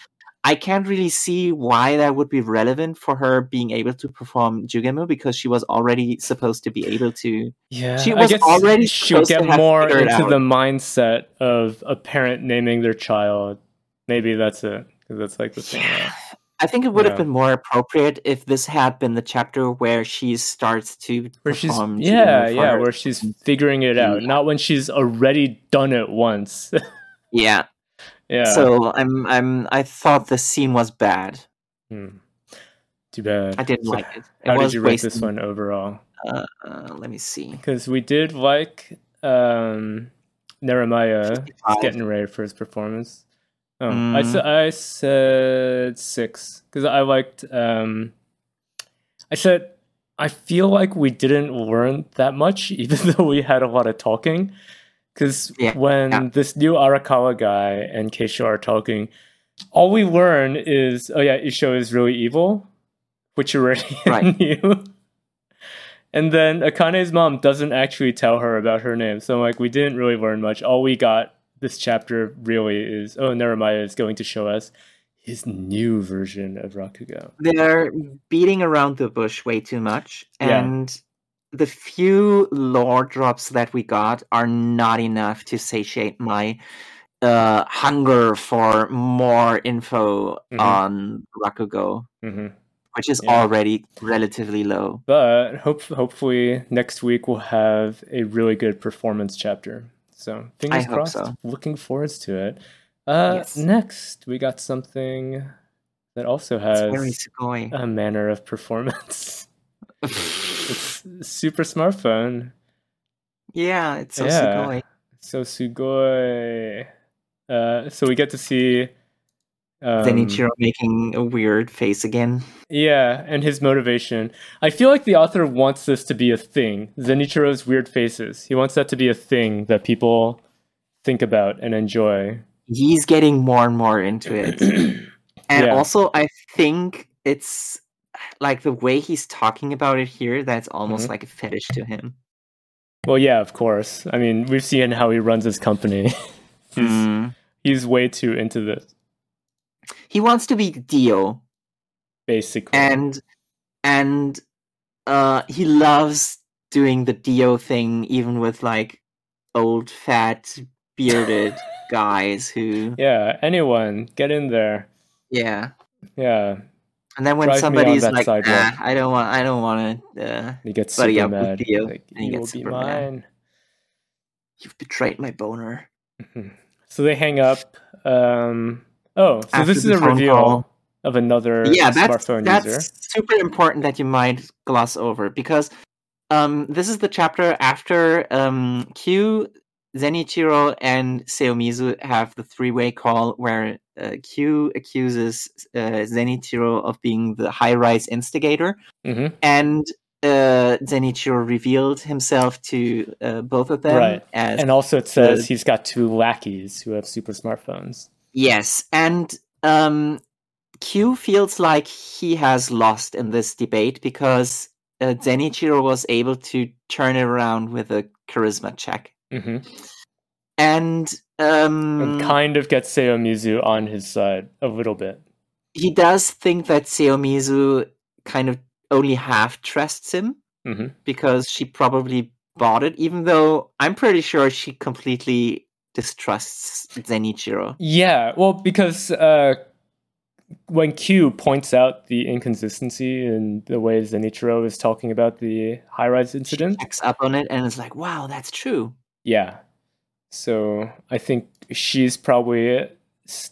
I can't really see why that would be relevant for her being able to perform Jugemu because she was already supposed to be able to. Yeah, She I was guess already she'll get more into the mindset of a parent naming their child. Maybe that's it. that's like the thing. Yeah. I think it would Yeah. have been more appropriate if this had been the chapter where she starts to Where she's perform yeah, yeah, her- where she's figuring it out, Yeah. not when she's already done it once. yeah. Yeah. So I'm I'm I thought the scene was bad. Hmm. Too bad. I didn't So like it. It How was did you rate this one overall? Uh, uh, let me see. Because we did like um, Neremiah 55. getting ready for his performance. Oh, I, Mm. sa- I said six because I liked. Um, I said I feel like we didn't learn that much, even though we had a lot of talking. Because Yeah, when yeah. this new Arakawa guy and Keisha are talking, all we learn is, oh yeah, Issho is really evil, which you already Right. knew. And then Akane's mom doesn't actually tell her about her name. So like we didn't really learn much. All we got this chapter really is oh Neremiah is going to show us his new version of Rakugo. They're beating around the bush way too much, and the few lore drops that we got are not enough to satiate my uh, hunger for more info Mhm. on Rakugo, hmm which is Yeah. already relatively low. But hope hopefully next week we'll have a really good performance chapter. So fingers crossed. so. Looking forward to it. Uh, Yes. Next, we got something that also has a manner of performance. it's super smartphone. yeah, it's so Yeah. sugoi. So sugoi. Uh, so we get to see. Um, Zenichiro making a weird face again. Yeah, and his motivation. I feel like the author wants this to be a thing. Zenichiro's weird faces. He wants that to be a thing that people think about and enjoy. He's getting more and more into it. And Yeah. also, I think it's like the way he's talking about it here, that's almost Mhm. like a fetish to him. Well, yeah, of course. I mean, we've seen how he runs his company. he's, Mm. he's way too into this, He wants to be Dio, basically. and and uh, he loves doing the Dio thing, even with like old, fat, bearded guys who, yeah, anyone, get in there. yeah. Yeah, And then when Drive somebody's like, sidewalk. "Ah, I don't want, I don't want to. Uh, he gets Buddy super with mad. Like, and he you will gets be super mad. mine. you've betrayed my boner. So they hang up. Um, oh, so After this is a reveal call. of another yeah that's smartphone that's user. super important that you might gloss over because um this is the chapter after um q zenichiro and seomizu have the three-way call where uh, q accuses uh, zenichiro of being the high-rise instigator. Hmm and uh, zenichiro revealed himself to uh, both of them Right. as And also, it says the- he's got two lackeys who have super smartphones. Yes, and um, Q feels like he has lost in this debate because uh, Zenichiro was able to turn it around with a charisma check, hmm and um, And kind of gets Seo Mizu on his side a little bit. he does think that Seomizu kind of only half trusts him hmm because she probably bought it, even though I'm pretty sure she completely distrusts Zenichiro. Yeah, well, because uh, when Q points out the inconsistency in the way Zenichiro is talking about the high rise incident, Checks up on it and is like, "Wow, that's true." yeah. So I think she's probably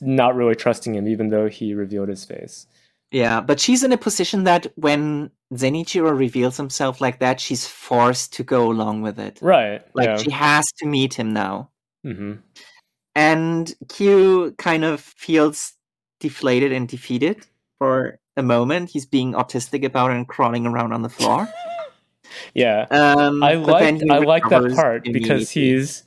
not really trusting him, even though he revealed his face. Yeah, but she's in a position that when Zenichiro reveals himself like that, she's forced to go along with it. Right. Like yeah. she has to meet him now. hmm And Q kind of feels deflated and defeated for a moment. He's being autistic about it and crawling around on the floor. Yeah. Um, I like I like that part because he's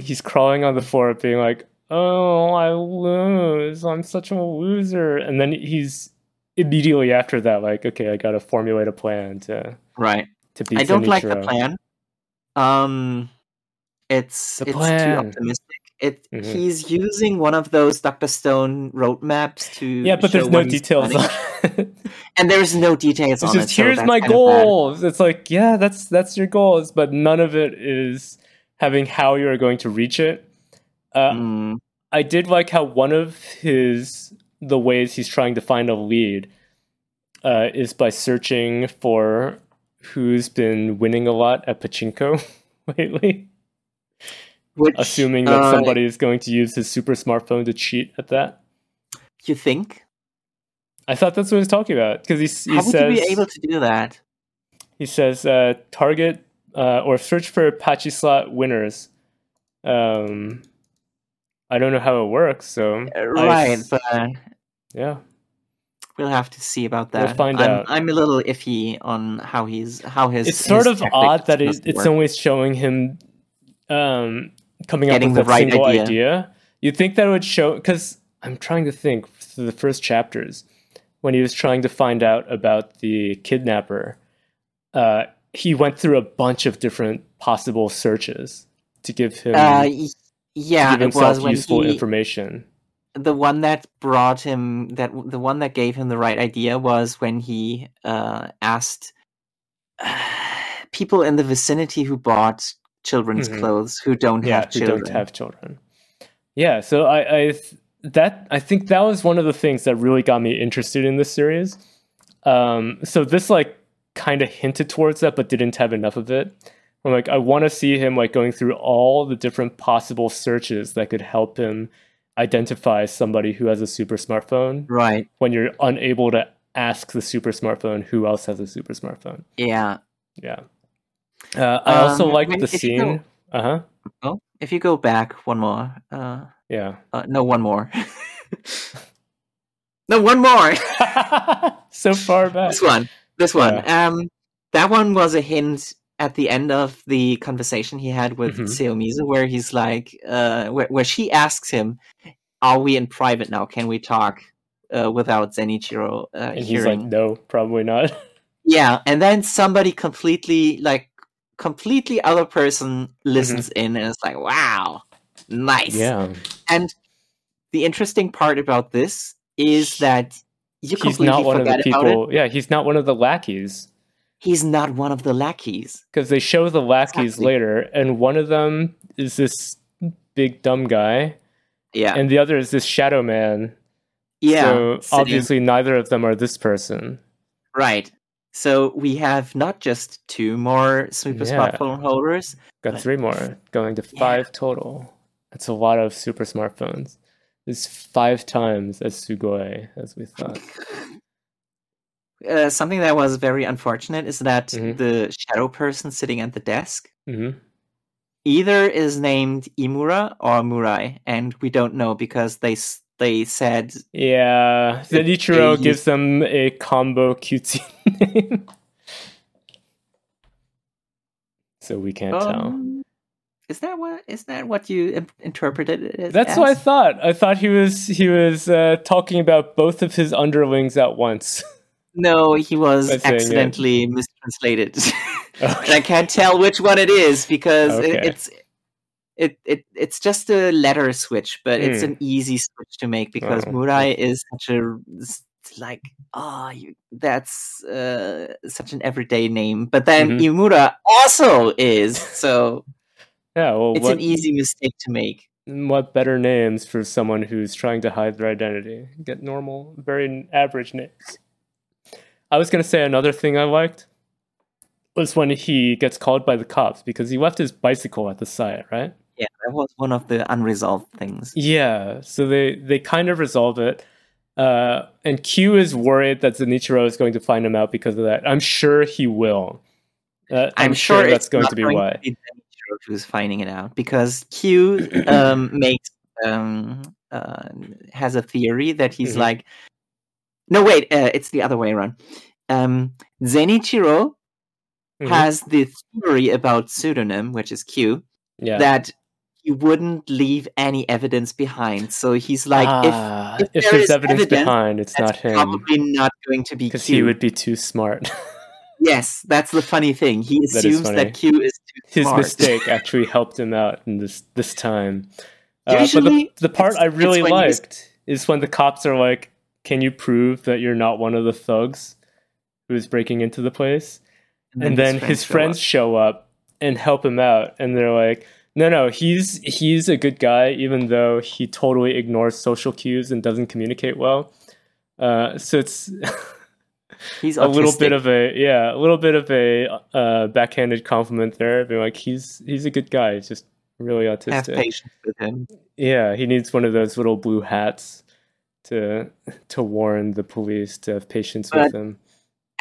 he's crawling on the floor, being like, "Oh, I lose! I'm such a loser," and then he's immediately after that, like, okay, I got to formulate a plan to Right. to beat I don't like the plan. Um, it's The it's too optimistic. It Mhm. he's using one of those Doctor Stone roadmaps to Yeah, but there's no details on it. and there's no details It's on just it. so here's that's my kind of bad. goals. It's like, yeah, that's that's your goals, but none of it is having how you are going to reach it. Uh, Mm, I did like how one of his the ways he's trying to find a lead uh, is by searching for who's been winning a lot at pachinko lately, which, assuming that uh, somebody is going to use his super smartphone to cheat at that. you think I thought that's what he was talking about because he, he how would you be able to do that? he says uh, target uh, or search for Pachi slot winners. Um, I don't know how it works, so Uh, I right, but uh, yeah, we'll have to see about We'll that. find I'm, out. I'm a little iffy on how he's how his. it's sort his of odd that it, it's work. always showing him um, coming Getting up the with a right single idea. idea. You'd think that would show because I'm trying to think through the first chapters when he was trying to find out about the kidnapper. Uh, he went through a bunch of different possible searches to give him Uh, yeah, give it himself was useful he, information. the one that brought him that the one that gave him the right idea was when he uh, asked people in the vicinity who bought children's Mhm. clothes who don't yeah, have who children. don't have children. Yeah, so I, I that I think that was one of the things that really got me interested in this series. Um, so this like kind of hinted towards that, but didn't have enough of it. I'm like, I want to see him like going through all the different possible searches that could help him identify somebody who has a super smartphone Right. when you're unable to ask the super smartphone who else has a super smartphone. Yeah. Yeah. Uh, I also Um, liked when- the scene. Uh huh. Oh, if you go back one more, uh, Yeah. uh no, one more. no, one more. so far back. this one. This one. Um, that one was a hint at the end of the conversation he had with Mhm. Seomizu, where he's like, uh, where, where she asks him, "Are we in private now? Can we talk uh, without Zenichiro uh, And he's hearing?" like, no, probably not. Yeah, and then somebody completely, like, completely other person listens in, and it's like, "Wow, nice." yeah. And the interesting part about this is that you He's not one of the forget about it. people. Yeah, he's not one of the lackeys. He's not one of the lackeys. Because they show the lackeys Exactly. later, and one of them is this big dumb guy, Yeah, and the other is this shadow man. yeah. So sitting- obviously, neither of them are this person. right. So we have not just two more super Yeah. smartphone holders. Got three more, going to Yeah. five total. That's a lot of super smartphones. It's five times as Sugoi as we thought. Uh, something that was very unfortunate is that Mhm. the shadow person sitting at the desk hmm either is named Imura or Murai, and we don't know because they they said Yeah, The Zenichiro they gives them a combo cutesy name. so we can't tell. Is that what is that what you interpreted it as? That's what I thought. I thought he was he was uh, talking about both of his underlings at once. No, he was saying it. accidentally mistranslated. And I can't tell which one it is because it, it's it, it it's just a letter switch, but it's Hmm. an easy switch to make because Oh, Murai is such a like ah you that's uh, such an everyday name, but then Mhm. Imura also is so Yeah, well, it's what, an easy mistake to make. what better names for someone who's trying to hide their identity? Get normal, very average names. I was gonna say another thing I liked was when he gets called by the cops because he left his bicycle at the site, right? Yeah, that was one of the unresolved things. Yeah, so they they kind of resolve it. Uh, and Q is worried that Zenichiro is going to find him out because of that. I'm sure he will. Uh, I'm, I'm, sure, sure, that's going to be going why. To be who's finding it out because Q um, makes um, uh, has a theory that he's Mhm. like, no, wait, uh, it's the other way around. Um, Zenichiro Mhm. has the theory about pseudonym, which is Q, yeah. that he wouldn't leave any evidence behind. So he's like, Ah, if, if there there's evidence, evidence, behind, it's not him probably not going to be because he would be too smart. Yes, that's the funny thing. He assumes that Q is too His smart. mistake actually helped him out in this this time. Uh, but the, the part I really when you s- liked is when the cops are like, "Can you prove that you're not one of the thugs who is breaking into the place?" and then his friends show show up and help him out and they're like no no he's he's a good guy even though he totally ignores social cues and doesn't communicate well uh, so it's up. He's a little bit of a yeah a little bit of a uh, backhanded compliment there being like he's he's a good guy he's just really autistic. have patience with him. yeah he needs one of those little blue hats to to warn the police to have patience with him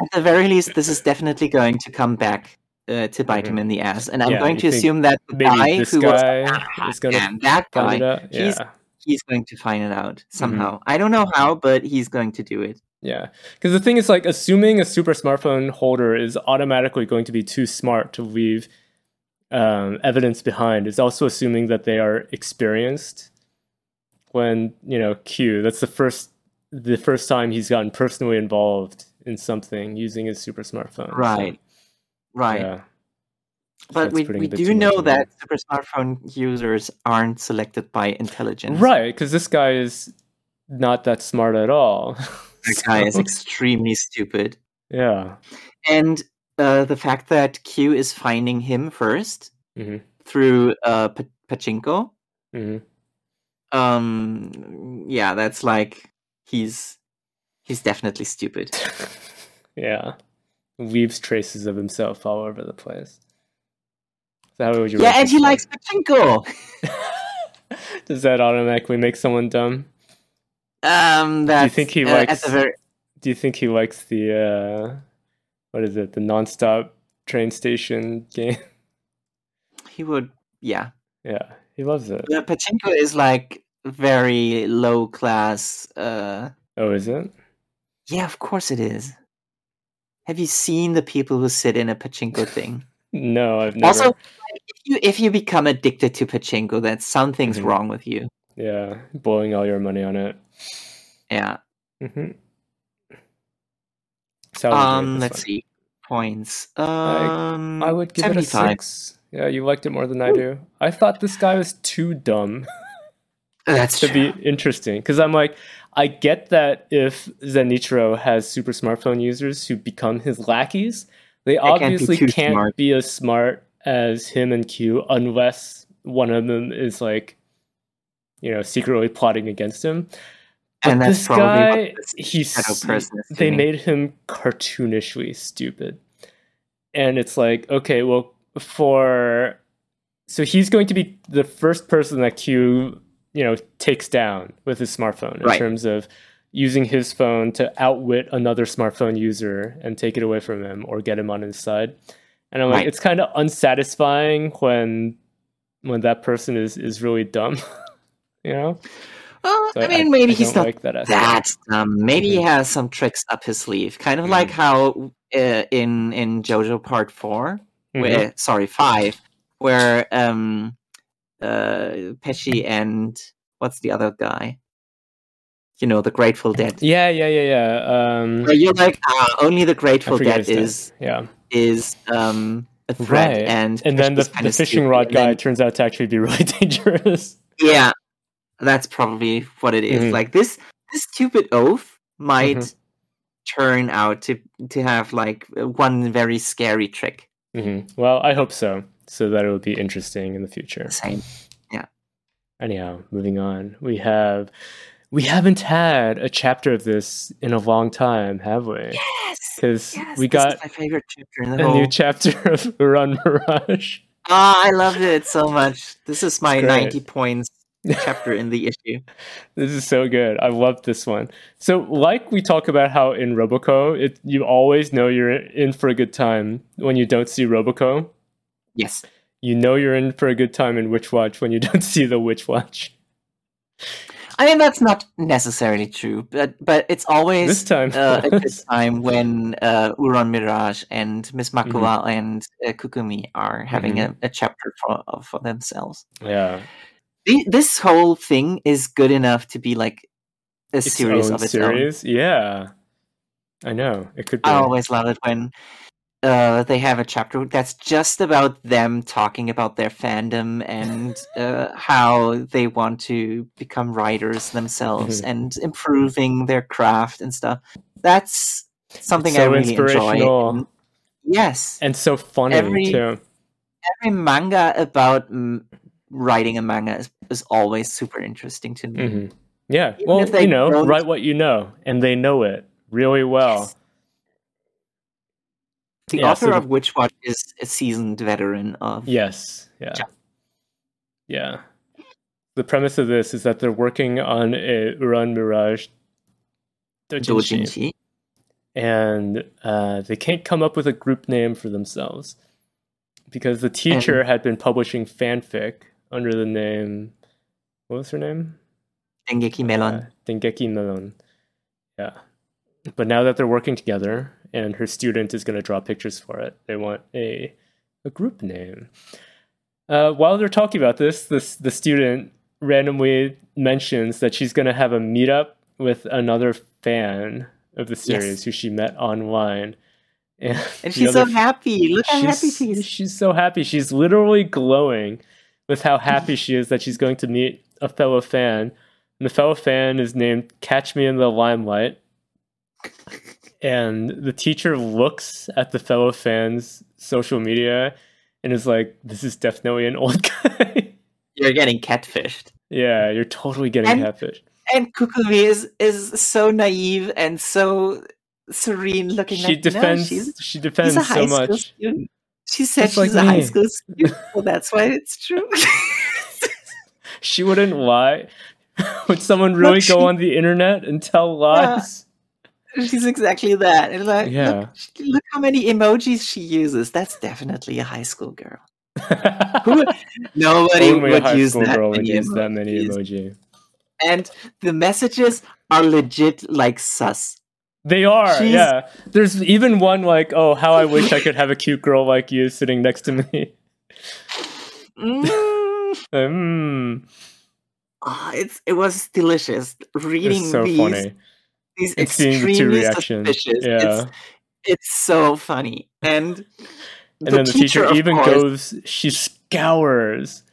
At the very least, this is definitely going to come back uh, to bite Mhm. him in the ass, and I'm Yeah, going to assume that the guy who was guy "Ah, is gonna that guy, out he's- he's going to find it out Mm-hmm. somehow. I don't know how, but he's going to do it. Yeah, because the thing is, like, assuming a super smartphone holder is automatically going to be too smart to leave um, evidence behind is also assuming that they are experienced. When you know Q, that's the first the first time he's gotten personally involved in something using his super smartphone. So, Right, right. yeah. But we, we do know that super smartphone users aren't selected by intelligence. Right, because this guy is not that smart at all. That guy is extremely stupid. yeah. And uh, the fact that Q is finding him first hmm through uh, P- Pachinko, hmm um, yeah, that's like he's he's definitely stupid. yeah. Leaves traces of himself all over the place. That what you yeah, and he likes Pachinko. Does that automatically make someone dumb? Um, that's, think he uh, likes- very Do you think he likes the uh what is it, the nonstop train station game? he would yeah. yeah, he loves it. Uh, Pachinko is like very low class. Uh, Oh, is it? yeah, of course it is. Have you seen the people who sit in a pachinko thing? No, I've never. Also, if you if you become addicted to pachinko, then something's Mhm. wrong with you. Yeah, blowing all your money on it. Yeah. Mm-hmm. Um. Let's see. Points. Um. I would give it a six. Yeah, you liked it more than I do. I thought this guy was too dumb That's to true. be interesting because I'm like, I get that if Zenichiro has super smartphone users who become his lackeys, they can't be obviously can't be as smart as him and Q unless one of them is like, you know, secretly plotting against him. But And that's this guy, he's they made him cartoonishly stupid, and it's like, okay, well, for so he's going to be the first person that Q, you know, takes down with his smartphone in Right. terms of using his phone to outwit another smartphone user and take it away from him or get him on his side. And I'm like, Right. it's kind of unsatisfying when when that person is is really dumb, you know. Well, So I mean, maybe I he's don't like that that dumb. Maybe he Mhm. has some tricks up his sleeve, kind of like how uh, in in JoJo Part 4 Mhm. where sorry five, where um uh Pesci and what's the other guy? You know, the Grateful Dead. Yeah, yeah, yeah, yeah. Um, Where you're like, ah, only the Grateful Dead is yeah, is um a threat, right. and and then the, the fishing stupid, rod guy then- turns out to actually be really dangerous. yeah, that's probably what it is. Mhm. Like this, this stupid oath might Mhm. turn out to to have like one very scary trick. Mm-hmm. Well, I hope so, so that it will be interesting in the future. Same. Yeah. Anyhow, moving on, we have we haven't had a chapter of this in a long time, have we? Yes. Because Yes, we got my favorite chapter in the a whole. new chapter of Run Mirage. Ah, I loved it so much. This is my Great. 90 points chapter in the issue. This is so good. I love this one. So, like we talk about how in Roboco, it you always know you're in for a good time when you don't see Roboco. Yes. You know you're in for a good time in Witch Watch when you don't see the Witch Watch. I mean, that's not necessarily true, but but it's always This time uh, a good time when uh, Uron Mirage and Miss Makuwa and uh, Kukumi are having Mhm. a, a chapter for for themselves. Yeah. This whole thing is good enough to be like a Its series own of its own. series. Yeah. I know. It could be. I always love it when uh, they have a chapter that's just about them talking about their fandom and uh, how they want to become writers themselves Mhm. and improving their craft and stuff. That's something so I really enjoy. inspirational. And yes, and so funny Every- too. every manga about writing a manga is, is always super interesting to me. hmm Yeah. Even well, if they you know, don't- write what you know, and they know it really well. Yes. The Yeah, author so of Witch Watch is a seasoned veteran of Yes. Yeah. Yeah. Yeah. The premise of this is that they're working on a Uran Mirage Dojinshi, Dojinshi. and uh, they can't come up with a group name for themselves because the teacher had been publishing fanfic under the name. What was her name? Dengeki Melon. Uh, Dengeki Melon. Yeah. But now that they're working together and her student is going to draw pictures for it, they want a, a group name. Uh, while they're talking about this, this, the student randomly mentions that she's going to have a meetup with another fan of the series Yes. who she met online. And, And she's so happy. Look how happy she is. she's so happy. She's literally glowing with how happy she is that she's going to meet a fellow fan. And the fellow fan is named Catch Me in the Limelight. And the teacher looks at the fellow fan's social media and is like, This is definitely an old guy. You're getting catfished. yeah, you're totally getting And- catfish. And Kukumi is is so naive and so serene looking She like defends no, she's, she she's defends a high so much. student. She said Just she's like a high school student, so that's why it's true. She wouldn't lie. Would someone really she- go on the internet and tell lies? she's exactly that. And like, Yeah. look, look how many emojis she uses. That's definitely a high school girl. Who- Nobody Only would use that would many use that many emojis. emoji. And the messages are legit like sus. They are, She's- yeah. There's even one like, "Oh, how I wish I could have a cute girl like you sitting next to me." Mm. Ah, it's it was delicious reading so these funny. these And the extremely reactions. suspicious. Yeah, It's, it's so funny, and and then the teacher, even course- goes, she scours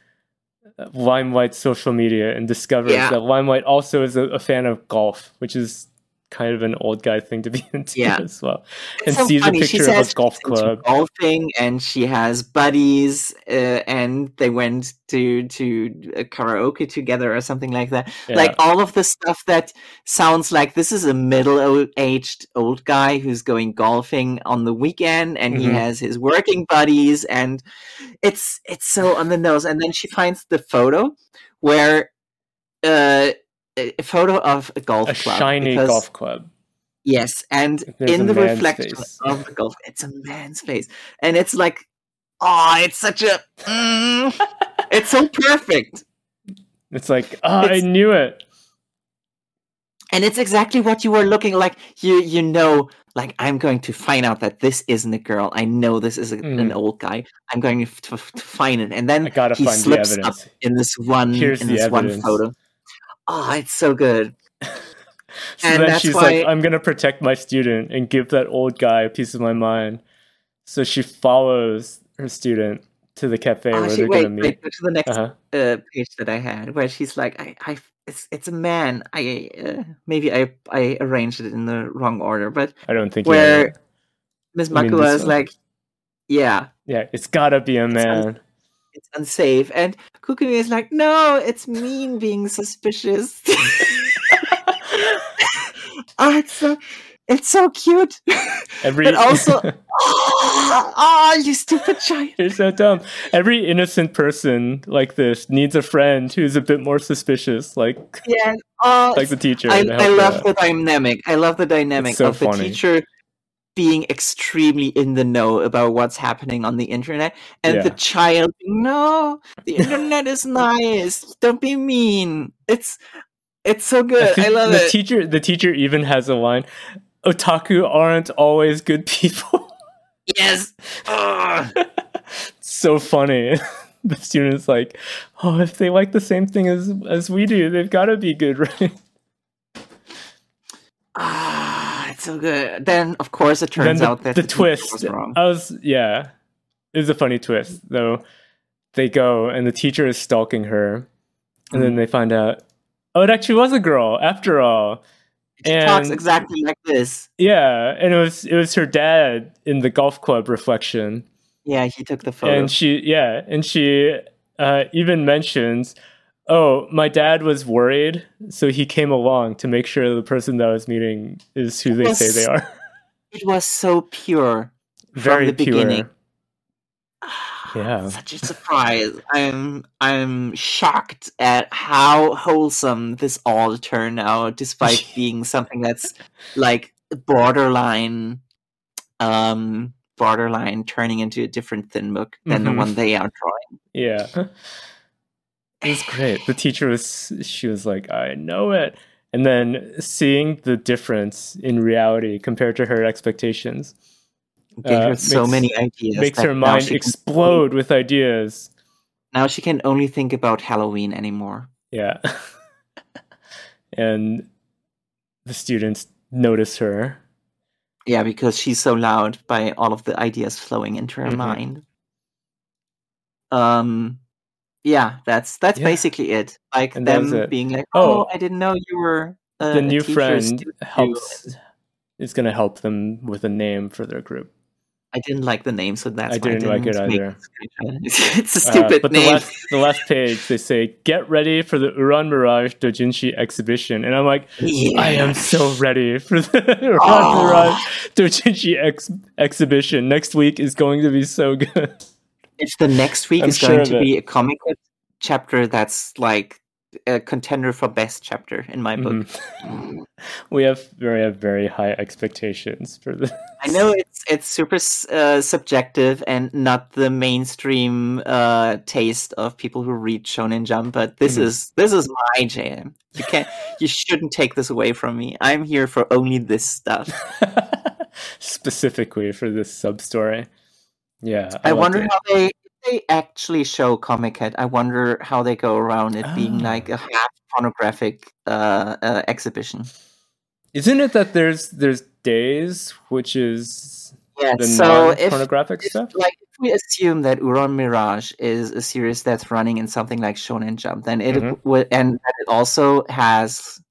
Limelight social media and discovers Yeah. that Limelight also is a, a fan of golf, which is kind of an old guy thing to be into Yeah. as well. And so sees a funny. She picture of a golf club. golfing, and she has buddies, uh, and they went to to a karaoke together or something like that. Yeah. Like all of the stuff that sounds like this is a middle-aged old guy who's going golfing on the weekend, and he Mhm. has his working buddies, and it's it's so on the nose. And then she finds the photo where. Uh, a photo of a golf club. a club shiny because- golf club. Yes, and There's in the reflection face. of the golf, it's a man's face, and it's like, oh, it's such a, mm, it's so perfect, It's like, oh, I knew it. and it's exactly what you were looking like. You you know, like I'm going to find out that this isn't a girl. I know this is a, an Mhm. old guy. I'm going to, to, to find it, and then I gotta he find the slips up in this one Here's in this one photo. Oh, it's so good. So And then that's she's why- like, I'm gonna protect my student and give that old guy a piece of my mind. So she follows her student to the cafe Oh, where she, they're wait, gonna meet. wait, go to the next Uh-huh. uh, page that I had, where she's like, I, I, it's, it's a man. I, uh, maybe I, I arranged it in the wrong order, but I don't think where. Miss Makua is like, yeah, Yeah, it's gotta be a man. It's unsafe, and Kukumi is like, no, it's mean being suspicious. oh, it's so, it's so cute. Every but also, oh, you stupid child. You're so dumb. Every innocent person like this needs a friend who's a bit more suspicious, like Yeah, oh, like the teacher. I, I love the dynamic. I love the dynamic so of the teacher being extremely in the know about what's happening on the internet, and the child, no, the internet is nice. Don't be mean. It's It's so good. I, think love the it. teacher the teacher even has a line otaku aren't always good people yes. So funny the student's like oh if they like the same thing as as we do they've got to be good right Ah, so good. Then, of course, it turns the, out that the teacher twist was wrong. i was yeah it was a funny twist though they go and the teacher is stalking her and Mm. then they find out oh it actually was a girl after all She talks exactly like this. yeah and it was it was her dad in the golf club reflection Yeah, he took the photo. and she yeah and she uh, even mentions oh my dad was worried so he came along to make sure the person that I was meeting is who they say they are it was so pure. very the pure beginning. Yeah. Such a surprise. I'm I'm shocked at how wholesome this all turned out, despite being something that's like borderline um borderline turning into a different thin book than the Mhm. one they are drawing. yeah it was great the teacher was she was like i know it and then seeing the difference in reality compared to her expectations Gave Uh, her so makes- many ideas. makes her mind explode with ideas now she can only think about Halloween anymore. Yeah. and the students notice her. Yeah, because she's so loud by all of the ideas flowing into her Mhm. mind. Um yeah, that's that's Yeah. basically it. Like And them being like, Oh. "Oh, I didn't know you were uh, the new friend helps is going to help them with a name for their group. I didn't like the name, so that's I why didn't like it either. the it's a Uh, stupid but the name. last the last page they say get ready for the Uran Mirage Dojinshi exhibition and I'm like I am so ready for the Uran Oh. Mirage Dojinshi ex- exhibition. Next week is going to be so good. If the next week I'm is sure going to be a comic book chapter that's like a contender for best chapter in my book. Mhm. we have very have very high expectations for this. I know it's it's super uh, subjective and not the mainstream uh, taste of people who read Shonen Jump, but this Mhm. is this is my jam. You can't, you shouldn't take this away from me. I'm here for only this stuff. specifically for this sub story. Yeah, I, liked wonder it. how they they actually show Comiket. I wonder how they go around it being Ah. like a half pornographic uh, uh, exhibition. Isn't it that there's there's days which is Yeah. the So if non-pornographic if, stuff? like if we assume that Uran Mirage is a series that's running in something like Shonen Jump, then it Mhm. would and that it also has.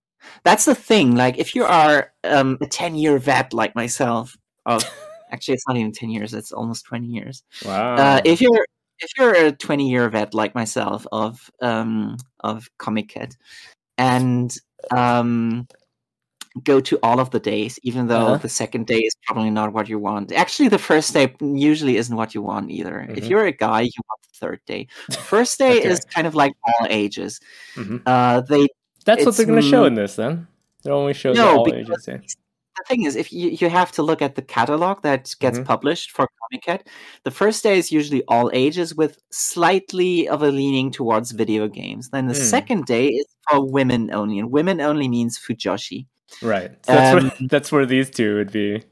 That's the thing. Like if you are um, a ten year vet like myself, of actually it's not even ten years; it's almost twenty years. Wow. Uh, if you're if you're a twenty year vet like myself of um, of Comiket, and um, go to all of the days, even though Uh-huh. the second day is probably not what you want. Actually, the first day usually isn't what you want either. If Mhm. you're a guy, you want the third day. The first day Okay. is kind of like all ages. Mhm. Uh, they That's what they're going to show in this then. It only shows No, all ages. Yeah. The thing is, if you you have to look at the catalog that gets Mhm. published for Comiket, the first day is usually all ages with slightly of a leaning towards video games. Then the Mm. second day is for women only, and women only means fujoshi. Right. So that's Um, where that's where these two would be.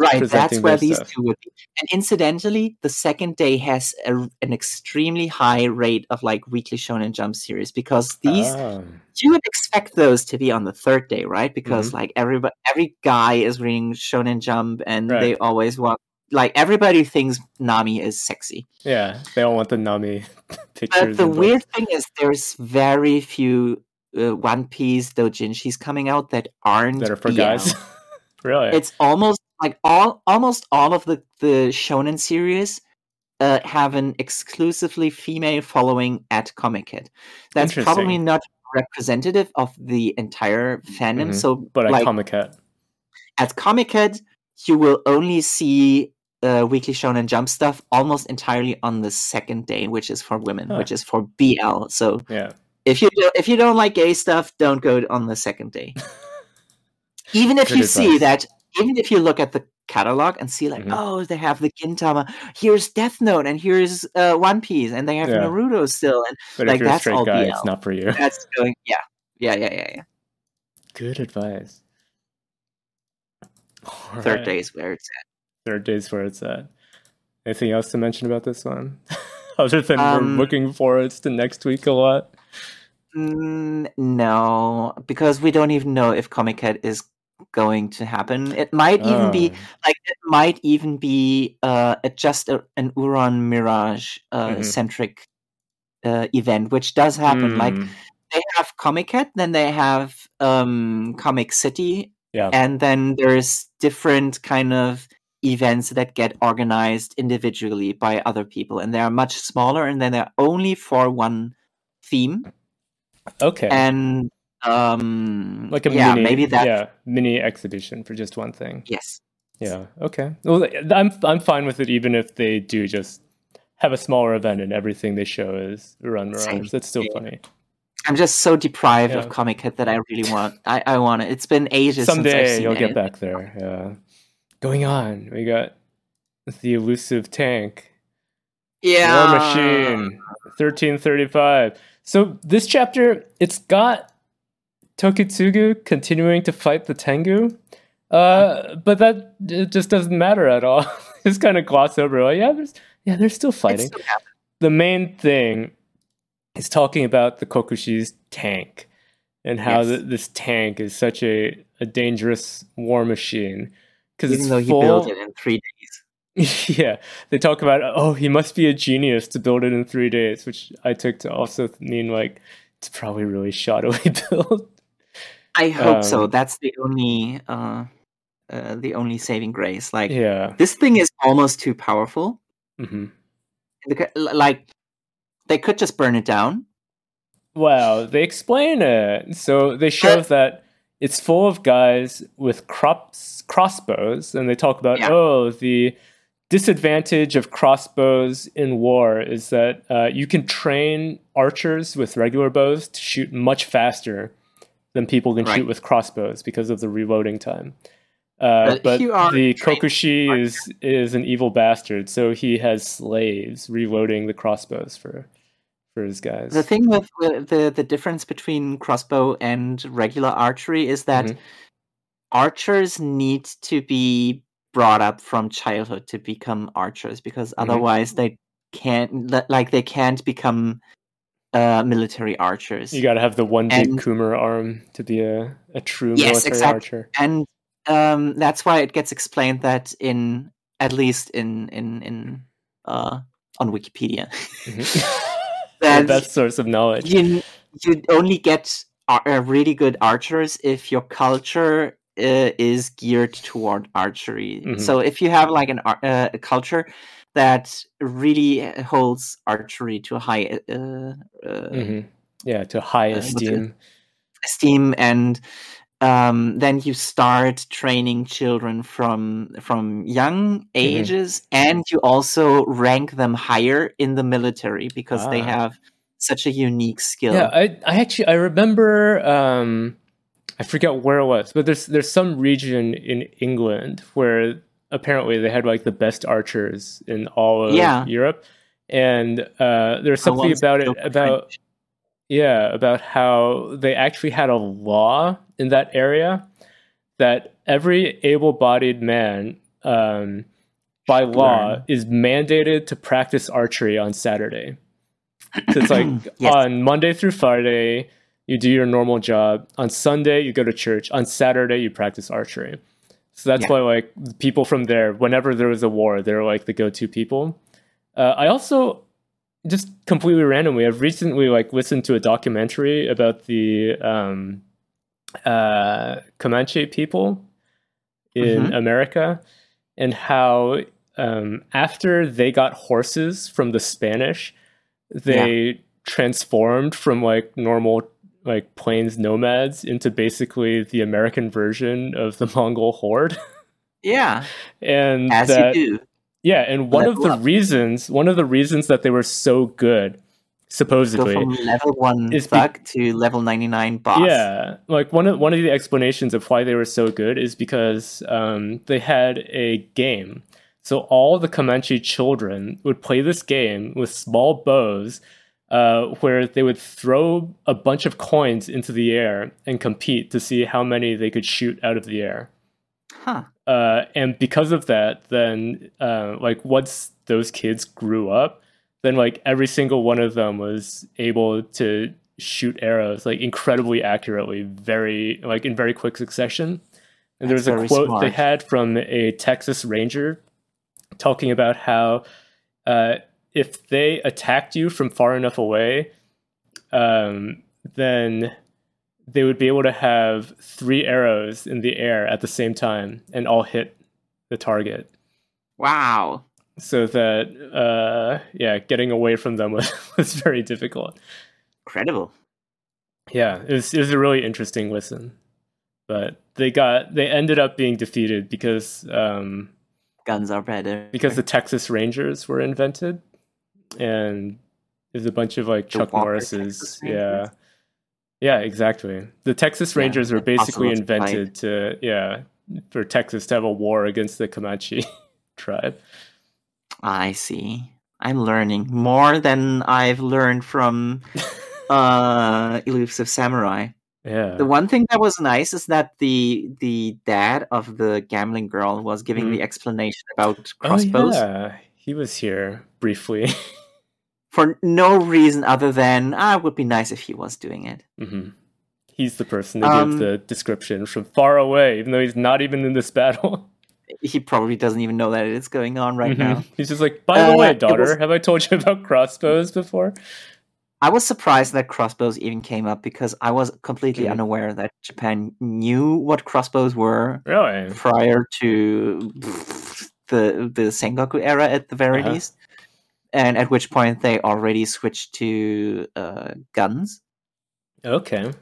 Right, that's where these stuff. two would be. And incidentally, the second day has a, an extremely high rate of like weekly Shonen Jump series because these Ah. you would expect those to be on the third day, right? Because Mm-hmm. like everybody, every guy is reading Shonen Jump, and Right. they always want like everybody thinks Nami is sexy. Yeah, they all want the Nami. But the weird thing is, there's very few uh, One Piece doujinshis coming out that aren't that are for BL. guys. really? It's almost like all almost all of the the shonen series uh, have an exclusively female following at Comiket. That's probably not representative of the entire fandom. Mhm. So, but at like Comiket. at Comiket, you will only see uh, weekly Shonen Jump stuff almost entirely on the second day, which is for women, Huh. which is for BL. So Yeah. if you do, if you don't like gay stuff, don't go on the second day. even if Good you see that, even if you look at the catalog and see like, Mhm. oh, they have the Gintama, here's Death Note, and here's uh, One Piece, and they have Yeah. Naruto still, and But Like, if you're a that's straight all guy, BL. it's not for you. that's going, yeah, yeah, yeah, yeah, yeah. Good advice. All Third right. day is where it's at. Third day's where it's at. Anything else to mention about this one? Other than Um, we're looking forward to next week a lot. Mm, no, because we don't even know if Comiket is going to happen. It might even be Oh. like it might even be uh a- just a, an Uran Mirage uh, Mhm. centric uh, event, which does happen. Like Mm, they have Comiket, then they have um Comic City, yeah. and then there's different kind of events that get organized individually by other people, and they are much smaller, and then they're only for one theme Okay. and um like a yeah mini, maybe that yeah, mini exhibition for just one thing. yes Yeah. Okay. Well, I'm I'm fine with it, even if they do just have a smaller event and everything they show is Run. Mirage. That's still Yeah. funny. i'm just so deprived Yeah. of Comiket that i really want i i want it it's been ages since I've Someday you'll get back there. Yeah. Going on, we got the elusive tank. yeah War Machine, 1335. So this chapter, it's got Tokitsugu continuing to fight the Tengu, uh, but that it just doesn't matter at all. just kind of gloss over. Like, yeah, there's, yeah, they're still fighting. still. The main thing is talking about the Kokushi's tank and how Yes. th- this tank is such a, a dangerous war machine because even though he full, built it in three days yeah, they talk about oh he must be a genius to build it in three days, which I took to also mean like it's probably really shoddily built. I hope so Um, that's the only uh uh the only saving grace like Yeah. this thing is almost too powerful hmm like they could just burn it down Wow, they explain it. So they show Uh, that it's full of guys with crops, crossbows, and they talk about Yeah. oh the disadvantage of crossbows in war is that uh, you can train archers with regular bows to shoot much faster than people can Right. shoot with crossbows because of the reloading time. Uh, But but the Kokushi archer. is is an evil bastard, so he has slaves reloading the crossbows for for his guys. The thing with the, the the difference between crossbow and regular archery is that Mhm. archers need to be brought up from childhood to become archers because Mhm. otherwise they can't like they can't become uh, military archers. You got to have the one big And- Kumar arm to be a, a true Yes, military exact- archer. and um, that's why it gets explained that in at least in in in uh, on Wikipedia Mhm. the that best source of knowledge. you you only get ar- really good archers if your culture uh, is geared toward archery. Mhm. So if you have like an ar- uh, a culture that really holds archery to a high uh, uh, hmm Yeah, to high uh, esteem. esteem and um, then you start training children from from young ages and you also rank them higher in the military because they Ah. have such a unique skill Yeah, I, I actually I remember um, I forget where it was, but there's there's some region in England where apparently they had like the best archers in all of Yeah. Europe, and uh, there's something about it about French. Yeah, about how they actually had a law in that area that every able bodied man, um, by law, learn. is mandated to practice archery on Saturday. So it's like Yes. on Monday through Friday, you do your normal job. On Sunday, you go to church. On Saturday, you practice archery. So that's Yeah. why, like, people from there, whenever there was a war, they're like the go to people. Uh, I also just completely randomly i've recently like listened to a documentary about the um uh comanche people in Mhm. america and how um after they got horses from the spanish they transformed from like normal like plains nomads into basically the american version of the mongol horde. Yeah. And as that, you do. Yeah, and one of the up. reasons, one of the reasons that they were so good, go supposedly, from level one is be- to level 99 boss. Yeah, like one of one of the explanations of why they were so good is because um, they had a game. So all the Comanche children would play this game with small bows, uh, where they would throw a bunch of coins into the air and compete to see how many they could shoot out of the air. Huh. Uh, and because of that, then uh, like once those kids grew up, then like every single one of them was able to shoot arrows like incredibly accurately, very like in very quick succession. And there was a quote smart. they had from a Texas Ranger talking about how uh, if they attacked you from far enough away, um, then they would be able to have three arrows in the air at the same time and all hit the target. Wow. So that uh, yeah, getting away from them was, was very difficult. Incredible. Yeah, it was, it was a really interesting listen, but they got they ended up being defeated because um, Guns are better. because the Texas Rangers were invented, and there's a bunch of like Chuck. Texas Yeah, yeah, exactly. The Texas Yeah, Rangers were basically invented to yeah for Texas to have a war against the Comanche tribe. I see. I'm learning more than I've learned from uh Elusive Samurai. Yeah, The one thing that was nice is that the the dad of the gambling girl was giving Mhm. the explanation about crossbows Oh, yeah, he was here briefly. for no reason other than ah, it would be nice if he was doing it. hmm He's the person that Um, gave the description from far away, even though he's not even in this battle. He probably doesn't even know that it is going on right Mhm. now. He's just like, by the Uh, way, daughter, was- have I told you about crossbows before? I was surprised that crossbows even came up because I was completely Mhm. unaware that Japan knew what crossbows were Really? prior to the the Sengoku era at the very Uh-huh. least, and at which point they already switched to uh, guns. Okay.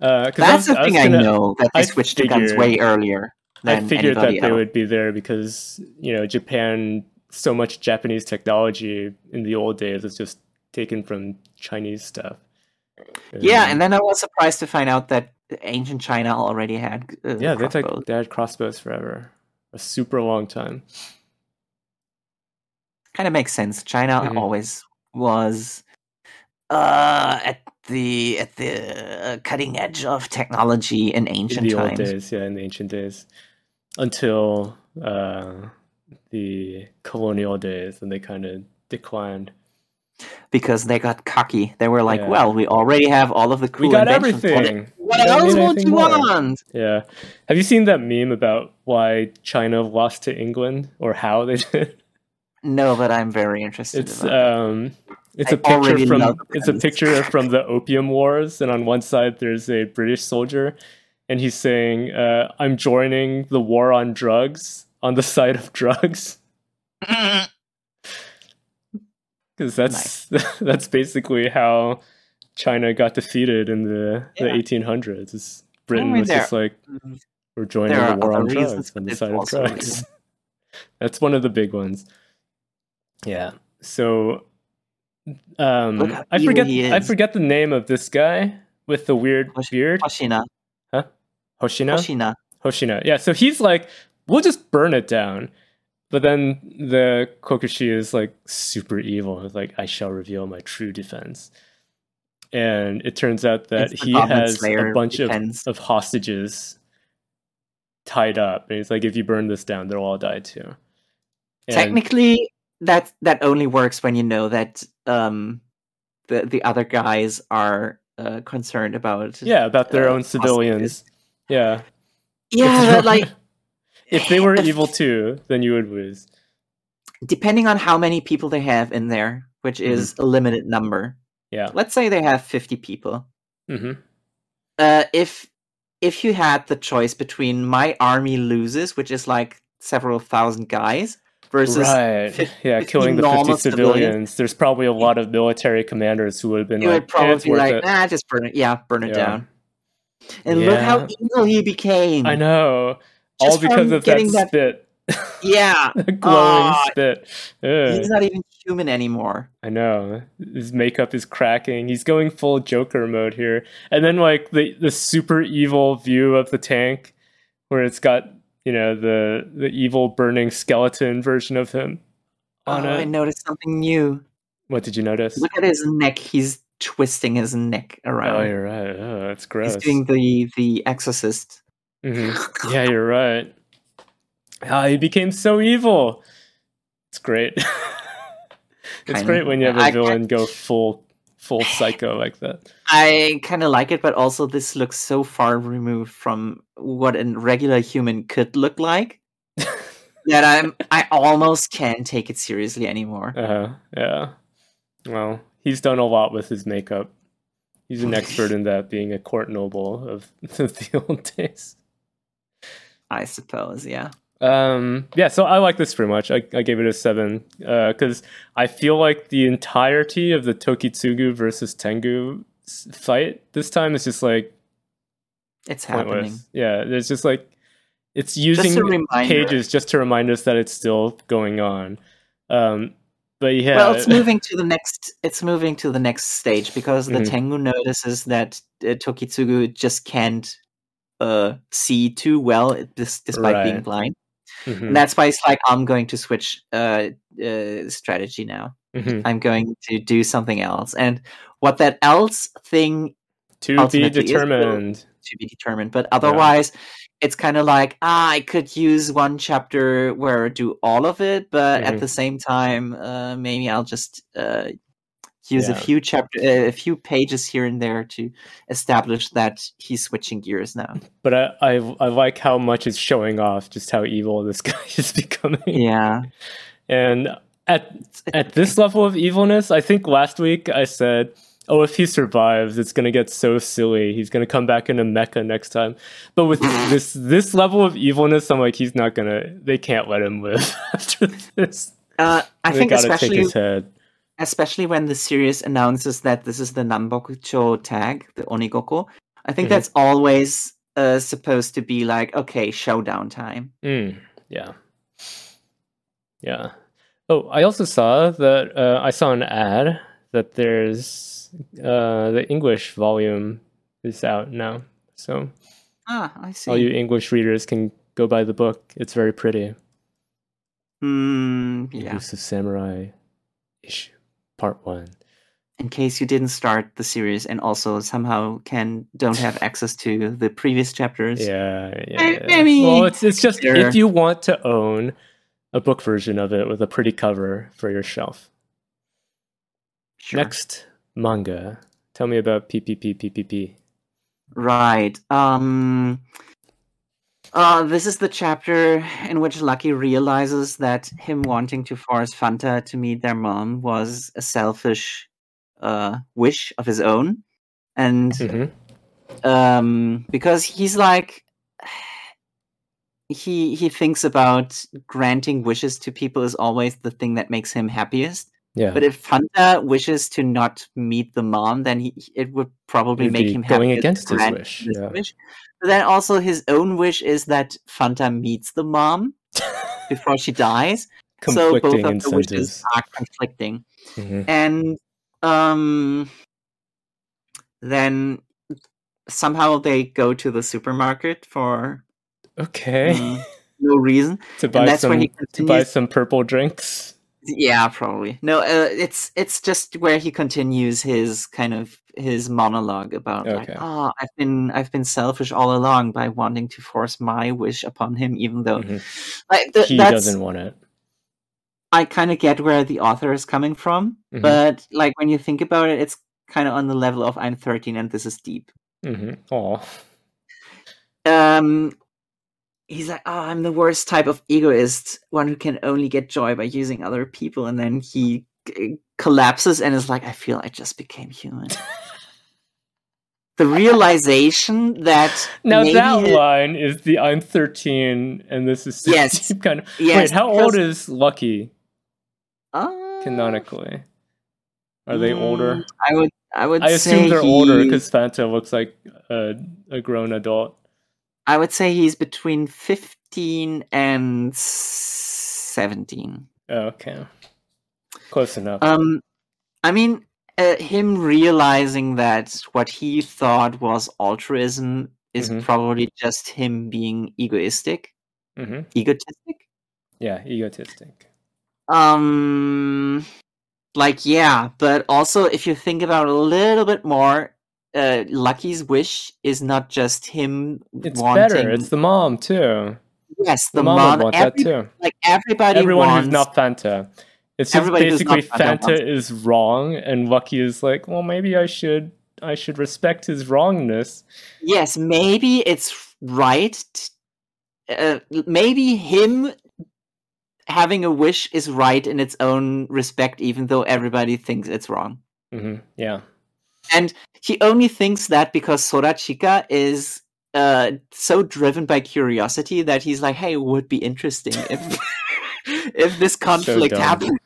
Uh, That's the thing I gonna- know that they I switched to guns way earlier I figured that anybody they would be there because you know Japan, so much Japanese technology in the old days is just taken from Chinese stuff. Yeah, Um, and then I was surprised to find out that ancient China already had uh, yeah, they had, they had crossbows forever, a super long time. Kind of makes sense. China Mhm. always was uh, at the at the uh, cutting edge of technology in in ancient the old times. days, yeah, in the ancient days, until uh, the colonial days, and they kind of declined. because they got cocky. They were like, Yeah. "Well, we already have all of the cool we got inventions. Everything. What, We else would you more." want?" Yeah. Have you seen that meme about why China lost to England or how they did? No, but I'm very interested. It's um it's I a picture from it's a picture from the Opium Wars and on one side there's a British soldier and he's saying uh, I'm joining the war on drugs on the side of drugs because that's that's basically how China got defeated in the, the Yeah. 1800s. It's Britain was there- just like we're joining the war on drugs on the side of drugs. That's one of the big ones. Yeah. So um I forget I forget the name of this guy with the weird Hosh- beard. Hoshina, Huh? Hoshina? Hoshina. Hoshina. Yeah, so he's like, we'll just burn it down. But then the Kokushi is like super evil. It's like, I shall reveal my true defense. And it turns out that he has a bunch of, of hostages tied up. And he's like, if you burn this down, they'll all die too. And- Technically, that that only works when you know that um, the the other guys are uh, concerned about. Yeah, about their uh, own civilians. Yeah. Yeah, If- but, like if they were evil too, then you would lose. depending on how many people they have in there, which is a limited number. Yeah. Let's say they have fifty people. hmm Uh, if if you had the choice between my army loses, which is like several thousand guys, versus right. yeah, killing the 50 civilians. civilians. There's probably a lot of military commanders who would have been like, would probably "Eh, be like, it. nah, just burn it. Yeah, burn it Yeah. down. And look how evil he became. I know. All because of that getting that- spit. Yeah, glowing Ah, spit. Ugh, he's not even human anymore. I know. His makeup is cracking. He's going full Joker mode here. And then like the the super evil view of the tank where it's got, you know, the the evil burning skeleton version of him oh, I noticed something new. What did you notice? Look at his neck. He's twisting his neck around. Oh, you're right. Oh, that's gross. He's doing the the exorcist. Mhm. Yeah, you're right. Ah, he became so evil. It's great. it's great when you have a I- villain go full full psycho like that. I kind of like it, but also this looks so far removed from what a regular human could look like that I'm I almost can't take it seriously anymore. Uh, yeah. Well, he's done a lot with his makeup. He's an expert in that, being a court noble of the old days. I suppose, yeah. Um, yeah, so I like this pretty much. I, I gave it a seven because I feel like the entirety of the Tokitsugu versus Tengu fight this time is just like It's happening. Yeah, there's just like it's using pages just to remind us that it's still going on. Um, but yeah, Well, it's moving to the next. It's moving to the next stage because the Mhm. Tengu notices that uh, Tokitsugu just can't uh, see too well, despite being blind, Mhm, and that's why it's like I'm going to switch uh, uh, strategy now. mhm. I'm going to do something else, and what that else thing to be ultimately is determined. to be determined. But otherwise, it's kind of like ah, I could use one chapter where I do all of it, but Mhm. at the same time, uh, maybe I'll just use a few chapter, uh, a few pages here and there to establish that he's switching gears now. But I, I I like how much it's showing off just how evil this guy is becoming. Yeah, And at at this level of evilness, I think last week I said, "Oh, if he survives, it's gonna get so silly. He's gonna come back into Mecha next time." But with this this level of evilness, I'm like, he's not gonna. They can't let him live after this. uh, I they think gotta take especially his head. Especially when the series announces that this is the Nambokucho tag, the Onigoko. I think Mhm. that's always uh, supposed to be like okay, showdown time. Mm, yeah, yeah. Oh, I also saw that uh, I saw an ad that there's uh, the English volume is out now, so Ah, I see. all you English readers can go buy the book. It's very pretty. Mm, yeah. Elusive Samurai issue part one. In case you didn't start the series and also somehow can don't have access to the previous chapters. Yeah, yeah. I- yeah. I mean, well, it's it's just sure. if you want to own a book version of it with a pretty cover for your shelf. Sure. Next manga. Tell me about PPP Right. Um uh, this is the chapter in which Lucky realizes that him wanting to force Fanta to meet their mom was a selfish uh, wish of his own. And Mm-hmm. um, because he's like, he he thinks about granting wishes to people is always the thing that makes him happiest. Yeah. But if Fanta wishes to not meet the mom, then he it would probably It'd make him going against his wish, this yeah. wish. But then also his own wish is that Fanta meets the mom before she dies. so both of the wishes are conflicting, Mhm. and um, then somehow they go to the supermarket for Okay. mm, no reason. to buy that's some when he to buy some purple drinks. Yeah, probably. No, uh, it's it's just where he continues his kind of his monologue about like, oh, I've been I've been selfish all along by wanting to force my wish upon him, even though Mhm. like th- He that's doesn't want it. I kind of get where the author is coming from, Mhm. but like when you think about it, it's kind of on the level of I'm 13 and this is deep. hmm Oh. Um, he's like, oh, I'm the worst type of egoist, one who can only get joy by using other people, and then he c- collapses and is like, I feel I just became human. the realization that Now that line is the I'm 13 and this is Yes. kind of. Yes, Wait, how old is Lucky Uh, canonically? Are they older? mm, I would. I would. I assume they're older because Fanta looks like a, a grown adult. I would say he's between 15 and 17. Oh, okay. Close enough. Um, I mean, uh, him realizing that what he thought was altruism is Mhm. probably just him being egoistic, hmm egotistic. Yeah, egotistic. Um, like yeah, but also if you think about it a little bit more, uh, Lucky's wish is not just him It's wanting. better. It's the mom too. yes, The, the, mom, mom. would want every- that too. Like everybody Everyone wants. who's not Fanta. It's just Everybody basically Fanta Fanta is wrong, and Lucky is like, well, maybe I should I should respect his wrongness. Yes, maybe it's right. Uh, maybe him having a wish is right in its own respect, even though everybody thinks it's wrong. hmm Yeah. And he only thinks that because Sorachika is uh, so driven by curiosity that he's like, "Hey, it would be interesting if if this conflict dumb. happened."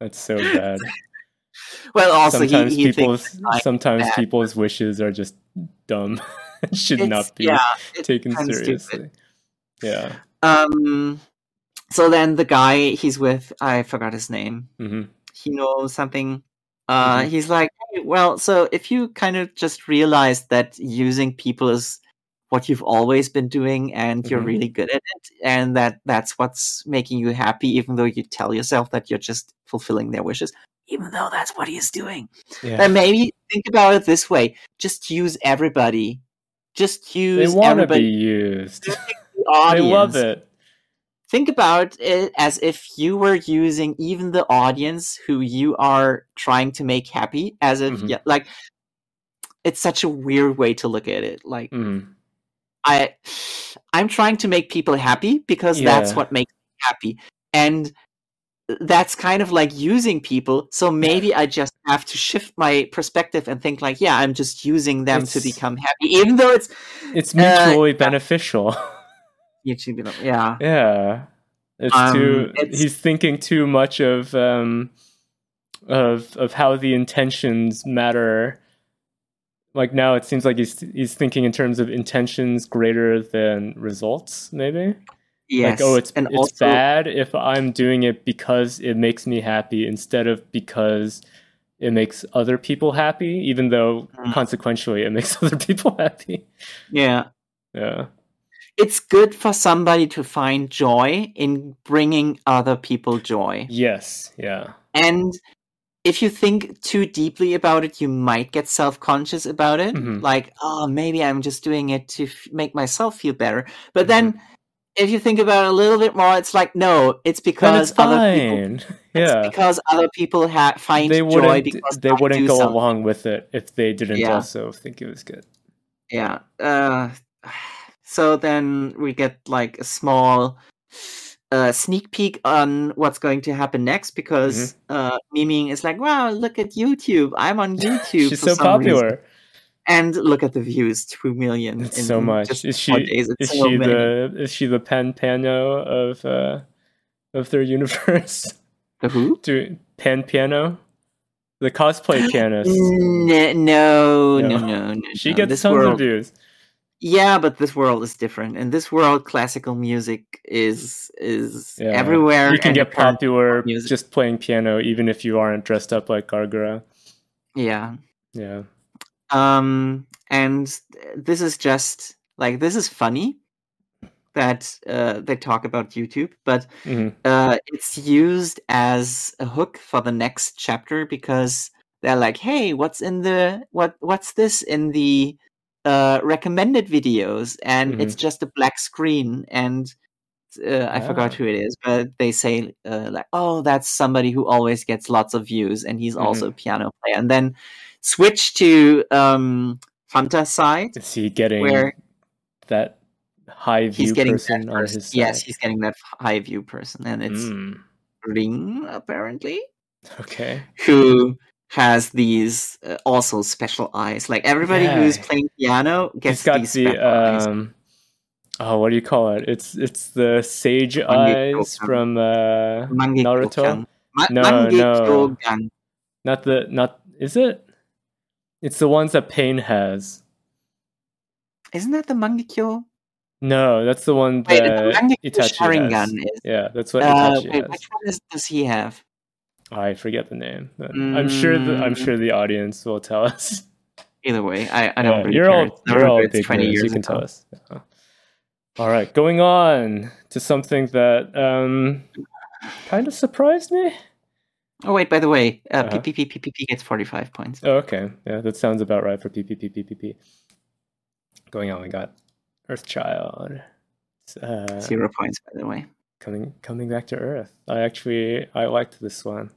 That's so bad. Well, also sometimes he, he people's like sometimes that. people's wishes are just dumb. And should it's, not be yeah, taken kinda stupid. seriously. Yeah. Um. So then the guy he's with, I forgot his name. hmm He knows something. Uh, Mhm. he's like, hey, well, so if you kind of just realize that using people is what you've always been doing and you're Mhm. really good at it, and that that's what's making you happy, even though you tell yourself that you're just fulfilling their wishes, even though that's what he is doing. Yeah. Then maybe think about it this way: just use everybody. Just use They want to be used. the They love it. Think about it as if you were using even the audience who you are trying to make happy as if Mhm. yeah, like it's such a weird way to look at it like Mm. i i'm trying to make people happy because that's what makes me happy and that's kind of like using people so maybe i just have to shift my perspective and think like yeah i'm just using them to become happy even though it's It's Uh, mutually beneficial. YouTube, yeah yeah. It's Um, too it's- he's thinking too much of um of of how the intentions matter. Like now it seems like he's he's thinking in terms of intentions greater than results, maybe? yes Like, oh, it's and it's also bad if I'm doing it because it makes me happy instead of because it makes other people happy, even though Mm. consequentially it makes other people happy. yeah Yeah. It's good for somebody to find joy in bringing other people joy. Yes. Yeah. And if you think too deeply about it, you might get self conscious about it. Mhm. Like, oh, maybe I'm just doing it to f- make myself feel better. But Mm-hmm. then if you think about it a little bit more, it's like, no, it's because it's other people. fine. Yeah. because other people ha- find They joy wouldn't. because They I wouldn't go something. along with it if they didn't Yeah. also think it was good. Yeah. Uh, so then we get like a small uh, sneak peek on what's going to happen next because Mm-hmm. uh, Miming is like, wow, look at YouTube. I'm on YouTube. She's so some reason." popular. And look at the views, two million. It's in so much. just Is she? Is so she the? Is she the Pan Piano of uh, of their universe? The who? Do Pan Piano, the cosplay pianist. No, no, No. no, no. She gets this tons world, of views. Yeah, but this world is different. In this world, classical music is is Yeah. everywhere. You can get popular music. just playing piano, even if you aren't dressed up like Gargara. Yeah. Yeah. um and this is just like this is funny that uh, they talk about youtube but Mhm. uh, it's used as a hook for the next chapter because they're like hey what's in the what what's this in the uh, recommended videos and it's just a black screen and uh, I forgot Ah. who it is, but they say uh, like, "Oh, that's somebody who always gets lots of views, and he's also a piano player." And then switch to um, Fanta side, Is he getting where that high view he's getting person person. his Yes, he's getting that high view person, and it's Mm, Ring apparently okay. who has these uh, also special eyes. Like everybody who's playing piano gets He's got these the special eyes. um. Oh, what do you call it? It's it's the sage Mangekyo eyes kan. from uh, Mangekyo Naruto. Ma- No, no. Gan. Not the not is it? It's the ones that Pain has. Isn't that the Mangekyo? No, that's the one Wait, that the Itachi Sharingan has. is. Yeah, that's what Uh, Itachi wait, has. which one is, does he have? I forget the name. but I'm sure the I'm Mm. sure the audience will tell us. Either way, I, I don't Yeah, really you're care. all It's you're all big 20 years You can ago. tell us. Yeah. All right, going on to something that um, kind of surprised me. Oh wait, by the way, uh, Uh-huh. PPP PPP gets forty five points. Oh, okay. Yeah, that sounds about right for PPP PPP. Going on, we got Earthchild. Uh, Zero points, by the way. Coming coming back to Earth. I actually I liked this one.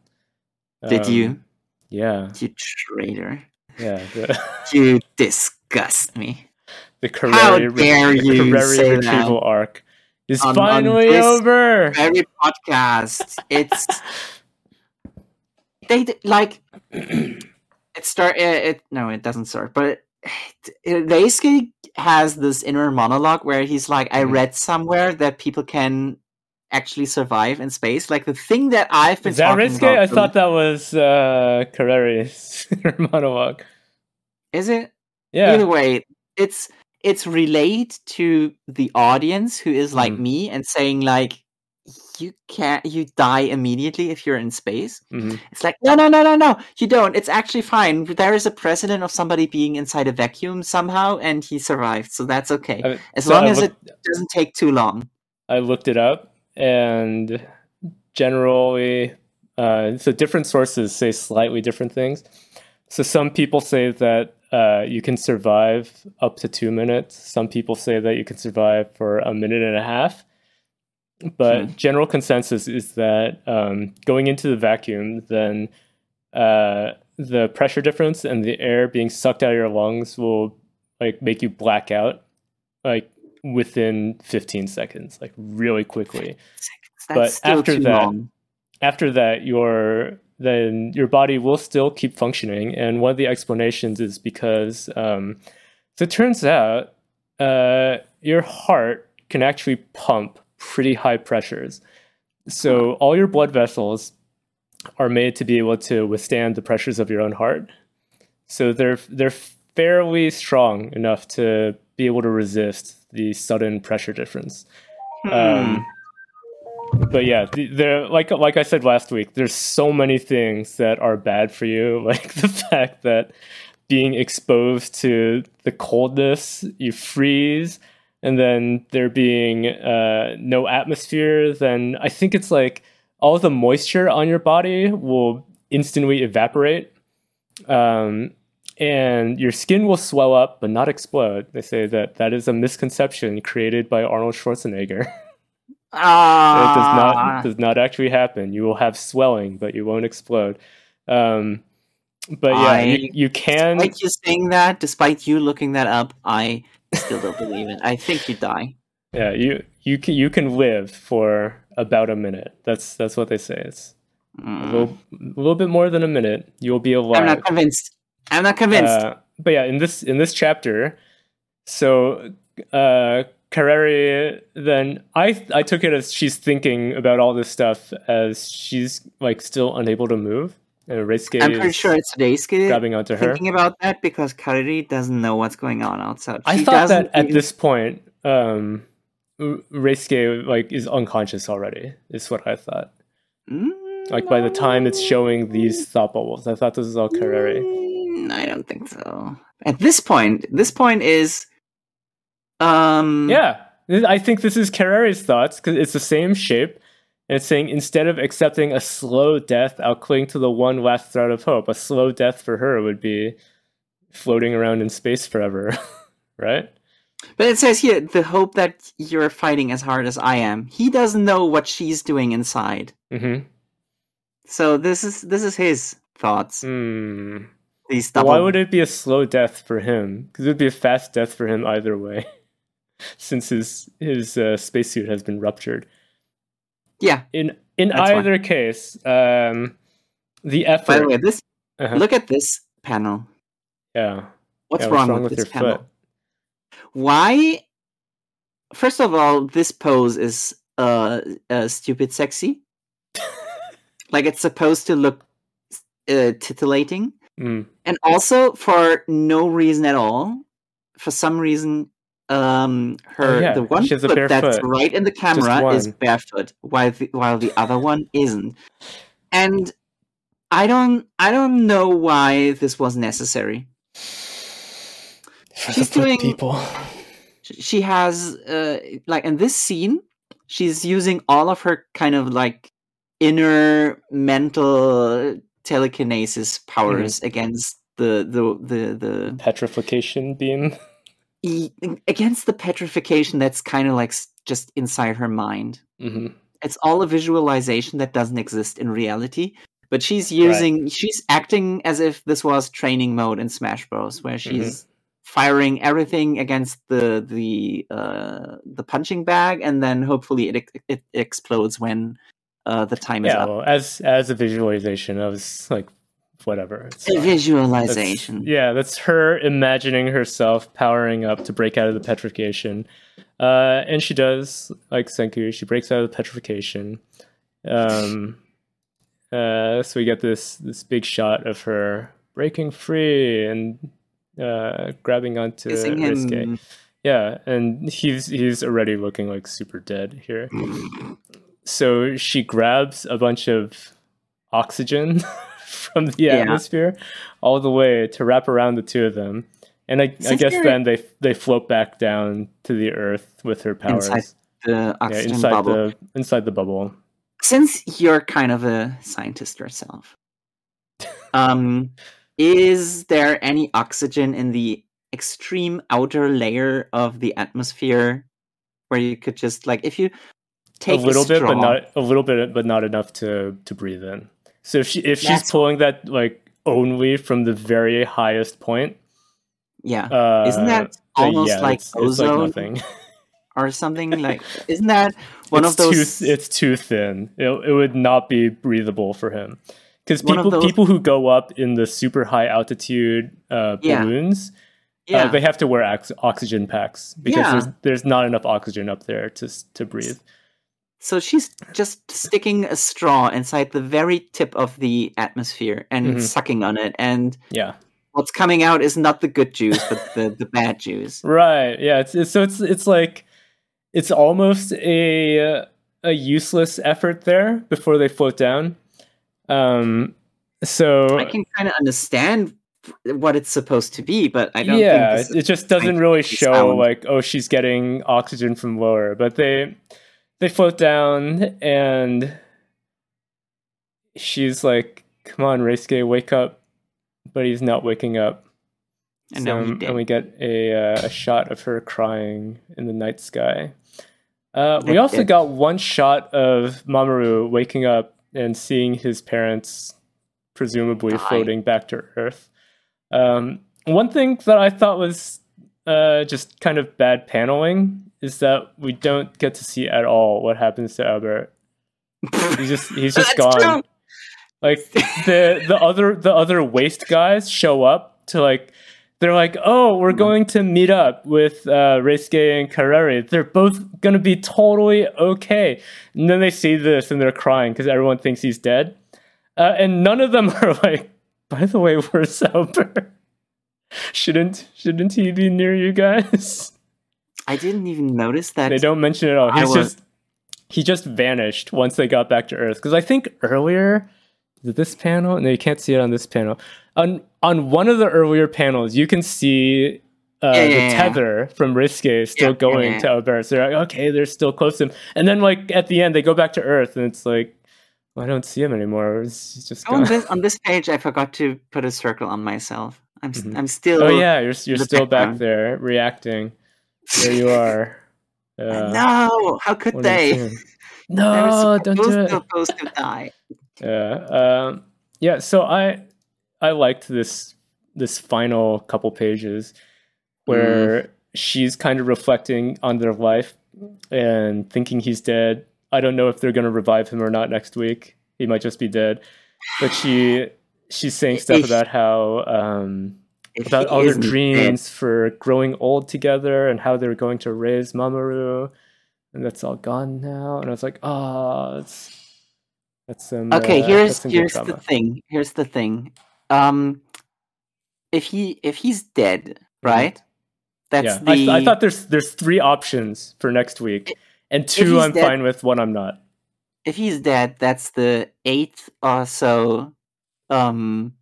Did you? Um, Yeah, You traitor! yeah. The, You disgust me. the How Kareri, dare the you Kareri say that retrieval arc is on- on finally this over. Every podcast, it's they like it start. It, it no, it doesn't start, but it, it, Reisuke has this inner monologue where he's like, "I Mhm. read somewhere that people can." Actually survive in space, like the thing that I've been Is that Reisuke? I thought that was uh, Kareri's monologue. is it? Yeah. either way it's it's relayed to the audience who is like Mhm. me and saying like you can't you die immediately if you're in space Mhm. it's like no no no no no you don't it's actually fine there is a precedent of somebody being inside a vacuum somehow and he survived so that's okay I- as so long I as looked- it doesn't take too long I looked it up, and generally, uh, so different sources say slightly different things. So some people say that uh, you can survive up to two minutes. Some people say that you can survive for a minute and a half. But Hmm. general consensus is that um, going into the vacuum, then uh, the pressure difference and the air being sucked out of your lungs will like make you black out, like within 15 seconds, like really quickly. that's But still after too that- long After that, your then your body will still keep functioning, and one of the explanations is because um, so it turns out uh, your heart can actually pump pretty high pressures. So all your blood vessels are made to be able to withstand the pressures of your own heart. So they're they're fairly strong enough to be able to resist the sudden pressure difference. Hmm. Um, but yeah, there like like I said last week, there's so many things that are bad for you, like the fact that being exposed to the coldness, you freeze, and then there being uh, no atmosphere, then I think it's like all the moisture on your body will instantly evaporate. Um, and your skin will swell up but not explode. They say that that is a misconception created by Arnold Schwarzenegger. It does Ah. not does not actually happen. You will have swelling, but you won't explode. Um, but yeah, I- you, you can. Despite you saying that, despite you looking that up, I still don't believe it. I think you die. Yeah, you you can you can live for about a minute. That's that's what they say. It's a Mm. little a little bit more than a minute. You will be alive. I'm not convinced. I'm not convinced. Uh, but yeah, in this in this chapter, so uh, Kareri then I I took it as she's thinking about all this stuff as she's like still unable to move, and Reisuke I'm pretty is sure it's Reisuke grabbing onto her. thinking about that because Kareri doesn't know what's going on outside. I thought that at even- this point, um, Reisuke like is unconscious already. Is what I thought. Mm, Like by the time it's showing these thought bubbles, I thought this was all Kareri. Mm, I don't think so. At this point, this point is, um, Yeah, I think this is Kareri's thoughts because it's the same shape. And it's saying instead of accepting a slow death, I'll cling to the one last thread of hope. A slow death for her would be floating around in space forever, right? But it says here the hope that you're fighting as hard as I am. He doesn't know what she's doing inside. Mm-hmm. So this is this is his thoughts. Hmm. Why would it be a slow death for him? Because it would be a fast death for him either way, since his his uh, spacesuit has been ruptured. Yeah. In in That's why. either case, um, the effort. By the way, this Uh-huh. look at this panel. yeah. What's Yeah, wrong, with, this your panel? foot? Why? First of all, this pose is uh, uh stupid sexy. like it's supposed to look uh, titillating, Mm. and also for no reason at all. For some reason, um, her Oh, yeah, the one foot that's foot. right in the camera is barefoot, while the, while the other one isn't. And I don't I don't know why this was necessary. For She's doing- people. she has uh like in this scene she's using all of her kind of like inner mental telekinesis powers against the the the the Petrification beam. e- against the petrification that's kind of like just inside her mind. hmm It's all a visualization that doesn't exist in reality. But she's using, she's acting as if this was training mode in Smash Bros, where she's firing everything against the the uh, the punching bag, and then hopefully it it explodes when uh, the time is Yeah, up. well, as as a visualization, I was like, whatever. It's A fine. That's- visualization. yeah, that's her imagining herself powering up to break out of the petrification. Uh, and she does, like Senku, she breaks out of the petrification. Um, uh, so we get this this big shot of her breaking free and uh, grabbing onto Reisuke. Yeah, and he's he's already looking like super dead here. So she grabs a bunch of oxygen from the Yeah. atmosphere all the way to wrap around the two of them. And I, I guess then they they float back down to the earth with her powers. Inside The yeah, oxygen inside bubble. the inside the bubble. since you're kind of a scientist yourself, um, is there any oxygen in the extreme outer layer of the atmosphere where you could just like if you take a little bit, but not a little bit, but not enough to to breathe in. So if she if she's pulling that like only from the very highest point, yeah, uh, Isn't that uh, almost yeah, like it's, it's like ozone? nothing. or something like isn't that one it's of those? Too, it's too thin. It, it would not be breathable for him. Because people those- people who go up in the super high altitude uh, Yeah. balloons, yeah, uh, they have to wear ox- oxygen packs because Yeah. there's there's not enough oxygen up there to to breathe. So she's just sticking a straw inside the very tip of the atmosphere and Mhm. sucking on it, and Yeah. what's coming out is not the good juice, but the, the bad juice. Right. Yeah. It's, it's so it's it's like it's almost a a useless effort there before they float down. Um. So I can kind of understand what it's supposed to be, but I don't yeah, it just doesn't really show sound. like oh she's getting oxygen from lower, but they they float down and she's like, "Come on, Reisuke, wake up!" But he's not waking up. And So- and we get a uh, a shot of her crying in the night sky. Uh, we also got one shot of Mamoru waking up and seeing his parents presumably Die. floating back to Earth. Um, one thing that I thought was uh, just kind of bad paneling is that we don't get to see at all what happens to Albert. He's just he's just gone. true. Like the the other the other waste guys show up to like they're like, oh, we're going to meet up with uh, Reisuke and Kareri. They're both gonna be totally okay. And then they see this and they're crying because everyone thinks he's dead. Uh, and none of them are like, by the way, we're Albert? shouldn't shouldn't he be near you guys? I didn't even notice that. they don't mention it at all. He's was- just he just vanished once they got back to Earth. Because I think earlier, this panel? No, you can't see it on this panel. On on one of the earlier panels, you can see uh, Yeah, the yeah, yeah. tether from Reisuke still Yeah, yeah, going yeah. to Albert. So they're like, okay, they're still close to him. And then like at the end, they go back to Earth, and it's like, well, I don't see him anymore. He's he's just Oh, on this on this page, I forgot to put a circle on myself. I'm s Mhm. am still. Oh yeah, you're you're the still back there reacting. There you are. Uh, no, how could what they? No, don't do supposed- it. supposed to die. Yeah. Um, yeah. So I I liked this this final couple pages where she's kind of reflecting on their life and thinking he's dead. I don't know if they're going to revive him or not next week. He might just be dead. But she she's saying stuff about how um, If about all dead- dreams for growing old together and how they're going to raise Mamoru, and that's all gone now. And I was like, ah, that's that's some. okay uh, here's here's the thing here's the thing um if he if he's dead right that's Mm-hmm. yeah, the I, I thought there's there's three options for next week, and two I'm dead- fine with, one I'm not. if he's dead that's the eighth or so um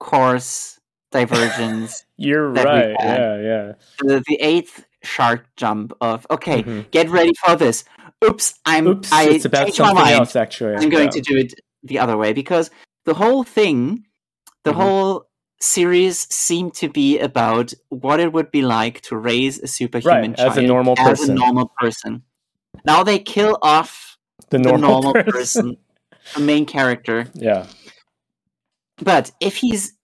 course divergence You're right. Yeah, yeah. the, the eighth shark jump of okay, Mhm. get ready for this. Oops, I'm Oops, I it's about something mind. else actually. I'm going Yeah. to do it the other way because the whole thing, the Mhm. whole series seemed to be about what it would be like to raise a superhuman Right, as a child normal as person. a normal person. Now they kill off the the normal, normal person. person, the main character. yeah. But if he's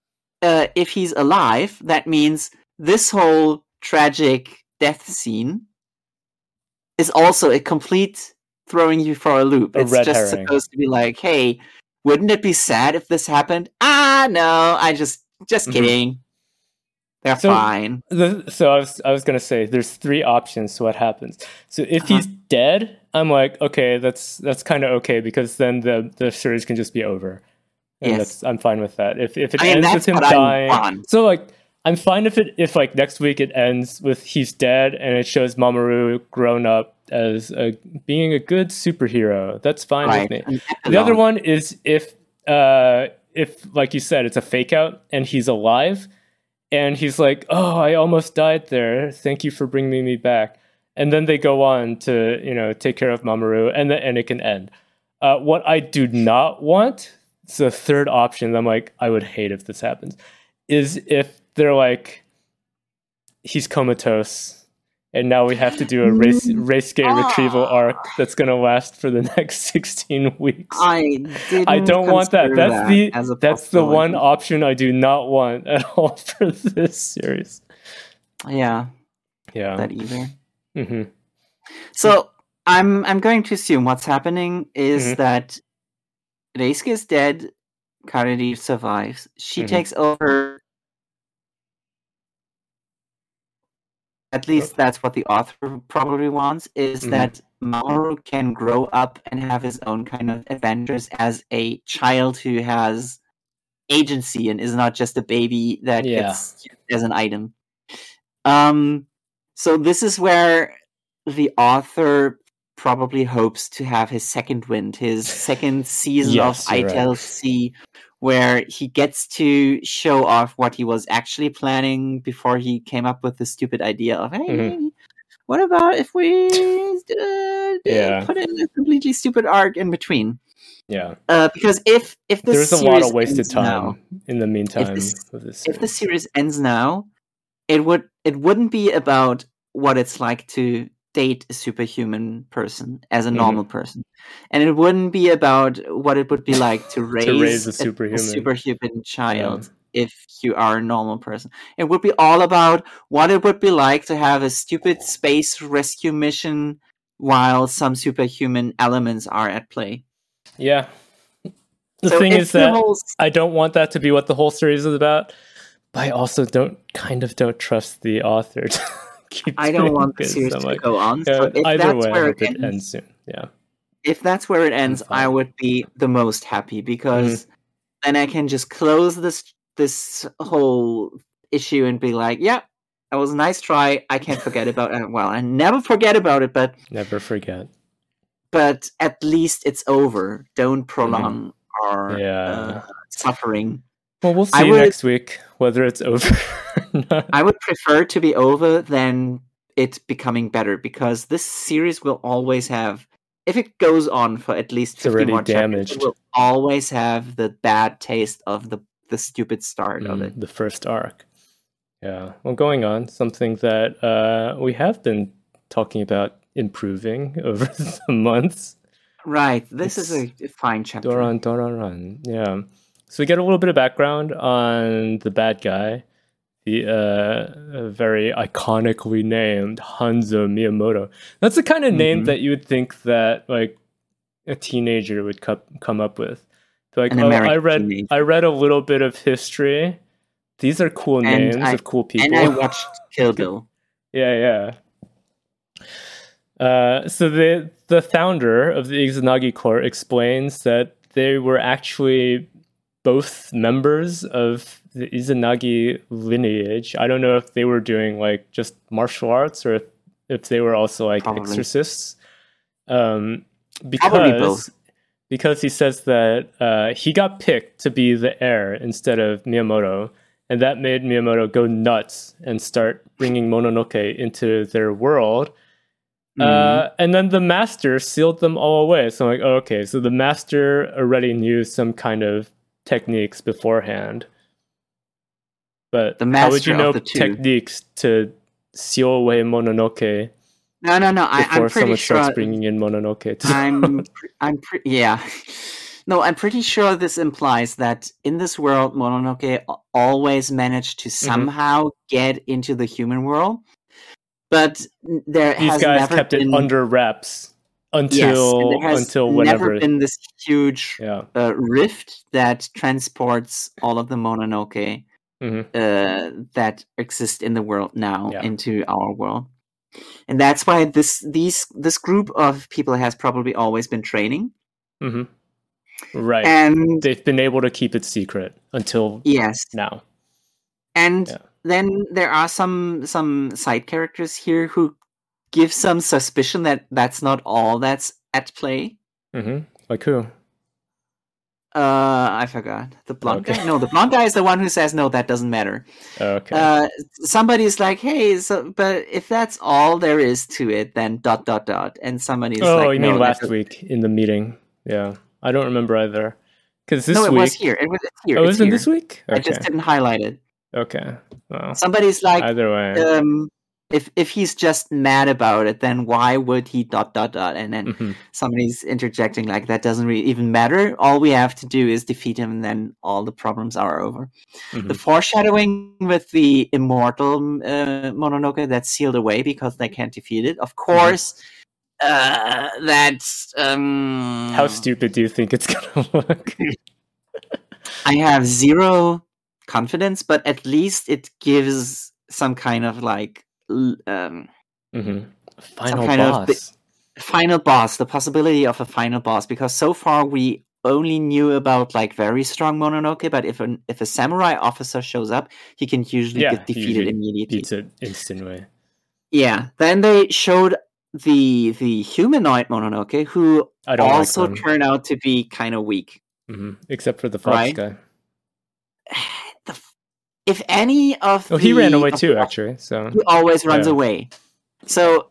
uh, if he's alive, that means this whole tragic death scene is also a complete throwing you for a loop. A it's just herring. supposed to be like, hey, wouldn't it be sad if this happened? Ah, no, I just just Mhm. kidding. They're So- fine. The, so I was I was gonna say there's three options to what happens. So if Uh-huh. he's dead, I'm like okay, that's that's kind of okay because then the the series can just be over, and Yes. that's I'm fine with that. If if it I mean, ends with him dying, so like I'm fine if it if like next week it ends with he's dead and it shows Mamoru grown up as a being a good superhero. That's fine Right. with me. The other one is if uh if like you said it's a fake out and he's alive and he's like, "Oh, I almost died there. Thank you for bringing me back." And then they go on to, you know, take care of Mamoru and the, and it can end. Uh, what I do not want, it's the third option. I'm like, I would hate if this happens, is if they're like, he's comatose, and now we have to do a race Reisuke retrieval arc that's gonna last for the next 16 weeks. I I don't want that. That's the as a that's the one option I do not want at all for this series. Yeah, Yeah. that either. hmm So I'm I'm going to assume what's happening is Mhm. that Reisuke is dead. Kareri survives. She Mhm. takes over. At least that's what the author probably wants. Is Mhm. that Mamoru can grow up and have his own kind of adventures as a child who has agency and is not just a baby that Yeah. gets as an item. Um, so this is where the author probably hopes to have his second wind, his second season Yes, of you're right. Where he gets to show off what he was actually planning before he came up with the stupid idea of, hey, Mhm. what about if we uh, Yeah. put in a completely stupid arc in between? Yeah. Uh, because if if this There's a lot series of wasted time now- in the meantime of this. if the series ends now, it would it wouldn't be about what it's like to date a superhuman person as a Mhm. normal person, and it wouldn't be about what it would be like to raise, raise a a, superhuman. superhuman child if you are a normal person. It would be all about what it would be like to have a stupid space rescue mission while some superhuman elements are at play. Yeah. The So thing is that whole I don't want that to be what the whole series is about, but I also don't kind of don't trust the author to I don't want the series I'm to like, go on. so if either that's way, I where it ends, ends soon. Yeah. if that's where it ends, I would be the most happy because Mm-hmm. then I can just close this this whole issue and be like, "Yeah, that was a nice try. I can't forget about it. Well, I never forget about it, but Never forget. but at least it's over. Don't prolong our Mm-hmm. Yeah. uh, suffering." Well, we'll see would- next week whether it's over. I would prefer to be over than it becoming better because this series will always have if it goes on for at least It's 50 already more chapters, damaged. it will always have the bad taste of the the stupid start of Mm, it. the first arc. Yeah. Well, going on, something that uh, we have been talking about improving over the months. Right. This is a, a fine chapter. Doron Dororon. Yeah. So we get a little bit of background on the bad guy, the uh, very iconically named Hanzo Miyamoto. That's the kind of name Mhm. that you would think that like a teenager would co- come up with. Like, oh, I read teenager. I read a little bit of history. These are cool And names I- of cool people. And I watched Kill Bill. Yeah, yeah. Uh, so the the founder of the Izanagi Court explains that they were actually both members of the Izanagi lineage. I don't know if they were doing like just martial arts or if, if they were also like Probably. exorcists. Um, because because he says that uh, he got picked to be the heir instead of Miyamoto, and that made Miyamoto go nuts and start bringing Mononoke into their world. Mm-hmm. Uh, and then the master sealed them all away. So I'm like, oh, okay, so the master already knew some kind of techniques beforehand. But The how would you know the techniques to seal away Mononoke no, no, no. I, before I'm pretty someone sure. starts bringing in Mononoke? I'm, I'm, pre- yeah. No, I'm pretty sure this implies that in this world, Mononoke always managed to Mm-hmm. somehow get into the human world, but there These has guys never kept been, it under wraps yes, until has until never been this huge Yeah. uh, rift that transports all of the Mononoke Mhm. uh, that exist in the world now Yeah. into our world, and that's why this these this group of people has probably always been training, hmm Right. and They've been able to keep it secret until yes, now. and Yeah. then there are some some side characters here who give some suspicion that that's not all that's at play. hmm Like who? Uh, I forgot the blonde Okay. guy. No, the blonde guy is the one who says no, that doesn't matter. Okay. Uh, somebody's like, hey, so, but if that's all there is to it, then dot dot dot, and somebody's like, oh, like, you no, mean last week in the meeting? Yeah, I don't remember either. Because this no, it week. was here. It was here. Oh, it's was it here. this week? I just didn't highlight it. Okay. Well, Somebody's like, either way. um, if if he's just mad about it, then why would he dot dot dot? And then Mhm. somebody's interjecting like that doesn't really even matter. All we have to do is defeat him, and then all the problems are over. Mhm. The foreshadowing with the immortal uh, Mononoke that's sealed away because they can't defeat it. Of course, uh, that's um, How stupid do you think it's gonna look? I have zero confidence, but at least it gives some kind of like um, hmm Final kind of boss. final boss, the possibility of a final boss. Because so far we only knew about like very strong Mononoke, but if an if a samurai officer shows up, he can usually Yeah, get defeated immediately. Beats it instantly. Yeah. Then they showed the the humanoid Mononoke, who also like turned out to be kind of weak. hmm Except for the fox Right? guy. The if any of Oh, he ran away too, actually. So he always runs Yeah. away. So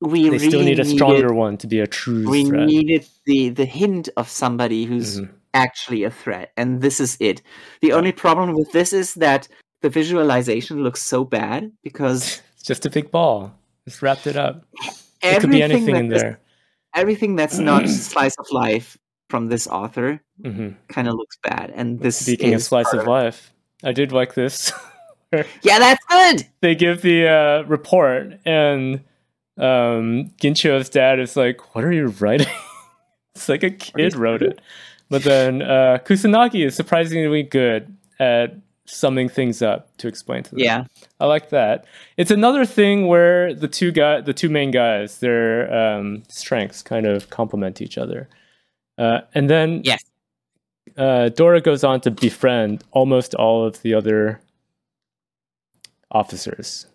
we they really still need a needed, stronger one to be a true we threat. needed the the hint of somebody who's Mhm. actually a threat, and this is it. The only problem with this is that the visualization looks so bad because It's just a big ball. Just wrapped it up. It could be anything in is- there. everything that's not slice of life from this author hmm kind of looks bad, and this Speaking of is slice of life, I did like this. Yeah, that's good. they give the uh, report, and um, Gincho's dad is like, "What are you writing?" it's like a kid wrote it. But then uh, Kusanagi is surprisingly good at summing things up to explain to them. Yeah, I like that. It's another thing where the two guy, the two main guys, their um, strengths kind of complement each other. Uh, and then Yes. Uh, Dora goes on to befriend almost all of the other officers.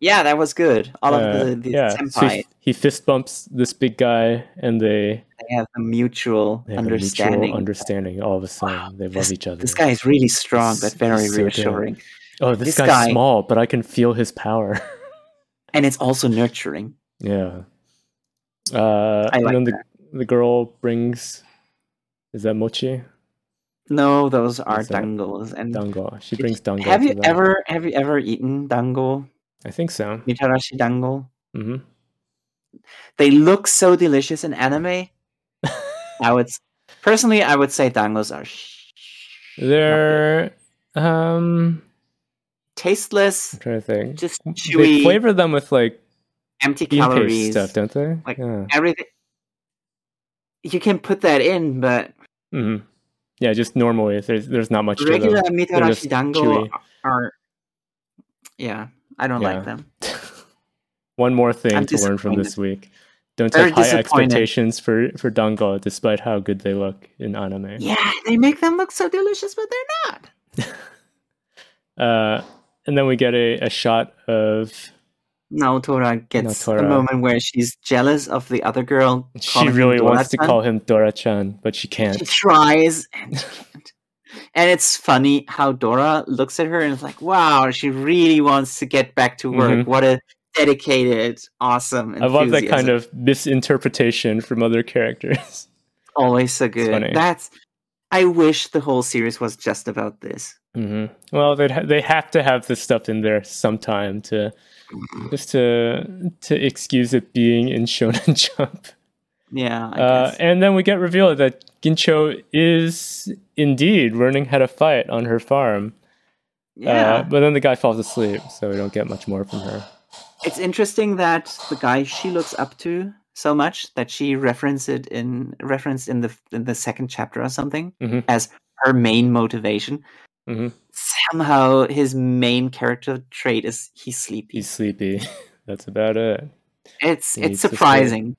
yeah, that was good. All Uh, of the, the yeah, so he, he fist bumps this big guy, and they, they have a mutual have a understanding. mutual understanding. All of a sudden, they love this, each other. This guy is really strong, but very so good. reassuring, oh, this, this guy's guy- small, but I can feel his power. and it's also nurturing. Yeah. Uh, I and like then the the girl brings is that mochi No, those are What's that? And dango. She brings dango. have you ever have you ever eaten dango? I think so. Mitarashi dango? hmm They look so delicious in anime. I would personally, I would say dangos are sh- They're um. tasteless, I'm trying to think. just chewy. They flavor them with like empty calories. stuff, don't they? Like- yeah. Everything you can put that in, but hmm Yeah, just normally there's there's not much to regular them. mitarashi dango are. Yeah, I don't Yeah. like them. One more thing I'm to learn from this week. Don't Very have high expectations for for dango, despite how good they look in anime. Yeah, they make them look so delicious, but they're not. Uh, and then we get a, a shot of Naotora gets Naotora. a moment where she's jealous of the other girl. she really wants to call him Dora-chan, but she can't. She tries and she can't. And it's funny how Dora looks at her and is like, "Wow, she really wants to get back to work. Mhm. What a dedicated, awesome." I love that kind of misinterpretation from other characters. always so good. That's. I wish the whole series was just about this. hmm Well, they ha- they have to have this stuff in there sometime to just to to excuse it being in Shonen Jump. Yeah, I Uh, guess. and then we get revealed that Gincho is indeed learning how to fight on her farm. yeah. Uh, but then the guy falls asleep, so we don't get much more from her. it's interesting that the guy she looks up to so much that she referenced it in referenced in the in the second chapter or something Mhm. as her main motivation. Mhm. Somehow, his main character trait is he's sleepy. He's sleepy. That's about it. it's he it's needs to sleep. surprising.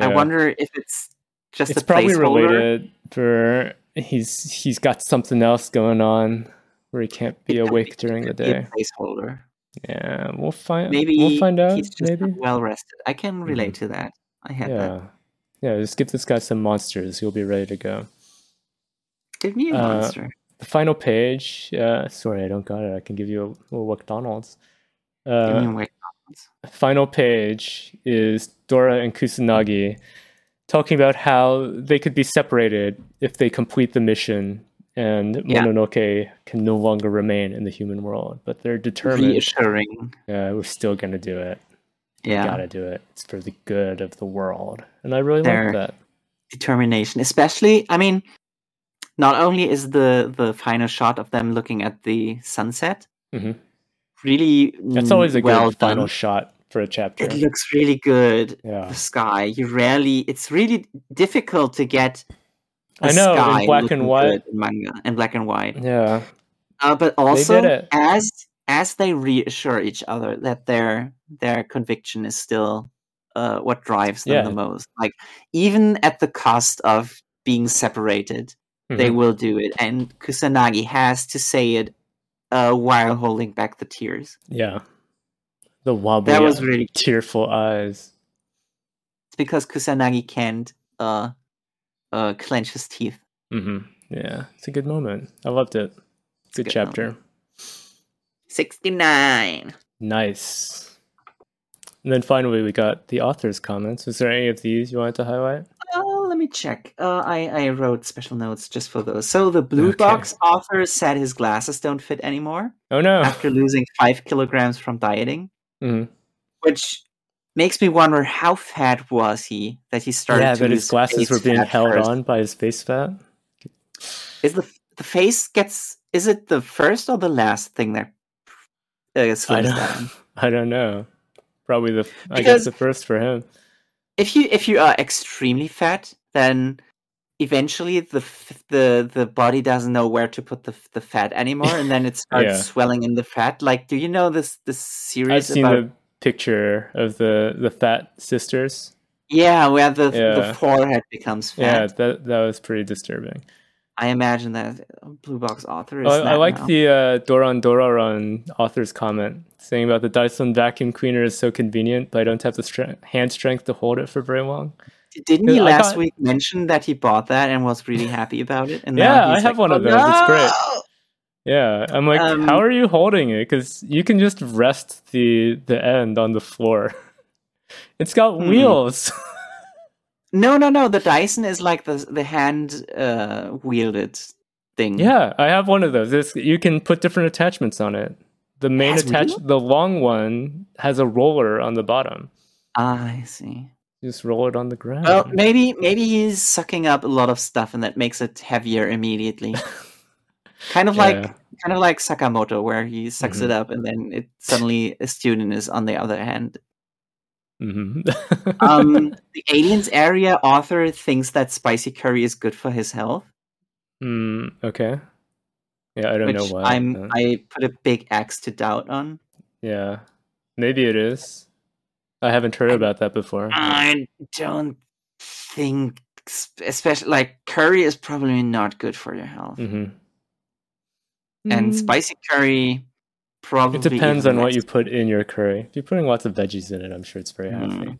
I wonder if it's just it's a probably related for he's he's got something else going on where he can't be It awake be- during the could be a day. placeholder. Yeah, we'll find. Maybe we'll find out. he's just Maybe. well rested. I can relate to that. I had that. Yeah, yeah. Just give this guy some monsters. He'll be ready to go. Give me a Uh, monster. The final page. Uh, sorry, I don't got it. I can give you a little McDonald's. Give Uh, me a wake- final page is Dora and Kusanagi talking about how they could be separated if they complete the mission and Yeah. Mononoke can no longer remain in the human world. But they're determined, reassuring. uh, we're still going to do it. Yeah. Gotta do it. It's for the good of the world. And I really They're- like that. determination especially i mean not only is the the final shot of them looking at the sunset Mhm. really That's always a good well final done. shot for a chapter. it looks really good Yeah. the sky you rarely it's really difficult to get I know, in black and white. in manga in black and white Yeah. uh, but also as as they reassure each other that their their conviction is still uh, what drives them Yeah. the most like even at the cost of being separated they Mhm. will do it and kusanagi has to say it uh, while holding back the tears Yeah. The wobbly, that was really tearful eyes. it's because kusanagi can't uh, uh, clench his teeth Mm-hmm. Yeah, it's a good moment. I loved it. Good, good chapter. 69 Nice. And then finally, we got the author's comments. Was there any of these you wanted to highlight? Oh, let me check. Uh, I, I wrote special notes just for those. So the Blue Okay. Box author said his glasses don't fit anymore Oh no. after losing five kilograms from dieting, Mhm. which makes me wonder how fat was he that he started Yeah, to that lose his glasses were being held first. on by his face fat. Is the the face gets? Is it the first or the last thing that uh, I don't. down? I don't know. Probably the. I guess Because- the first for him. If you if you are extremely fat, then eventually the the the body doesn't know where to put the the fat anymore, and then it starts Yeah. swelling in the fat. Like, do you know this this series? I've seen about? the picture of the the fat sisters. Yeah, where the Yeah. the forehead becomes fat. Yeah, that that was pretty disturbing. I imagine that Blue Box author is. Oh, I, like now. the uh, Doron Dororon author's comment saying about the Dyson vacuum cleaner is so convenient, but I don't have the hand strength to hold it for very long. Didn't he last got- week mention that he bought that and was really happy about it? And Yeah, I have like, one of "Oh, those. It's great." Yeah, I'm like, Um, how are you holding it? Because you can just rest the the end on the floor. It's got Hmm. wheels. No, no, no. The Dyson is like the the hand uh, wielded thing. yeah, I have one of those. There's, you can put different attachments on it. The main attach, wheels? the long one has a roller on the bottom. I see. You just roll it on the ground. Well, maybe maybe he's sucking up a lot of stuff, and that makes it heavier immediately. kind of like kind of like Sakamoto, where he sucks Mhm. it up, and then it suddenly a student is on the other hand. Mhm. Um, the aliens area author thinks that spicy curry is good for his health, Mm, okay. Yeah, I don't which know why. I'm but- I put a big X to doubt on. Yeah, maybe it is. I haven't heard I- about that before. I don't think, especially like curry is probably not good for your health, hmm and spicy curry probably It depends on what you put in your curry. If you're putting lots of veggies in it, I'm sure it's very healthy. Mm.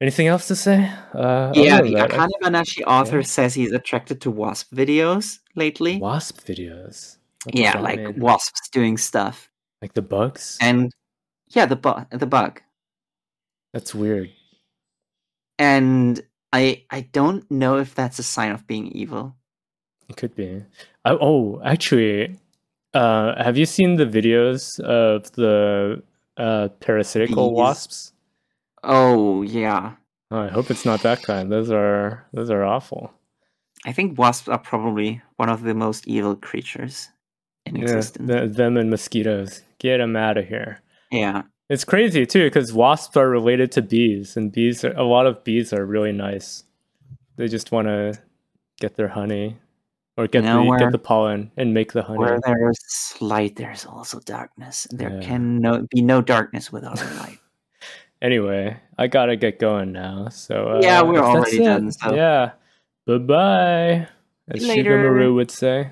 Anything else to say? Uh, yeah, the than that, I- Akane Banashi author yeah. says he's attracted to wasp videos lately. wasp videos. Yeah, like wasps doing stuff. like the bugs. And yeah, the bug the bug. That's weird. And I I don't know if that's a sign of being evil. It could be. I, oh, actually, uh, have you seen the videos of the uh, parasitical Bees. wasps? Oh yeah. Oh, I hope it's not that kind. Those are those are awful. I think wasps are probably one of the most evil creatures in Yeah, existence. th- them and mosquitoes. Get them out of here. yeah. It's crazy too because wasps are related to bees, and bees are, a lot of bees are really nice. They just want to get their honey or get know the where- get the pollen and make the honey. Where there's light, there's also darkness. And there Yeah. can no, be no darkness without light. Anyway, I gotta get going now. So uh, Yeah, we're already done, so- Yeah, bye bye, as Later. Shigamaru would say.